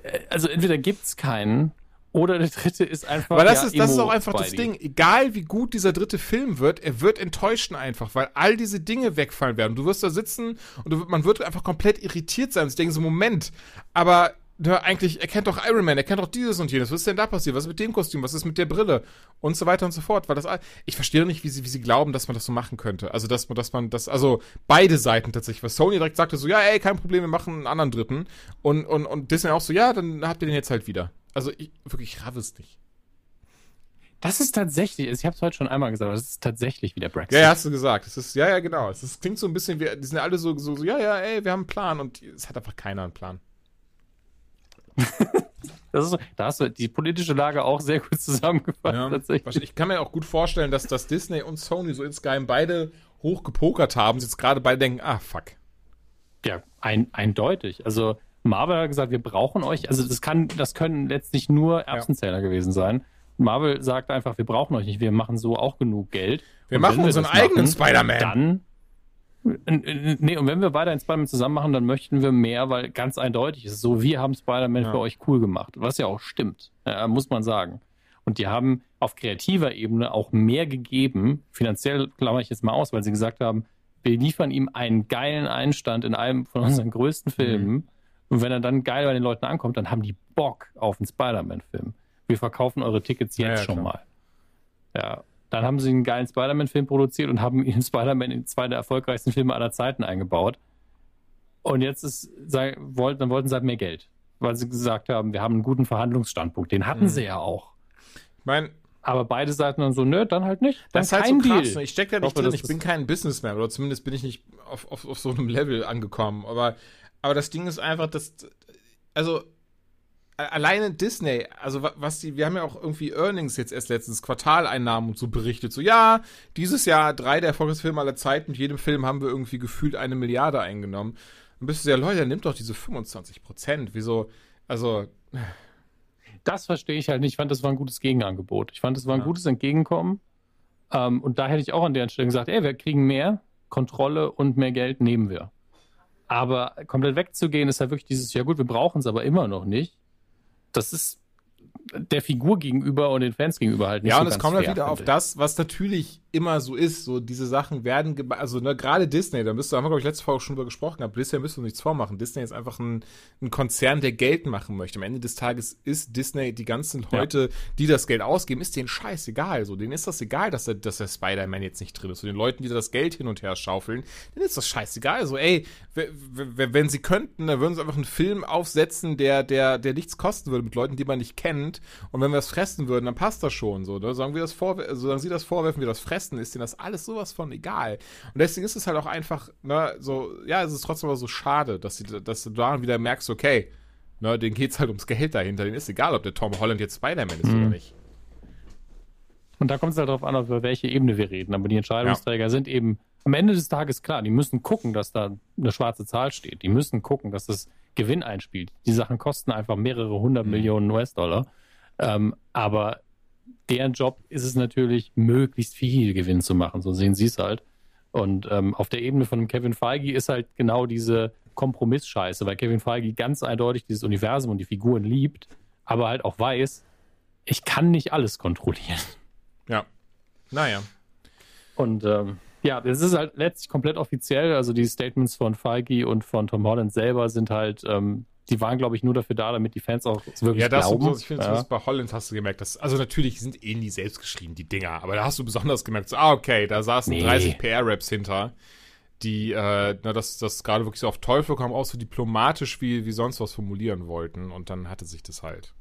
Speaker 2: äh, also entweder gibt's keinen oder der dritte ist einfach.
Speaker 3: Aber das,
Speaker 2: ja,
Speaker 3: ist, das ist auch einfach das. Ding. Egal wie gut dieser dritte Film wird, er wird enttäuschen einfach, weil all diese Dinge wegfallen werden. Du wirst da sitzen und du, man wird einfach komplett irritiert sein und sich denken so, Moment, aber na, eigentlich, er kennt doch Iron Man, er kennt doch dieses und jenes. Was ist denn da passiert? Was ist mit dem Kostüm? Was ist mit der Brille? Und so weiter und so fort. Weil das, ich verstehe nicht, wie sie, wie sie glauben, dass man das so machen könnte. Also, dass man, dass man das, also beide Seiten tatsächlich. Weil Sony direkt sagte so, ja, ey, kein Problem, wir machen einen anderen Dritten. Und, und, und Disney auch so, ja, dann habt ihr den jetzt halt wieder. Also, ich, wirklich, ich raff es nicht.
Speaker 2: Das ist tatsächlich, ich habe es heute schon einmal gesagt, aber das ist tatsächlich wieder Brexit.
Speaker 3: Ja, ja, hast du gesagt. Es ist, ja, ja, genau. Es ist, klingt so ein bisschen wie, die sind alle so, so, so, ja, ja, ey, wir haben einen Plan und es hat einfach keiner einen Plan.
Speaker 2: Das ist, da hast du die politische Lage auch sehr gut zusammengefasst. Ja,
Speaker 3: tatsächlich. Ich kann mir auch gut vorstellen, dass, dass Disney und Sony so insgeheim beide hoch gepokert haben, jetzt gerade beide denken, ah, fuck.
Speaker 2: Ja, ein, eindeutig. Also Marvel hat gesagt, wir brauchen euch. Also das kann, das können letztlich nur Erbsenzähler ja. gewesen sein. Marvel sagt einfach, wir brauchen euch nicht, wir machen so auch genug Geld.
Speaker 3: Wir und machen unseren eigenen Spider-Man.
Speaker 2: Dann Nee, und wenn wir weiter in Spider-Man zusammen machen, dann möchten wir mehr, weil ganz eindeutig ist es so, wir haben Spider-Man ja. für euch cool gemacht. Was ja auch stimmt, ja, muss man sagen. Und die haben auf kreativer Ebene auch mehr gegeben. Finanziell klammer ich jetzt mal aus, weil sie gesagt haben, wir liefern ihm einen geilen Einstand in einem von unseren größten Filmen. Mhm. Und wenn er dann geil bei den Leuten ankommt, dann haben die Bock auf einen Spider-Man-Film wir verkaufen eure Tickets jetzt ja, ja, schon klar. mal. Ja. Dann haben sie einen geilen Spider-Man-Film produziert und haben ihn Spider-Man in zwei der erfolgreichsten Filme aller Zeiten eingebaut. Und jetzt ist, dann wollten sie halt mehr Geld. Weil sie gesagt haben, wir haben einen guten Verhandlungsstandpunkt. Den hatten mhm. sie ja auch.
Speaker 3: Ich meine,
Speaker 2: aber beide Seiten dann so, nö, dann halt nicht. Dann
Speaker 3: das ist halt so krass. Deal. Ich stecke da nicht drin. Ich bin kein Businessman oder zumindest bin ich nicht auf, auf, auf so einem Level angekommen. Aber, aber das Ding ist einfach, dass, also alleine Disney, also was die, wir haben ja auch irgendwie Earnings jetzt erst letztens, Quartaleinnahmen und so berichtet. So, ja, dieses Jahr drei der erfolgreichsten Filme aller Zeiten, mit jedem Film haben wir irgendwie gefühlt eine Milliarde eingenommen. Dann bist du ja, Leute, nimmt doch diese 25 Prozent. Wieso, also.
Speaker 2: Das verstehe ich halt nicht. Ich fand, das war ein gutes Gegenangebot. Ich fand, das war ein ja. gutes Entgegenkommen. Ähm, und da hätte ich auch an der Stelle gesagt, ey, wir kriegen mehr Kontrolle und mehr Geld nehmen wir. Aber komplett wegzugehen ist halt wirklich dieses, ja gut, wir brauchen es aber immer noch nicht das ist der Figur gegenüber und den Fans gegenüber halt nicht
Speaker 3: Ja,
Speaker 2: so
Speaker 3: und es kommt halt wieder auf das, was natürlich immer so ist. So, diese Sachen werden, also ne, gerade Disney, da bist du, haben wir, glaube ich, letzte Folge schon drüber gesprochen, aber Disney müsst du nichts vormachen. Disney ist einfach ein, ein Konzern, der Geld machen möchte. Am Ende des Tages ist Disney, die ganzen Leute, ja. die das Geld ausgeben, ist denen scheißegal. So, denen ist das egal, dass der, dass der Spider-Man jetzt nicht drin ist. So, den Leuten, die das Geld hin und her schaufeln, denen ist das scheißegal. So, ey, wenn sie könnten, dann würden sie einfach einen Film aufsetzen, der, der, der nichts kosten würde mit Leuten, die man nicht kennt. Und wenn wir das fressen würden, dann passt das schon so. Ne? Sagen wir das vor, also sagen sie das vorwerfen, wir das fressen, ist denen das alles sowas von egal. Und deswegen ist es halt auch einfach, ne, so, ja, es ist trotzdem aber so schade, dass, sie, dass du daran wieder merkst, okay, ne, denen geht's halt ums Geld dahinter. Denen ist egal, ob der Tom Holland jetzt Spider-Man ist mhm. oder nicht.
Speaker 2: Und da kommt es halt darauf an, über welche Ebene wir reden. Aber die Entscheidungsträger ja. sind eben am Ende des Tages klar, die müssen gucken, dass da eine schwarze Zahl steht. Die müssen gucken, dass das Gewinn einspielt. Die Sachen kosten einfach mehrere hundert mhm. Millionen US-Dollar. Ähm, aber deren Job ist es natürlich, möglichst viel Gewinn zu machen. So sehen sie es halt. Und ähm, auf der Ebene von Kevin Feige ist halt genau diese Kompromissscheiße, weil Kevin Feige ganz eindeutig dieses Universum und die Figuren liebt, aber halt auch weiß, ich kann nicht alles kontrollieren.
Speaker 3: Ja. Naja.
Speaker 2: Und ähm, ja, das ist halt letztlich komplett offiziell. Also die Statements von Feige und von Tom Holland selber sind halt ähm, die waren, glaube ich, nur dafür da, damit die Fans auch wirklich ja, das glauben. So,
Speaker 3: ich finde, ja. bei Holland hast du gemerkt, dass, also natürlich sind eh nie selbst geschrieben, die Dinger, aber da hast du besonders gemerkt, so, ah, okay, da saßen nee. 30 PR-Raps hinter, die, äh, na, das, das gerade wirklich so auf Teufel kam, auch so diplomatisch wie, wie sonst was formulieren wollten und dann hatte sich das halt.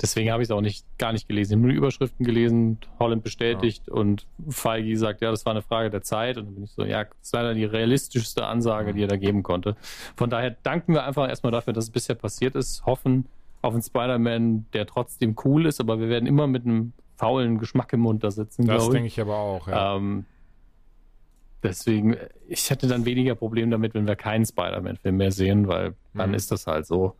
Speaker 2: Deswegen habe ich es auch nicht, gar nicht gelesen. Ich habe nur die Überschriften gelesen, Holland bestätigt ja. und Feige sagt, ja, das war eine Frage der Zeit. Und dann bin ich so, ja, das ist leider die realistischste Ansage, die er da geben konnte. Von daher danken wir einfach erstmal dafür, dass es bisher passiert ist, hoffen auf einen Spider-Man, der trotzdem cool ist, aber wir werden immer mit einem faulen Geschmack im Mund da sitzen.
Speaker 3: Das denke ich aber auch,
Speaker 2: ja. Ähm, deswegen, ich hätte dann weniger Problem damit, wenn wir keinen Spider-Man-Film mehr sehen, weil dann mhm. ist das halt so.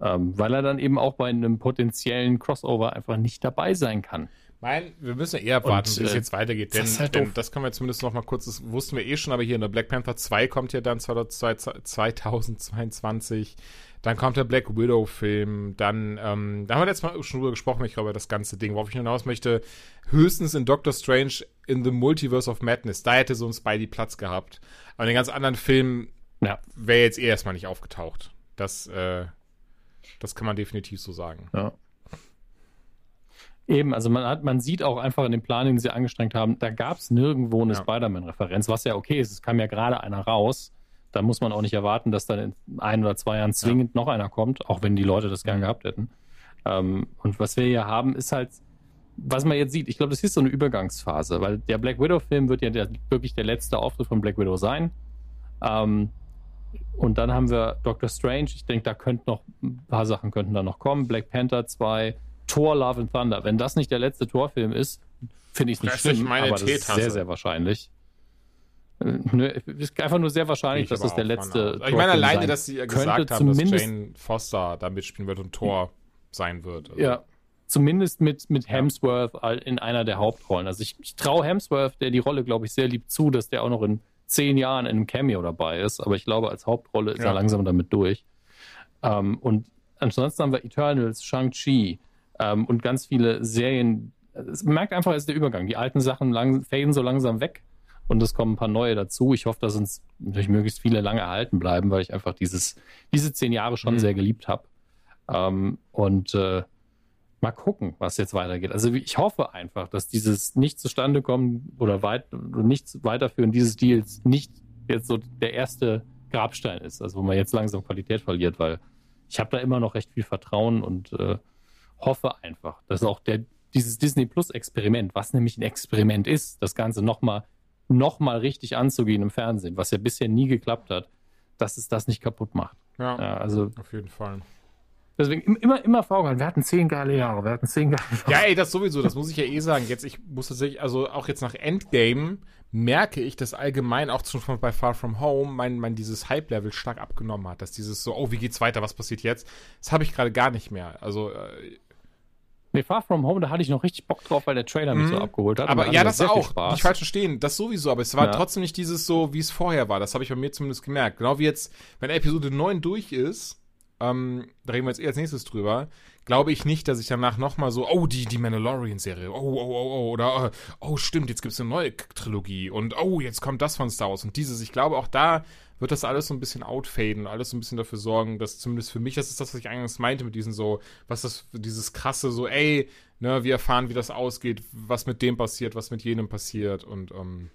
Speaker 2: Ähm, weil er dann eben auch bei einem potenziellen Crossover einfach nicht dabei sein kann.
Speaker 3: Mein, wir müssen eher warten, wie es äh, jetzt weitergeht, denn das, halt denn das können wir zumindest noch mal kurz, das wussten wir eh schon, aber hier in der Black Panther 2 kommt ja dann 2022, dann kommt der Black Widow-Film, dann, ähm, da haben wir letztes Mal schon drüber gesprochen, ich glaube, das ganze Ding, worauf ich hinaus möchte, höchstens in Doctor Strange in the Multiverse of Madness, da hätte so ein Spidey Platz gehabt, aber in den ganz anderen Filmen ja. wäre jetzt eh erstmal nicht aufgetaucht. Das, äh, Das kann man definitiv so sagen.
Speaker 2: Ja. Eben, also man hat, man sieht auch einfach in dem Plan, den sie angestrengt haben, da gab es nirgendwo eine ja. Spider-Man-Referenz, was ja okay ist. Es kam ja gerade einer raus. Da muss man auch nicht erwarten, dass dann in ein oder zwei Jahren zwingend ja. noch einer kommt, auch wenn die Leute das gern gehabt hätten. Ähm, und was wir hier haben, ist halt, was man jetzt sieht, ich glaube, das ist so eine Übergangsphase, weil der Black Widow-Film wird ja der, wirklich der letzte Auftritt von Black Widow sein. Ähm, und dann haben wir Doctor Strange. Ich denke, da könnten noch ein paar Sachen könnten da noch kommen. Black Panther 2, Thor Love and Thunder. Wenn das nicht der letzte Thor-Film ist, finde ich es nicht schlimm, aber das ist sehr, sehr wahrscheinlich. Äh, nö, ist einfach nur sehr wahrscheinlich, dass das der letzte.
Speaker 3: Ich meine alleine, dass sie ja gesagt haben, dass Jane Foster da mitspielen wird und Thor sein wird.
Speaker 2: Also. Ja, zumindest mit, mit Hemsworth in einer der Hauptrollen. Also ich, ich traue Hemsworth, der die Rolle, glaube ich, sehr lieb zu, dass der auch noch in zehn Jahren in einem Cameo dabei ist. Aber ich glaube, als Hauptrolle ist ja. er langsam damit durch. Ähm, und ansonsten haben wir Eternals, Shang-Chi, ähm, und ganz viele Serien. Es merkt einfach, es ist der Übergang. Die alten Sachen lang, faden so langsam weg und es kommen ein paar neue dazu. Ich hoffe, dass uns natürlich möglichst viele lange erhalten bleiben, weil ich einfach dieses, diese zehn Jahre schon mhm. sehr geliebt habe. Ähm, und äh, mal gucken, was jetzt weitergeht. Also ich hoffe einfach, dass dieses nicht zustande kommen oder weit, nichts weiterführen dieses Deals nicht jetzt so der erste Grabstein ist, also wo man jetzt langsam Qualität verliert, weil ich habe da immer noch recht viel Vertrauen und äh, hoffe einfach, dass auch der, dieses Disney Plus Experiment, was nämlich ein Experiment ist, das Ganze nochmal noch mal richtig anzugehen im Fernsehen, was ja bisher nie geklappt hat, dass es das nicht kaputt macht.
Speaker 3: Ja, ja also auf jeden Fall.
Speaker 2: Deswegen immer, immer vorgehalten, wir hatten zehn geile Jahre, wir hatten zehn geile Jahre.
Speaker 3: Ja, ey, das sowieso, das muss ich ja eh sagen. Jetzt, ich muss tatsächlich, also auch jetzt nach Endgame merke ich, dass allgemein auch schon bei Far From Home mein, mein dieses Hype-Level stark abgenommen hat. Dass dieses so, oh, wie geht's weiter, was passiert jetzt? Das habe ich gerade gar nicht mehr. Also, äh,
Speaker 2: Nee, Far From Home, da hatte ich noch richtig Bock drauf, weil der Trailer mich so mhm. abgeholt hat.
Speaker 3: Aber ja, das auch. Nicht falsch verstehen, das sowieso. Aber es war ja. trotzdem nicht dieses so, wie es vorher war. Das habe ich bei mir zumindest gemerkt. Genau wie jetzt, wenn Episode 9 durch ist, ähm, da reden wir jetzt eh als nächstes drüber, glaube ich nicht, dass ich danach nochmal so, oh, die, die Mandalorian-Serie, oh, oh, oh, oh, oder, oh, stimmt, jetzt gibt es eine neue Trilogie und oh, jetzt kommt das von Star Wars und dieses. Ich glaube, auch da wird das alles so ein bisschen outfaden, alles so ein bisschen dafür sorgen, dass zumindest für mich, das ist das, was ich eigentlich meinte mit diesen so, was das, dieses krasse so, ey, ne, wir erfahren, wie das ausgeht, was mit dem passiert, was mit jenem passiert und, ähm.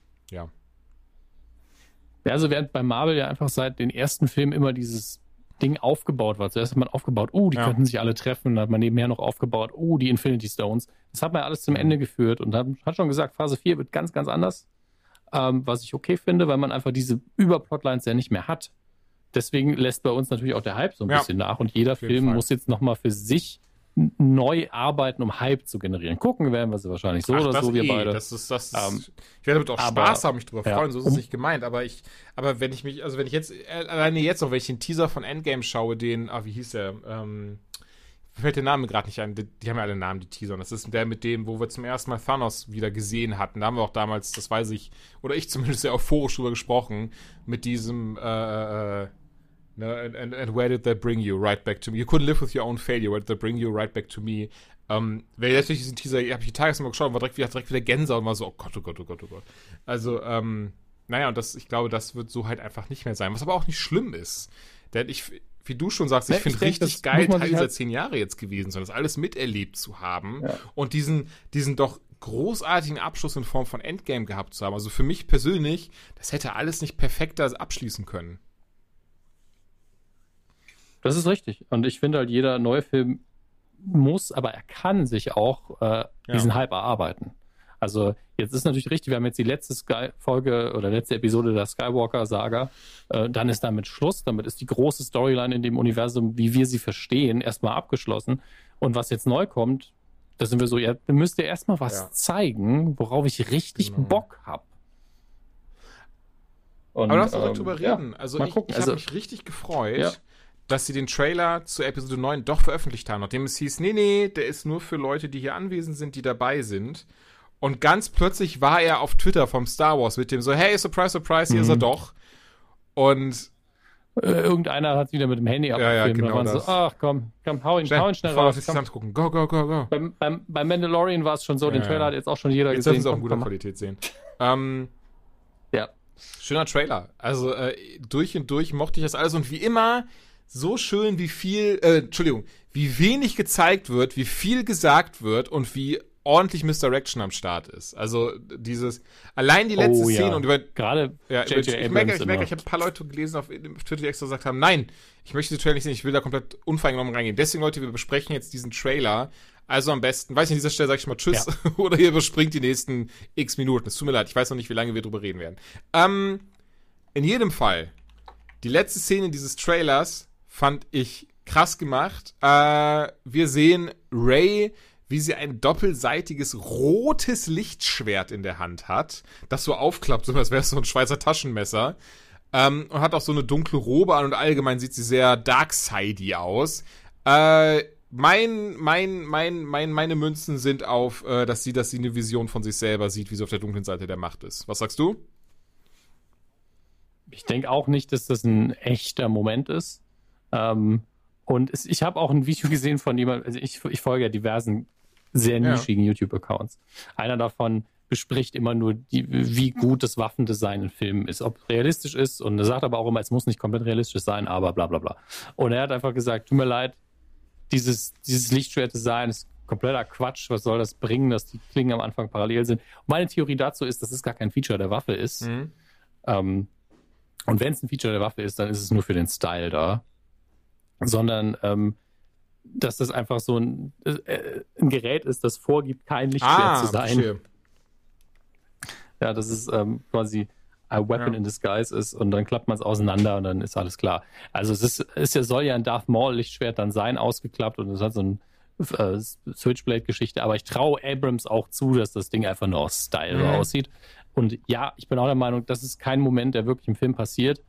Speaker 3: Ja,
Speaker 2: also während bei Marvel ja einfach seit den ersten Filmen immer dieses Ding aufgebaut war. Zuerst hat man aufgebaut, oh, die ja. könnten sich alle treffen. Dann hat man nebenher noch aufgebaut, oh, die Infinity Stones. Das hat man ja alles zum Ende geführt und hat schon gesagt, Phase 4 wird ganz, ganz anders ähm, was ich okay finde, weil man einfach diese Überplotlines ja nicht mehr hat. Deswegen lässt bei uns natürlich auch der Hype so ein ja, bisschen nach und jeder Film Fall. muss jetzt nochmal für sich neu arbeiten, um Hype zu generieren. Gucken werden wir sie wahrscheinlich so Ach, oder so, wir eh. beide.
Speaker 3: Das ist, das ist, ähm, ich werde damit auch aber, Spaß haben, mich drüber ja, freuen, so ist es nicht gemeint, aber ich, aber wenn ich mich, also wenn ich jetzt, äh, alleine jetzt noch, wenn ich den Teaser von Endgame schaue, den, ah, wie hieß der, ähm, fällt der Name gerade nicht ein. Die, die, haben ja alle Namen, die Teaser. Und das ist der mit dem, wo wir zum ersten Mal Thanos wieder gesehen hatten. Da haben wir auch damals, das weiß ich, oder ich zumindest sehr euphorisch drüber gesprochen, mit diesem, äh, ne, and, and, and, where did that bring you? Right back to me. You couldn't live with your own failure. Where did that bring you? Right back to me. Ähm, wer jetzt durch diesen Teaser, habe ich die Tages geschaut und war direkt wieder, direkt wieder Gänse und war so, oh Gott, oh Gott, oh Gott, oh Gott. Also, ähm, naja, und das, ich glaube, das wird so halt einfach nicht mehr sein. Was aber auch nicht schlimm ist. Denn ich, wie du schon sagst, ich ne, finde richtig geil, Teil dieser halt zehn Jahre jetzt gewesen sein, das alles miterlebt zu haben ja. und diesen, diesen doch großartigen Abschluss in Form von Endgame gehabt zu haben. Also für mich persönlich, das hätte alles nicht perfekter abschließen können.
Speaker 2: Das ist richtig. Und ich finde halt, jeder neue Film muss, aber er kann sich auch äh, diesen ja. Hype erarbeiten. Also jetzt ist natürlich richtig, wir haben jetzt die letzte Sky Folge oder letzte Episode der Skywalker-Saga. Äh, dann ist damit Schluss. Damit ist die große Storyline in dem Universum, wie wir sie verstehen, erstmal abgeschlossen. Und was jetzt neu kommt, da sind wir so, ja, müsst ihr erstmal was ja. zeigen, worauf ich richtig genau. Bock habe.
Speaker 3: Aber lass uns ähm, drüber reden. Ja, also ich, ich also, habe mich richtig gefreut. Dass sie den Trailer zu Episode 9 doch veröffentlicht haben, nachdem es hieß, nee, nee, der ist nur für Leute, die hier anwesend sind, die dabei sind. Und ganz plötzlich war er auf Twitter vom Star Wars mit dem so, hey, surprise, surprise, hier mhm. ist er mhm. doch. Und
Speaker 2: äh, irgendeiner hat wieder mit dem Handy
Speaker 3: abgefilmt. Ja, ja, genau
Speaker 2: so, ach komm, komm, hau ihn, schnell, hau ihn schnell raus.
Speaker 3: Komm. gucken. Go, go, go, go.
Speaker 2: Beim, beim, beim Mandalorian war es schon so, ja, den Trailer hat jetzt auch schon jeder jetzt gesehen.
Speaker 3: Jetzt dürfen sie auch in guter komm, Qualität sehen. ähm,
Speaker 2: ja.
Speaker 3: Schöner Trailer. Also äh, durch und durch mochte ich das alles und wie immer so schön, wie viel, äh, Entschuldigung, wie wenig gezeigt wird, wie viel gesagt wird und wie ordentlich Misdirection am Start ist. Also dieses, allein die letzte
Speaker 2: Oh, ja.
Speaker 3: Szene und über,
Speaker 2: Gerade
Speaker 3: ja,
Speaker 2: J.J.
Speaker 3: ich merke, ich merke, ich habe ein paar Leute gelesen auf Twitter, die extra gesagt haben, nein, ich möchte die Trailer nicht sehen, ich will da komplett unvoreingenommen reingehen. Deswegen, Leute, wir besprechen jetzt diesen Trailer. Also am besten, weiß ich an dieser Stelle, sage ich mal Tschüss oder ihr überspringt die nächsten x Minuten. Es tut mir leid, ich weiß noch nicht, wie lange wir drüber reden werden. Ähm, in jedem Fall, die letzte Szene dieses Trailers fand ich krass gemacht. Äh, wir sehen Ray, wie sie ein doppelseitiges rotes Lichtschwert in der Hand hat, das so aufklappt, so als wäre es so ein Schweizer Taschenmesser. Ähm, und hat auch so eine dunkle Robe an und allgemein sieht sie sehr darksidey aus. Äh, mein, mein, mein, mein, meine Münzen sind auf, äh, dass sie, dass sie eine Vision von sich selber sieht, wie sie auf der dunklen Seite der Macht ist. Was sagst du?
Speaker 2: Ich denke auch nicht, dass das ein echter Moment ist. Ähm, und es, ich habe auch ein Video gesehen von jemandem, also ich, ich folge ja diversen sehr
Speaker 3: Ja.
Speaker 2: nischigen YouTube-Accounts. Einer davon bespricht immer nur, die, wie gut das Waffendesign in Filmen ist, ob realistisch ist. Und er sagt aber auch immer, es muss nicht komplett realistisch sein, aber bla bla bla. Und er hat einfach gesagt, tut mir leid, dieses, dieses Lichtschwert-Design ist kompletter Quatsch. Was soll das bringen, dass die Klingen am Anfang parallel sind? Und meine Theorie dazu ist, dass es gar kein Feature der Waffe ist.
Speaker 3: Mhm.
Speaker 2: Ähm, und wenn es ein Feature der Waffe ist, dann ist es nur für den Style da. Sondern, ähm, dass das einfach so ein, äh, ein Gerät ist, das vorgibt, kein Lichtschwert
Speaker 3: Ah,
Speaker 2: zu sein. Ja, das ist ähm, quasi a weapon
Speaker 3: Ja.
Speaker 2: in disguise ist und dann klappt man es auseinander und dann ist alles klar. Also es ist, ist ja, soll ja ein Darth Maul Lichtschwert dann sein, ausgeklappt und es hat so ein äh, Switchblade-Geschichte, aber ich traue Abrams auch zu, dass das Ding einfach nur aus Style
Speaker 3: Mhm.
Speaker 2: aussieht. Und ja, ich bin auch der Meinung, das ist kein Moment, der wirklich im Film passiert,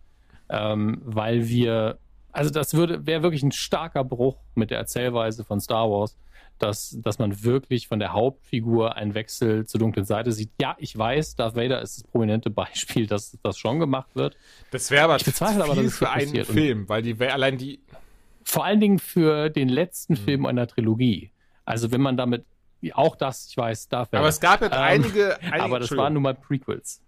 Speaker 2: ähm, weil wir, also das würde, wäre wirklich ein starker Bruch mit der Erzählweise von Star Wars, dass, dass man wirklich von der Hauptfigur einen Wechsel zur dunklen Seite sieht. Ja, ich weiß, Darth Vader ist das prominente Beispiel, dass das schon gemacht wird.
Speaker 3: Das wäre aber
Speaker 2: Ich bezweifle aber, dass es
Speaker 3: für einen Film, weil die allein die.
Speaker 2: Vor allen Dingen für den letzten
Speaker 3: Mhm.
Speaker 2: Film einer Trilogie. Also wenn man damit, auch das, ich weiß, Darth Vader.
Speaker 3: Aber es gab jetzt
Speaker 2: Ähm,
Speaker 3: einige, einige.
Speaker 2: aber das waren nun mal Prequels.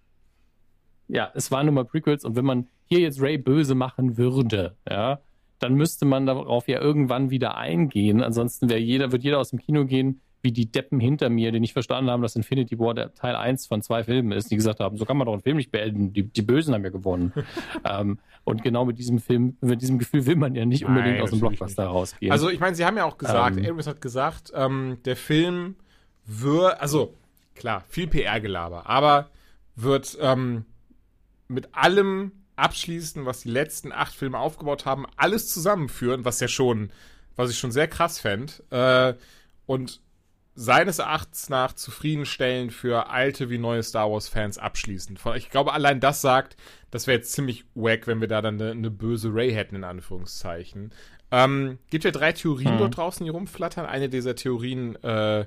Speaker 2: Ja, es waren nun mal Prequels und wenn man hier jetzt Ray böse machen würde, ja, dann müsste man darauf ja irgendwann wieder eingehen. Ansonsten wäre jeder, wird jeder aus dem Kino gehen, wie die Deppen hinter mir, die nicht verstanden haben, dass Infinity War der Teil 1 von zwei Filmen ist, die gesagt haben, so kann man doch einen Film nicht beenden, die, die Bösen haben ja gewonnen. ähm, und genau mit diesem Film, mit diesem Gefühl will man ja nicht unbedingt
Speaker 3: Nein,
Speaker 2: aus dem Blockbuster rausgehen.
Speaker 3: Also ich meine, sie haben ja auch gesagt,
Speaker 2: Ähm.
Speaker 3: Abrams hat gesagt, ähm, der Film wird, also klar, viel PR-Gelaber, aber wird ähm, mit allem abschließen, was die letzten acht Filme aufgebaut haben, alles zusammenführen, was ja schon, was ich schon sehr krass fände, äh, und seines Erachtens nach zufriedenstellend für alte wie neue Star Wars-Fans abschließen. Ich glaube, allein das sagt, das wäre jetzt ziemlich wack, wenn wir da dann eine, eine böse Ray hätten, in Anführungszeichen. Ähm, gibt ja drei Theorien
Speaker 2: Mhm.
Speaker 3: dort draußen, die rumflattern. Eine dieser Theorien, äh,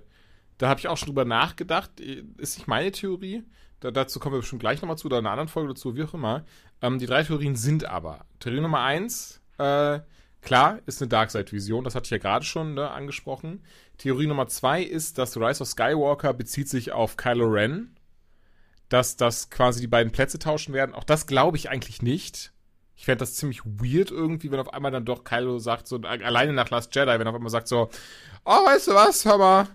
Speaker 3: da habe ich auch schon drüber nachgedacht, ist nicht meine Theorie. Da, dazu kommen wir bestimmt gleich nochmal zu, oder in einer anderen Folge dazu, wie auch immer. Ähm, die drei Theorien sind aber. Theorie Nummer eins, äh, klar, ist eine Darkseid-Vision, das hatte ich ja gerade schon ne, angesprochen. Theorie Nummer zwei ist, dass Rise of Skywalker bezieht sich auf Kylo Ren. Dass das quasi die beiden Plätze tauschen werden. Auch das glaube ich eigentlich nicht. Ich fände das ziemlich weird irgendwie, wenn auf einmal dann doch Kylo sagt, so alleine nach Last Jedi, wenn er auf einmal sagt so, oh, weißt du was, hör mal,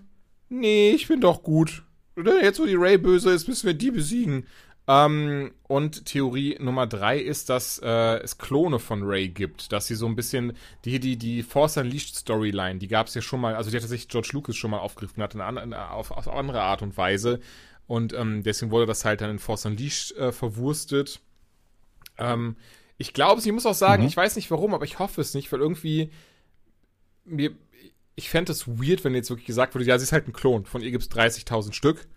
Speaker 3: nee, ich bin doch gut. Jetzt, wo die Ray böse ist, müssen wir die besiegen. Ähm, und Theorie Nummer drei ist, dass äh, es Klone von Ray gibt, dass sie so ein bisschen die die die Force Unleashed Storyline, die gab es ja schon mal, also die hatte sich George Lucas schon mal aufgegriffen, hat eine, an- auf, auf andere Art und Weise und ähm, deswegen wurde das halt dann in Force Unleashed äh, verwurstet. Ähm, ich glaube, ich muss auch sagen,
Speaker 2: Mhm.
Speaker 3: ich weiß nicht warum, aber ich hoffe es nicht, weil irgendwie mir ich fände es weird, wenn jetzt wirklich gesagt würde, ja, sie ist halt ein Klon, von ihr gibt es 30.000 Stück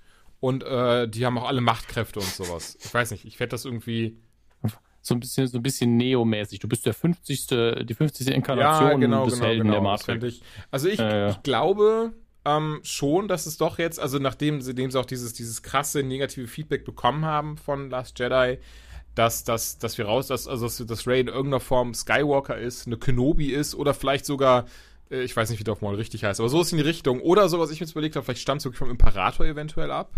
Speaker 3: und äh, die haben auch alle Machtkräfte und sowas. Ich weiß nicht, ich fände das irgendwie.
Speaker 2: so ein bisschen, so ein bisschen Neo-mäßig. Du bist der 50. die 50. Inkarnation des Helden der
Speaker 3: genau, das fänd
Speaker 2: Matrix.
Speaker 3: Ich. Also ich,
Speaker 2: Ja, ja.
Speaker 3: ich glaube ähm, schon, dass es doch jetzt, also nachdem sie, dem sie auch dieses, dieses krasse negative Feedback bekommen haben von Last Jedi, dass, dass, dass wir raus, dass, also dass, dass Ray in irgendeiner Form Skywalker ist, eine Kenobi ist oder vielleicht sogar, äh, ich weiß nicht, wie der auf mal richtig heißt, aber so ist in die Richtung. Oder so, was ich mir jetzt überlegt habe, vielleicht stammt es wirklich vom Imperator eventuell ab.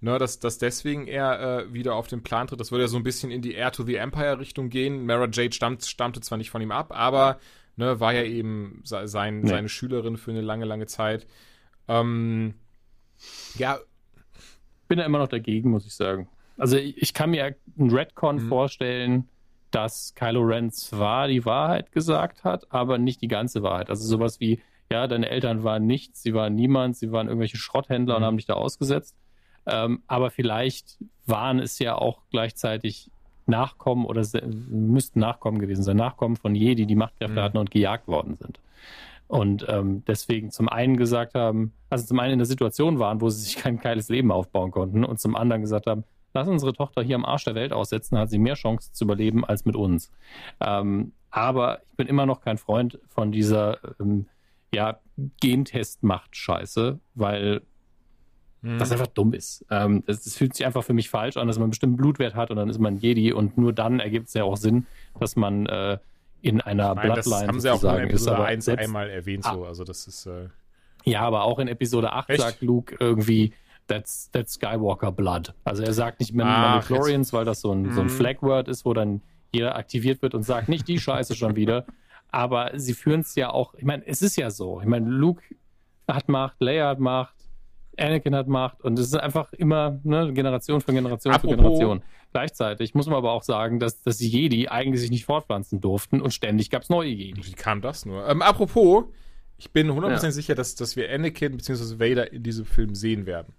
Speaker 3: ne, dass, dass deswegen er äh, wieder auf den Plan tritt. Das würde ja so ein bisschen in die Air to the Empire Richtung gehen. Mara Jade stammt, stammte zwar nicht von ihm ab, aber ne, war ja eben sein, nee. seine Schülerin für eine lange, lange Zeit. Ähm,
Speaker 2: ja. Bin da immer noch dagegen, muss ich sagen. Also ich, ich kann mir einen Redcon mhm. vorstellen, dass Kylo Ren zwar die Wahrheit gesagt hat, aber nicht die ganze Wahrheit. Also sowas wie, ja, deine Eltern waren nichts, sie waren niemand, sie waren irgendwelche Schrotthändler mhm. und haben dich da ausgesetzt. Ähm, aber vielleicht waren es ja auch gleichzeitig Nachkommen oder müssten Nachkommen gewesen sein, Nachkommen von Jedi, die Machtkräfte mhm. hatten und gejagt worden sind. Und ähm, deswegen zum einen gesagt haben, also zum einen in der Situation waren, wo sie sich kein geiles Leben aufbauen konnten und zum anderen gesagt haben, lass unsere Tochter hier am Arsch der Welt aussetzen, hat sie mehr Chance zu überleben als mit uns. Ähm, aber ich bin immer noch kein Freund von dieser ähm, ja, Gentest-Macht-Scheiße, weil hm. das einfach dumm ist. Ähm, das, das, fühlt sich einfach für mich falsch an, dass man einen bestimmten Blutwert hat und dann ist man Jedi und nur dann ergibt es ja auch Sinn, dass man äh, in einer
Speaker 3: ich meine, Bloodline das haben sie auch in Episode 1 einmal erwähnt, so. Also das ist. Äh
Speaker 2: ja, aber auch in Episode 8 Echt? sagt Luke irgendwie, that's, that's Skywalker Blood. Also er sagt nicht Mandalorians, weil das so ein, so ein mhm. Flagword ist, wo dann jeder aktiviert wird und sagt, nicht die Scheiße schon wieder. Aber sie führen es ja auch, ich meine, es ist ja so. Ich meine, Luke hat Macht, Leia hat Macht, Anakin hat Macht und es ist einfach immer ne, Generation für Generation Apropos, für Generation. Gleichzeitig muss man aber auch sagen, dass, dass die Jedi eigentlich sich nicht fortpflanzen durften und ständig gab es neue Jedi.
Speaker 3: Wie kam das nur? Ähm, apropos, ich bin 100% ja. sicher, dass, dass wir Anakin bzw. Vader in diesem Film sehen werden.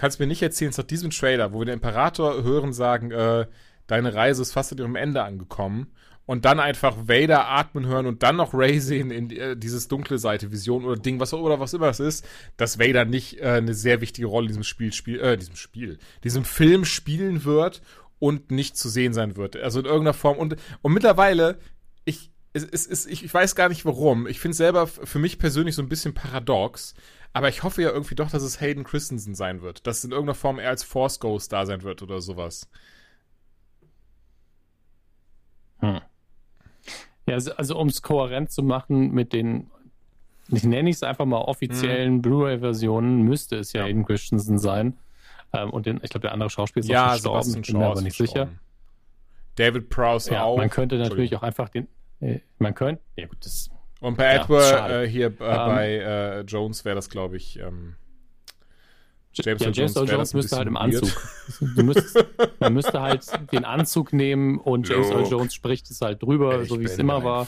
Speaker 3: Kannst mir nicht erzählen, nach diesem Trailer, wo wir den Imperator hören, sagen, äh, deine Reise ist fast an ihrem Ende angekommen und dann einfach Vader atmen hören und dann noch Ray sehen in äh, dieses dunkle Seite Vision oder Ding, was oder was immer es ist, dass Vader nicht äh, eine sehr wichtige Rolle in diesem Spiel spiel, äh, diesem Spiel, diesem Film spielen wird und nicht zu sehen sein wird. Also in irgendeiner Form und und mittlerweile ich es, es, es, ich weiß gar nicht warum. Ich finde es selber für mich persönlich so ein bisschen paradox. Aber ich hoffe ja irgendwie doch, dass es Hayden Christensen sein wird. Dass in irgendeiner Form er als Force Ghost da sein wird oder sowas.
Speaker 2: Hm. Ja, also, also um es kohärent zu machen mit den, ich nenne es einfach mal offiziellen hm. Blu-ray-Versionen, müsste es ja, ja. Hayden Christensen sein. Ähm, und den, ich glaube, der andere Schauspieler ist
Speaker 3: ja, auch gestorben. Sebastian Shaw bin mir aber nicht sicher. David Prowse
Speaker 2: ja,
Speaker 3: auch.
Speaker 2: Man könnte natürlich auch einfach den, äh, man könnte, ja gut, das
Speaker 3: und bei ja, Edward äh, hier äh, um, bei äh, Jones wäre das, glaube ich, ähm,
Speaker 2: James, ja, James Jones, Jones, Jones müsste halt im Anzug. Du müsstest, man müsste halt den Anzug nehmen und James Earl Jones spricht es halt drüber, ich so wie es immer war.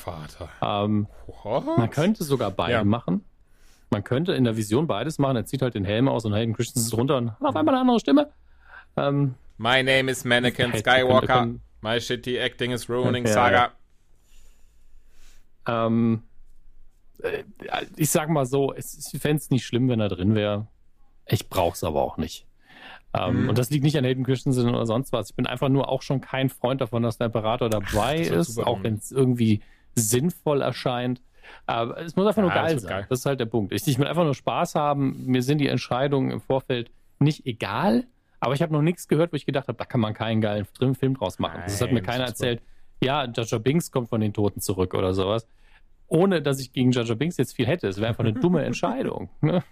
Speaker 2: Ähm, man könnte sogar beide ja. machen. Man könnte in der Vision beides machen. Er zieht halt den Helm aus und Hayden Christensen drunter und auf einmal eine andere Stimme.
Speaker 3: Ähm, My name is Mannequin Skywalker. My shitty acting is ruining ja, Saga.
Speaker 2: Ähm, äh, ich sag mal so, ich fände es nicht schlimm, wenn er drin wäre. Ich brauche es aber auch nicht. Ähm, mhm. Und das liegt nicht an Hayden Christensen oder sonst was. Ich bin einfach nur auch schon kein Freund davon, dass der Imperator dabei Ach, ist, auch wenn es irgendwie sinnvoll erscheint. Aber es muss einfach nur ja, geil sein. Geil. Das ist halt der Punkt. Ich, ich will einfach nur Spaß haben. Mir sind die Entscheidungen im Vorfeld nicht egal, aber ich habe noch nichts gehört, wo ich gedacht habe, da kann man keinen geilen Film draus machen. Nein, das hat mir keiner erzählt. Ja, Jaja Binks kommt von den Toten zurück oder sowas ohne dass ich gegen Jaja Binks jetzt viel hätte. Es wäre einfach eine dumme Entscheidung. Ne?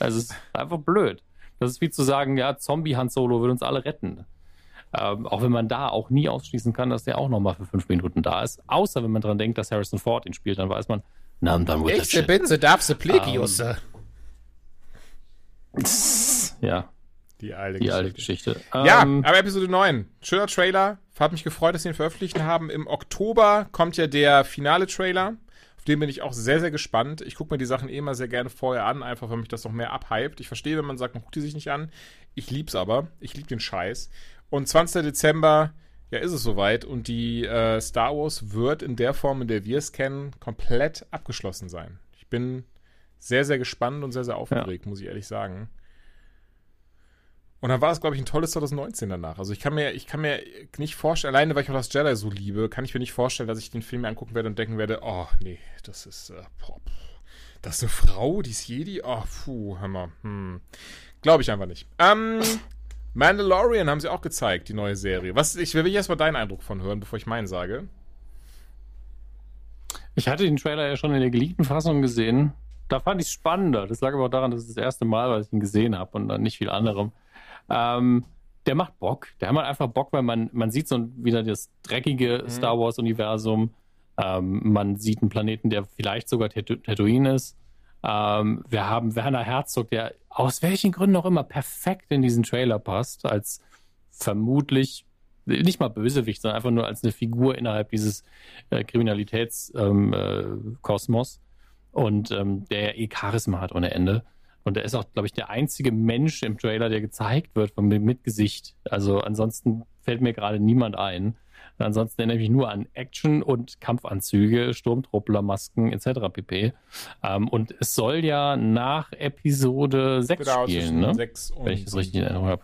Speaker 2: Also es ist einfach blöd. Das ist wie zu sagen, ja, Zombie Han Solo will uns alle retten. Ähm, auch wenn man da auch nie ausschließen kann, dass der auch nochmal für fünf Minuten da ist. Außer wenn man daran denkt, dass Harrison Ford ihn spielt, dann weiß man,
Speaker 3: na, dann wird Ich bin sie, darf sie Plegius. Ähm,
Speaker 2: ja.
Speaker 3: Die alte
Speaker 2: Die Geschichte. Alte Geschichte.
Speaker 3: Ja, ähm, aber Episode 9. Schöner Trailer. Hat mich gefreut, dass sie ihn veröffentlicht haben. Im Oktober kommt ja der finale Trailer. Auf den bin ich auch sehr, sehr gespannt. Ich gucke mir die Sachen eh immer sehr gerne vorher an, einfach weil mich das noch mehr abhypt. Ich verstehe, wenn man sagt, man guckt die sich nicht an. Ich lieb's aber. Ich lieb den Scheiß. Und 20. Dezember, ja, ist es soweit. Und die äh, Star Wars wird in der Form, in der wir es kennen, komplett abgeschlossen sein. Ich bin sehr, sehr gespannt und sehr, sehr aufgeregt, ja. muss ich ehrlich sagen. Und dann war es, glaube ich, ein tolles 2019 danach. Also ich kann mir, ich kann mir nicht vorstellen, alleine weil ich auch das Jedi so liebe, kann ich mir nicht vorstellen, dass ich den Film mir angucken werde und denken werde, oh nee, das ist, äh, boah, das ist eine Frau, die ist Jedi? Oh, puh, Hammer. Hm. Glaube ich einfach nicht. Ähm, Mandalorian haben sie auch gezeigt, die neue Serie. Was, ich will erstmal deinen Eindruck von hören, bevor ich meinen sage.
Speaker 2: Ich hatte den Trailer ja schon in der geleakten Fassung gesehen. Da fand ich es spannender. Das lag aber auch daran, dass es das erste Mal, weil ich ihn gesehen habe und dann nicht viel anderem. Ähm, der macht Bock. Der macht einfach Bock, weil man, man sieht so wieder das dreckige mhm. Star Wars-Universum. Ähm, man sieht einen Planeten, der vielleicht sogar Tatooine ist. Ähm, wir haben Werner Herzog, der aus welchen Gründen auch immer perfekt in diesen Trailer passt, als vermutlich nicht mal Bösewicht, sondern einfach nur als eine Figur innerhalb dieses äh, Kriminalitätskosmos. Ähm, äh, und ähm, der eh Charisma hat ohne Ende. Und er ist auch, glaube ich, der einzige Mensch im Trailer, der gezeigt wird von, mit Gesicht. Also ansonsten fällt mir gerade niemand ein. Und ansonsten erinnere ich mich nur an Action und Kampfanzüge, Sturmtruppler, Masken etc. pp. Ähm, und es soll ja nach Episode 6 genau, spielen, ne? 6 Wenn ich das richtig in Erinnerung habe.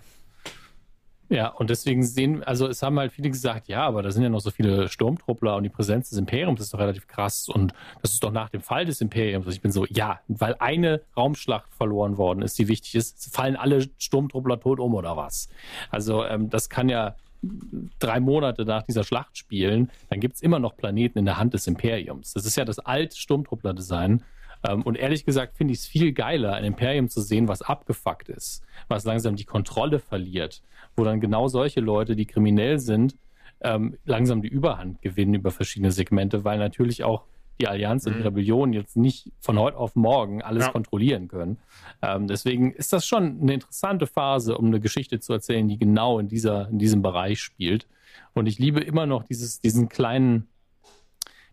Speaker 2: Ja, und deswegen sehen, also es haben halt viele gesagt, ja, aber da sind ja noch so viele Sturmtruppler und die Präsenz des Imperiums ist doch relativ krass und das ist doch nach dem Fall des Imperiums. Ich bin so, ja, weil eine Raumschlacht verloren worden ist, die wichtig ist, fallen alle Sturmtruppler tot um oder was? Also ähm, das kann ja drei Monate nach dieser Schlacht spielen, dann gibt es immer noch Planeten in der Hand des Imperiums. Das ist ja das alte Sturmtruppler-Design. Ähm, und ehrlich gesagt finde ich es viel geiler, ein Imperium zu sehen, was abgefuckt ist, was langsam die Kontrolle verliert, wo dann genau solche Leute, die kriminell sind, ähm, langsam die Überhand gewinnen über verschiedene Segmente, weil natürlich auch die Allianz und die mhm. Rebellion jetzt nicht von heute auf morgen alles ja. kontrollieren können. Ähm, deswegen ist das schon eine interessante Phase, um eine Geschichte zu erzählen, die genau in, dieser, in diesem Bereich spielt. Und ich liebe immer noch dieses, diesen kleinen,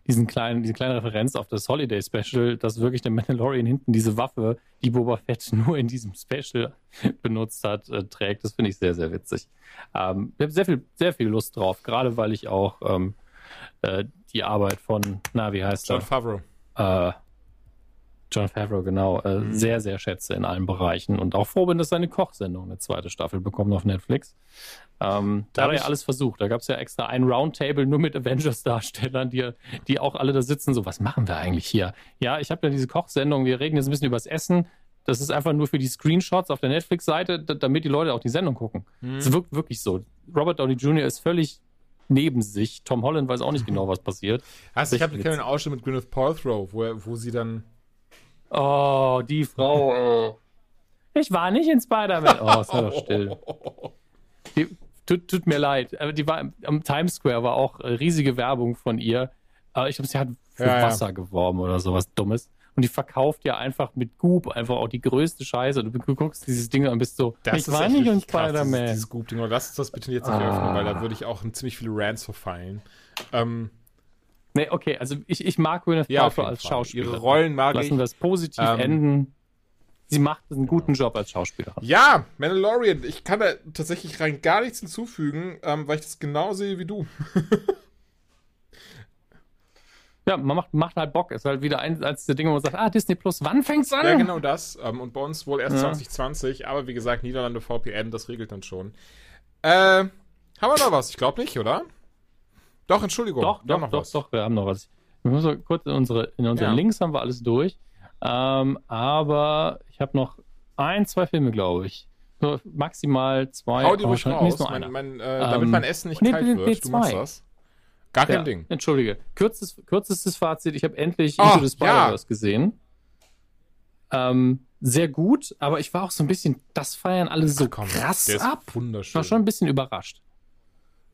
Speaker 2: diesen kleinen, diese kleine Referenz auf das Holiday Special, dass wirklich der Mandalorian hinten diese Waffe, die Boba Fett nur in diesem Special benutzt hat, äh, trägt. Das finde ich sehr, sehr witzig. Ähm, ich habe sehr viel, sehr viel Lust drauf, gerade weil ich auch ähm, äh, die Arbeit von, na, wie heißt
Speaker 3: John er? Favreau.
Speaker 2: Äh, John Favreau, genau, äh, mhm. sehr, sehr schätze in allen Bereichen und auch froh bin, dass seine Kochsendung eine zweite Staffel bekommt auf Netflix. Ähm, da hat er ja alles versucht. Da gab es ja extra ein Roundtable nur mit Avengers-Darstellern, die, die auch alle da sitzen, so, was machen wir eigentlich hier? Ja, ich habe ja diese Kochsendung, wir reden jetzt ein bisschen übers Essen. Das ist einfach nur für die Screenshots auf der Netflix-Seite, damit die Leute auch die Sendung gucken. Mhm. Es wirkt wirklich so. Robert Downey Jr. ist völlig neben sich. Tom Holland weiß auch nicht genau, was passiert.
Speaker 3: Du, ich habe einen Ausschnitt mit Gwyneth Paltrow, wo, wo sie dann.
Speaker 2: Oh, die Frau. Äh. Ich war nicht in Spider-Man. Oh, sei doch still. Die, tut, tut, mir leid. Die war am Times Square war auch äh, riesige Werbung von ihr. Aber ich glaube, sie hat für ja, Wasser ja. geworben oder sowas Dummes und die verkauft ja einfach mit Goop einfach auch die größte Scheiße. Du guckst dieses Ding und bist so,
Speaker 3: das ich war nicht in Spider-Man. Dieses, Goop-Ding, lass uns das bitte jetzt nicht ah. öffnen, weil da würde ich auch in ziemlich viele Rants verfallen. Ähm,
Speaker 2: nee, okay, also ich, ich mag Gwyneth ja, Paltrow als Schauspielerin.
Speaker 3: Ihre Rollen mag
Speaker 2: Lassen
Speaker 3: ich.
Speaker 2: wir es positiv ähm, enden. Sie macht einen guten Job als Schauspielerin.
Speaker 3: Ja, Mandalorian. Ich kann da tatsächlich rein gar nichts hinzufügen, ähm, weil ich das genau sehe wie du.
Speaker 2: Ja, man macht, macht halt Bock. Ist halt wieder eins als der Dinge, wo man sagt, ah, Disney Plus, wann fängt's an?
Speaker 3: Ja, genau das. Ähm, und bei uns wohl erst ja. 2020, aber wie gesagt, Niederlande VPN, das regelt dann schon. Äh, haben wir noch was? Ich glaube nicht, oder? Doch, Entschuldigung.
Speaker 2: Doch, doch, doch, doch, wir haben noch was. Wir müssen kurz in unsere, in unseren ja. Links haben wir alles durch. Ähm, aber ich habe noch ein, zwei Filme, glaube ich. So maximal zwei.
Speaker 3: Hau die ruhig raus, mein, mein, äh, damit ähm, mein Essen nicht nee, kalt nee, wird. Nee, du machst das. Gar kein ja, Ding.
Speaker 2: Entschuldige. Kürzes, kürzestes Fazit. Ich habe endlich oh, Into the Spider-Verse ja. gesehen. Ähm, sehr gut, aber ich war auch so ein bisschen, das feiern alle so komm, krass ab.
Speaker 3: Wunderschön.
Speaker 2: Ich war schon ein bisschen überrascht.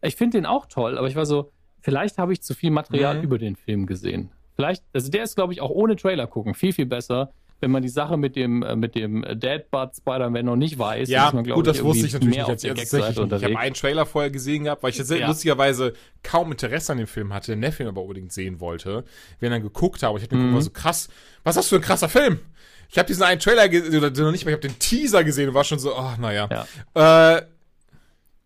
Speaker 2: Ich finde den auch toll, aber ich war so, vielleicht habe ich zu viel Material mhm. über den Film gesehen. Vielleicht, also der ist, glaube ich, auch ohne Trailer gucken viel, viel besser wenn man die Sache mit dem, äh, mit dem Deadbutt Spider-Man noch nicht weiß.
Speaker 3: Ja,
Speaker 2: man,
Speaker 3: gut, das wusste ich natürlich nicht. Als ich habe einen Trailer vorher gesehen gehabt, weil ich jetzt ja. lustigerweise kaum Interesse an dem Film hatte, den Film aber unbedingt sehen wollte. Wenn dann geguckt habe, ich habe mir mhm. geguckt, so krass, was ist das für ein krasser Film? Ich habe diesen einen Trailer gesehen, oder noch nicht, aber ich habe den Teaser gesehen und war schon so, oh, naja. Ja. Äh,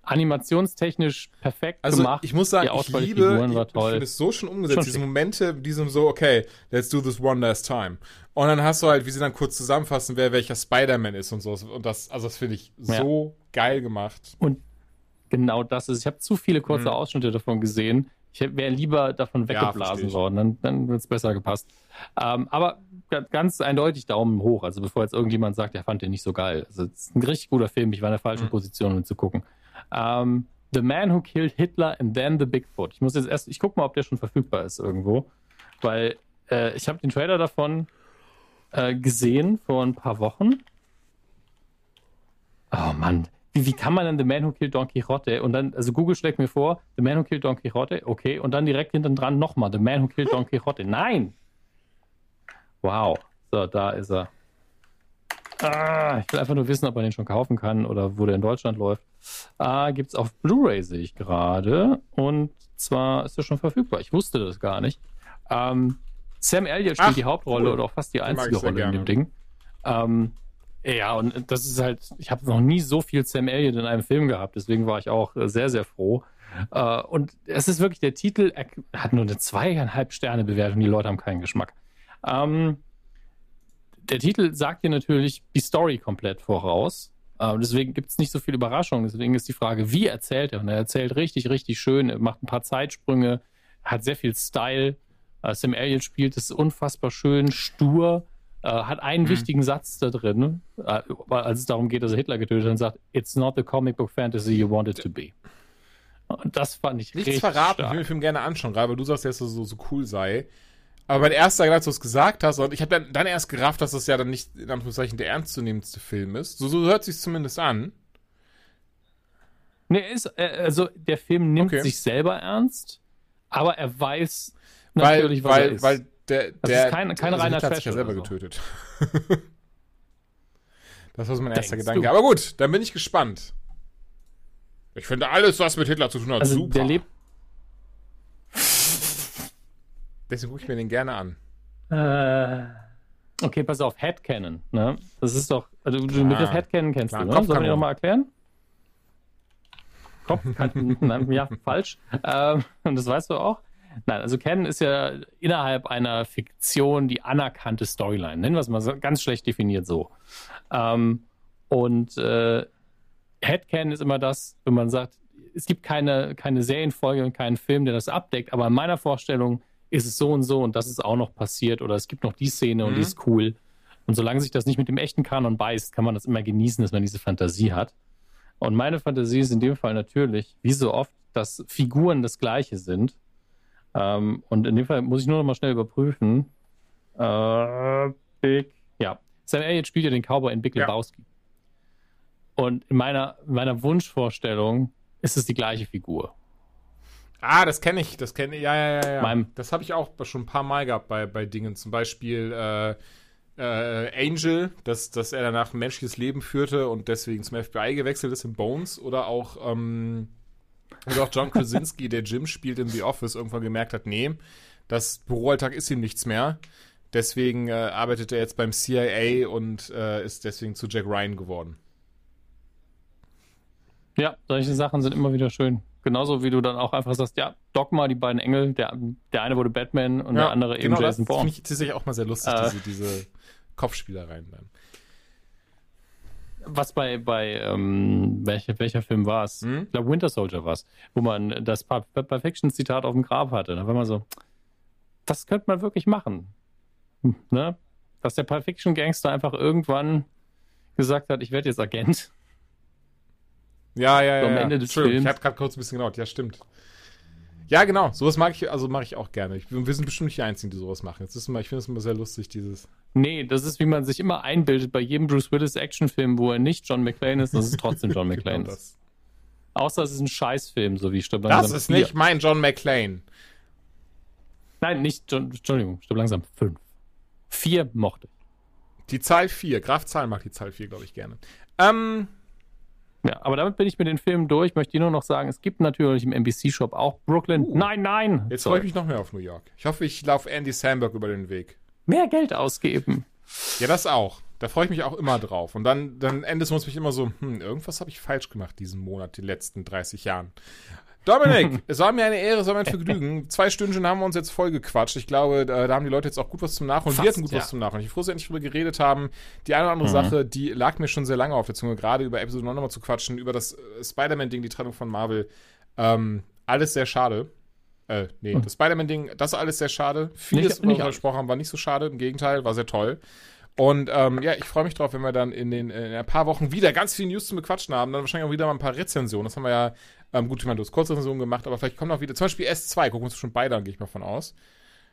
Speaker 2: animationstechnisch perfekt
Speaker 3: also,
Speaker 2: gemacht.
Speaker 3: Ich muss sagen, ich liebe, ich, ich finde es so schon umgesetzt, schon diese Momente, diesem so, okay, let's do this one last time. Und dann hast du halt, wie sie dann kurz zusammenfassen, wer welcher Spider-Man ist und so. Und das, also das finde ich ja. so geil gemacht.
Speaker 2: Und genau das ist, ich habe zu viele kurze mhm. Ausschnitte davon gesehen. Ich wäre lieber davon weggeblasen ja, worden, dann, dann wird es besser gepasst. Ähm, aber ganz eindeutig Daumen hoch. Also bevor jetzt irgendjemand sagt, er fand den nicht so geil. Also es ist ein richtig guter Film. Ich war in der falschen mhm. Position, um zu gucken. Ähm, the Man Who Killed Hitler and Then the Bigfoot. Ich muss jetzt erst, ich gucke mal, ob der schon verfügbar ist irgendwo, weil äh, ich habe den Trailer davon äh, gesehen vor ein paar Wochen. Oh Mann, wie, wie kann man denn The Man Who Killed Don Quixote und dann, also Google schlägt mir vor, The Man Who Killed Don Quixote, okay, und dann direkt hinten dran nochmal, The Man Who Killed Don Quixote. Nein! Wow. So, da ist er. Ah, ich will einfach nur wissen, ob man den schon kaufen kann oder wo der in Deutschland läuft. Ah, gibt es auf Blu-ray, sehe ich gerade. Und zwar ist er schon verfügbar. Ich wusste das gar nicht. Ähm, Sam Elliott spielt Ach, die Hauptrolle cool. oder auch fast die einzige Rolle in dem Ding. Ähm, ja, und das ist halt, ich habe noch nie so viel Sam Elliott in einem Film gehabt, deswegen war ich auch sehr, sehr froh. Uh, und es ist wirklich der Titel, er hat nur eine zweieinhalb Sterne Bewertung, die Leute haben keinen Geschmack. Um, der Titel sagt dir natürlich die Story komplett voraus. Uh, deswegen gibt es nicht so viel Überraschung. Deswegen ist die Frage, wie erzählt er? Und er erzählt richtig, richtig schön, er macht ein paar Zeitsprünge, hat sehr viel Style. Uh, Sam Elliott spielt es unfassbar schön, stur äh, hat einen mhm. wichtigen Satz da drin, äh, als es darum geht, dass er Hitler getötet hat und sagt, It's not the comic book fantasy you want it to be. Und das fand ich
Speaker 3: Nichts verraten, stark. ich will den Film gerne anschauen, gerade weil du sagst, dass er so, so cool sei. Aber mein erster Gedanke, als du es gesagt hast, und ich habe dann, dann erst gerafft, dass das ja dann nicht in Anführungszeichen der ernstzunehmendste Film ist. So, so hört sich zumindest an.
Speaker 2: Nee, ist, äh, also der Film nimmt okay. sich selber ernst, aber er weiß
Speaker 3: natürlich, weil, was weil, er ist. Weil der,
Speaker 2: das der, ist kein, kein reiner
Speaker 3: Trash. hat sich ja selber so. getötet. das war so mein Denkst erster Gedanke. Du? Aber gut, dann bin ich gespannt. Ich finde alles, was mit Hitler zu tun hat, also super. Der lebt. Deswegen gucke ich mir den gerne an.
Speaker 2: Äh, okay, pass auf, Headcanon. Ne? Das ist doch. Also, den Begriff Headcanon kennst klar, du, ne? Sollen wir nochmal erklären? Kopfkanon, ja, falsch. Ähm, und das weißt du auch. Nein, also Canon ist ja innerhalb einer Fiktion die anerkannte Storyline. Nennen wir es mal so, ganz schlecht definiert so. Ähm, und äh, Headcanon ist immer das, wenn man sagt, es gibt keine, keine Serienfolge und keinen Film, der das abdeckt, aber in meiner Vorstellung ist es so und so und das ist auch noch passiert oder es gibt noch die Szene mhm. und die ist cool. Und solange sich das nicht mit dem echten Kanon beißt, kann man das immer genießen, dass man diese Fantasie hat. Und meine Fantasie ist in dem Fall natürlich, wie so oft, dass Figuren das Gleiche sind ähm, und in dem Fall muss ich nur noch mal schnell überprüfen. Äh, Big, ja. Sam Elliott spielt ja den Cowboy in Big Lebowski. Ja. Und in meiner, in meiner Wunschvorstellung ist es die gleiche Figur.
Speaker 3: Ah, das kenne ich, das kenne ich, ja, ja, ja. ja. Meinem das habe ich auch schon ein paar Mal gehabt bei, bei Dingen. Zum Beispiel äh, äh, Angel, dass, dass er danach ein menschliches Leben führte und deswegen zum FBI gewechselt ist in Bones. Oder auch ähm, und auch John Krasinski, der Jim spielt in The Office, irgendwann gemerkt hat, nee, das Büroalltag ist ihm nichts mehr. Deswegen äh, arbeitet er jetzt beim CIA und äh, ist deswegen zu Jack Ryan geworden.
Speaker 2: Ja, solche Sachen sind immer wieder schön. Genauso wie du dann auch einfach sagst, ja, Dogma, die beiden Engel, der, der eine wurde Batman und ja, der andere genau eben Jason Bourne.
Speaker 3: Das finde ich tatsächlich auch mal sehr lustig, äh, diese, diese Kopfspielereien dann
Speaker 2: was bei, bei ähm, welcher, welcher Film war es? Hm? Ich glaube, Winter Soldier war es, wo man das Perfection-Zitat auf dem Grab hatte. Da war man so, das könnte man wirklich machen. Ne? Dass der Perfection-Gangster einfach irgendwann gesagt hat, ich werde jetzt Agent.
Speaker 3: Ja, ja, ja. So am Ende des Films. Ich habe gerade kurz ein bisschen genau, ja, stimmt. Ja, genau. Sowas mag ich, also mache ich auch gerne. Ich, wir sind bestimmt nicht die Einzigen, die sowas machen. Jetzt ist immer, ich finde es immer sehr lustig, dieses.
Speaker 2: Nee, das ist, wie man sich immer einbildet bei jedem Bruce Willis Actionfilm, wo er nicht John McClane ist, das ist trotzdem John McClane. genau ist. Außer es ist ein Scheißfilm, so wie Stirb
Speaker 3: langsam. Das ist 4. nicht mein John McClane.
Speaker 2: Nein, nicht John, Entschuldigung, Stirb langsam 5. 4 mochte ich.
Speaker 3: Die Zahl 4. Graf Zahl mag die Zahl 4, glaube ich, gerne. Ähm,
Speaker 2: ja, aber damit bin ich mit den Filmen durch. Ich möchte nur noch sagen, es gibt natürlich im NBC-Shop auch Brooklyn. Uh, nein, nein!
Speaker 3: Jetzt freue ich mich noch mehr auf New York. Ich hoffe, ich laufe Andy Samberg über den Weg.
Speaker 2: Mehr Geld ausgeben.
Speaker 3: Ja, das auch. Da freue ich mich auch immer drauf. Und dann, dann endet es mich immer so, hm, irgendwas habe ich falsch gemacht diesen Monat, die letzten 30 Jahren. Dominik, es war mir eine Ehre, es war mir ein Vergnügen. Zwei Stunden haben wir uns jetzt voll gequatscht. Ich glaube, da, da haben die Leute jetzt auch gut was zum Nachholen. Fast, wir hatten gut ja. was zum Nachholen. Ich froh, dass wir endlich darüber geredet haben. Die eine oder andere mhm. Sache, die lag mir schon sehr lange auf der Zunge, gerade über Episode 9 nochmal zu quatschen, über das äh, Spider-Man-Ding, die Trennung von Marvel. Ähm, alles sehr schade. Äh, nee, mhm. das Spider-Man-Ding, das ist alles sehr schade. Vieles, was wir gesprochen haben, war nicht so schade. Im Gegenteil, war sehr toll. Und ähm, ja, ich freue mich drauf, wenn wir dann in, den, in ein paar Wochen wieder ganz viele News zu bequatschen haben. Dann wahrscheinlich auch wieder mal ein paar Rezensionen. Das haben wir ja ähm, gut, ich meine, du hast Kurzrezensionen gemacht, aber vielleicht kommt noch wieder, zum Beispiel S2, gucken wir uns schon beide an, gehe ich mal von aus.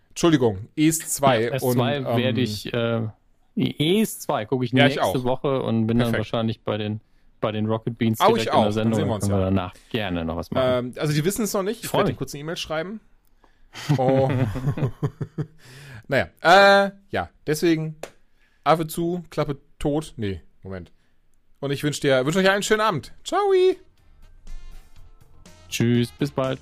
Speaker 3: Entschuldigung, ES2.
Speaker 2: Ja, S2 und, ähm, werde ich, äh, ES2 gucke ich ja, nächste ich Woche und bin Perfekt. dann wahrscheinlich bei den bei den Rocket Beans
Speaker 3: direkt auch ich auch. in der Sendung. Dann
Speaker 2: sehen wir uns
Speaker 3: ja. wir
Speaker 2: danach gerne noch was machen.
Speaker 3: Ähm, also die wissen es noch nicht. Ich, werde kurz eine E-Mail schreiben. Oh. naja, äh, ja, deswegen Affe zu, Klappe tot. Nee, Moment. Und ich wünsche dir, wünsche euch einen schönen Abend. Ciao.
Speaker 2: Tschüss, bis bald.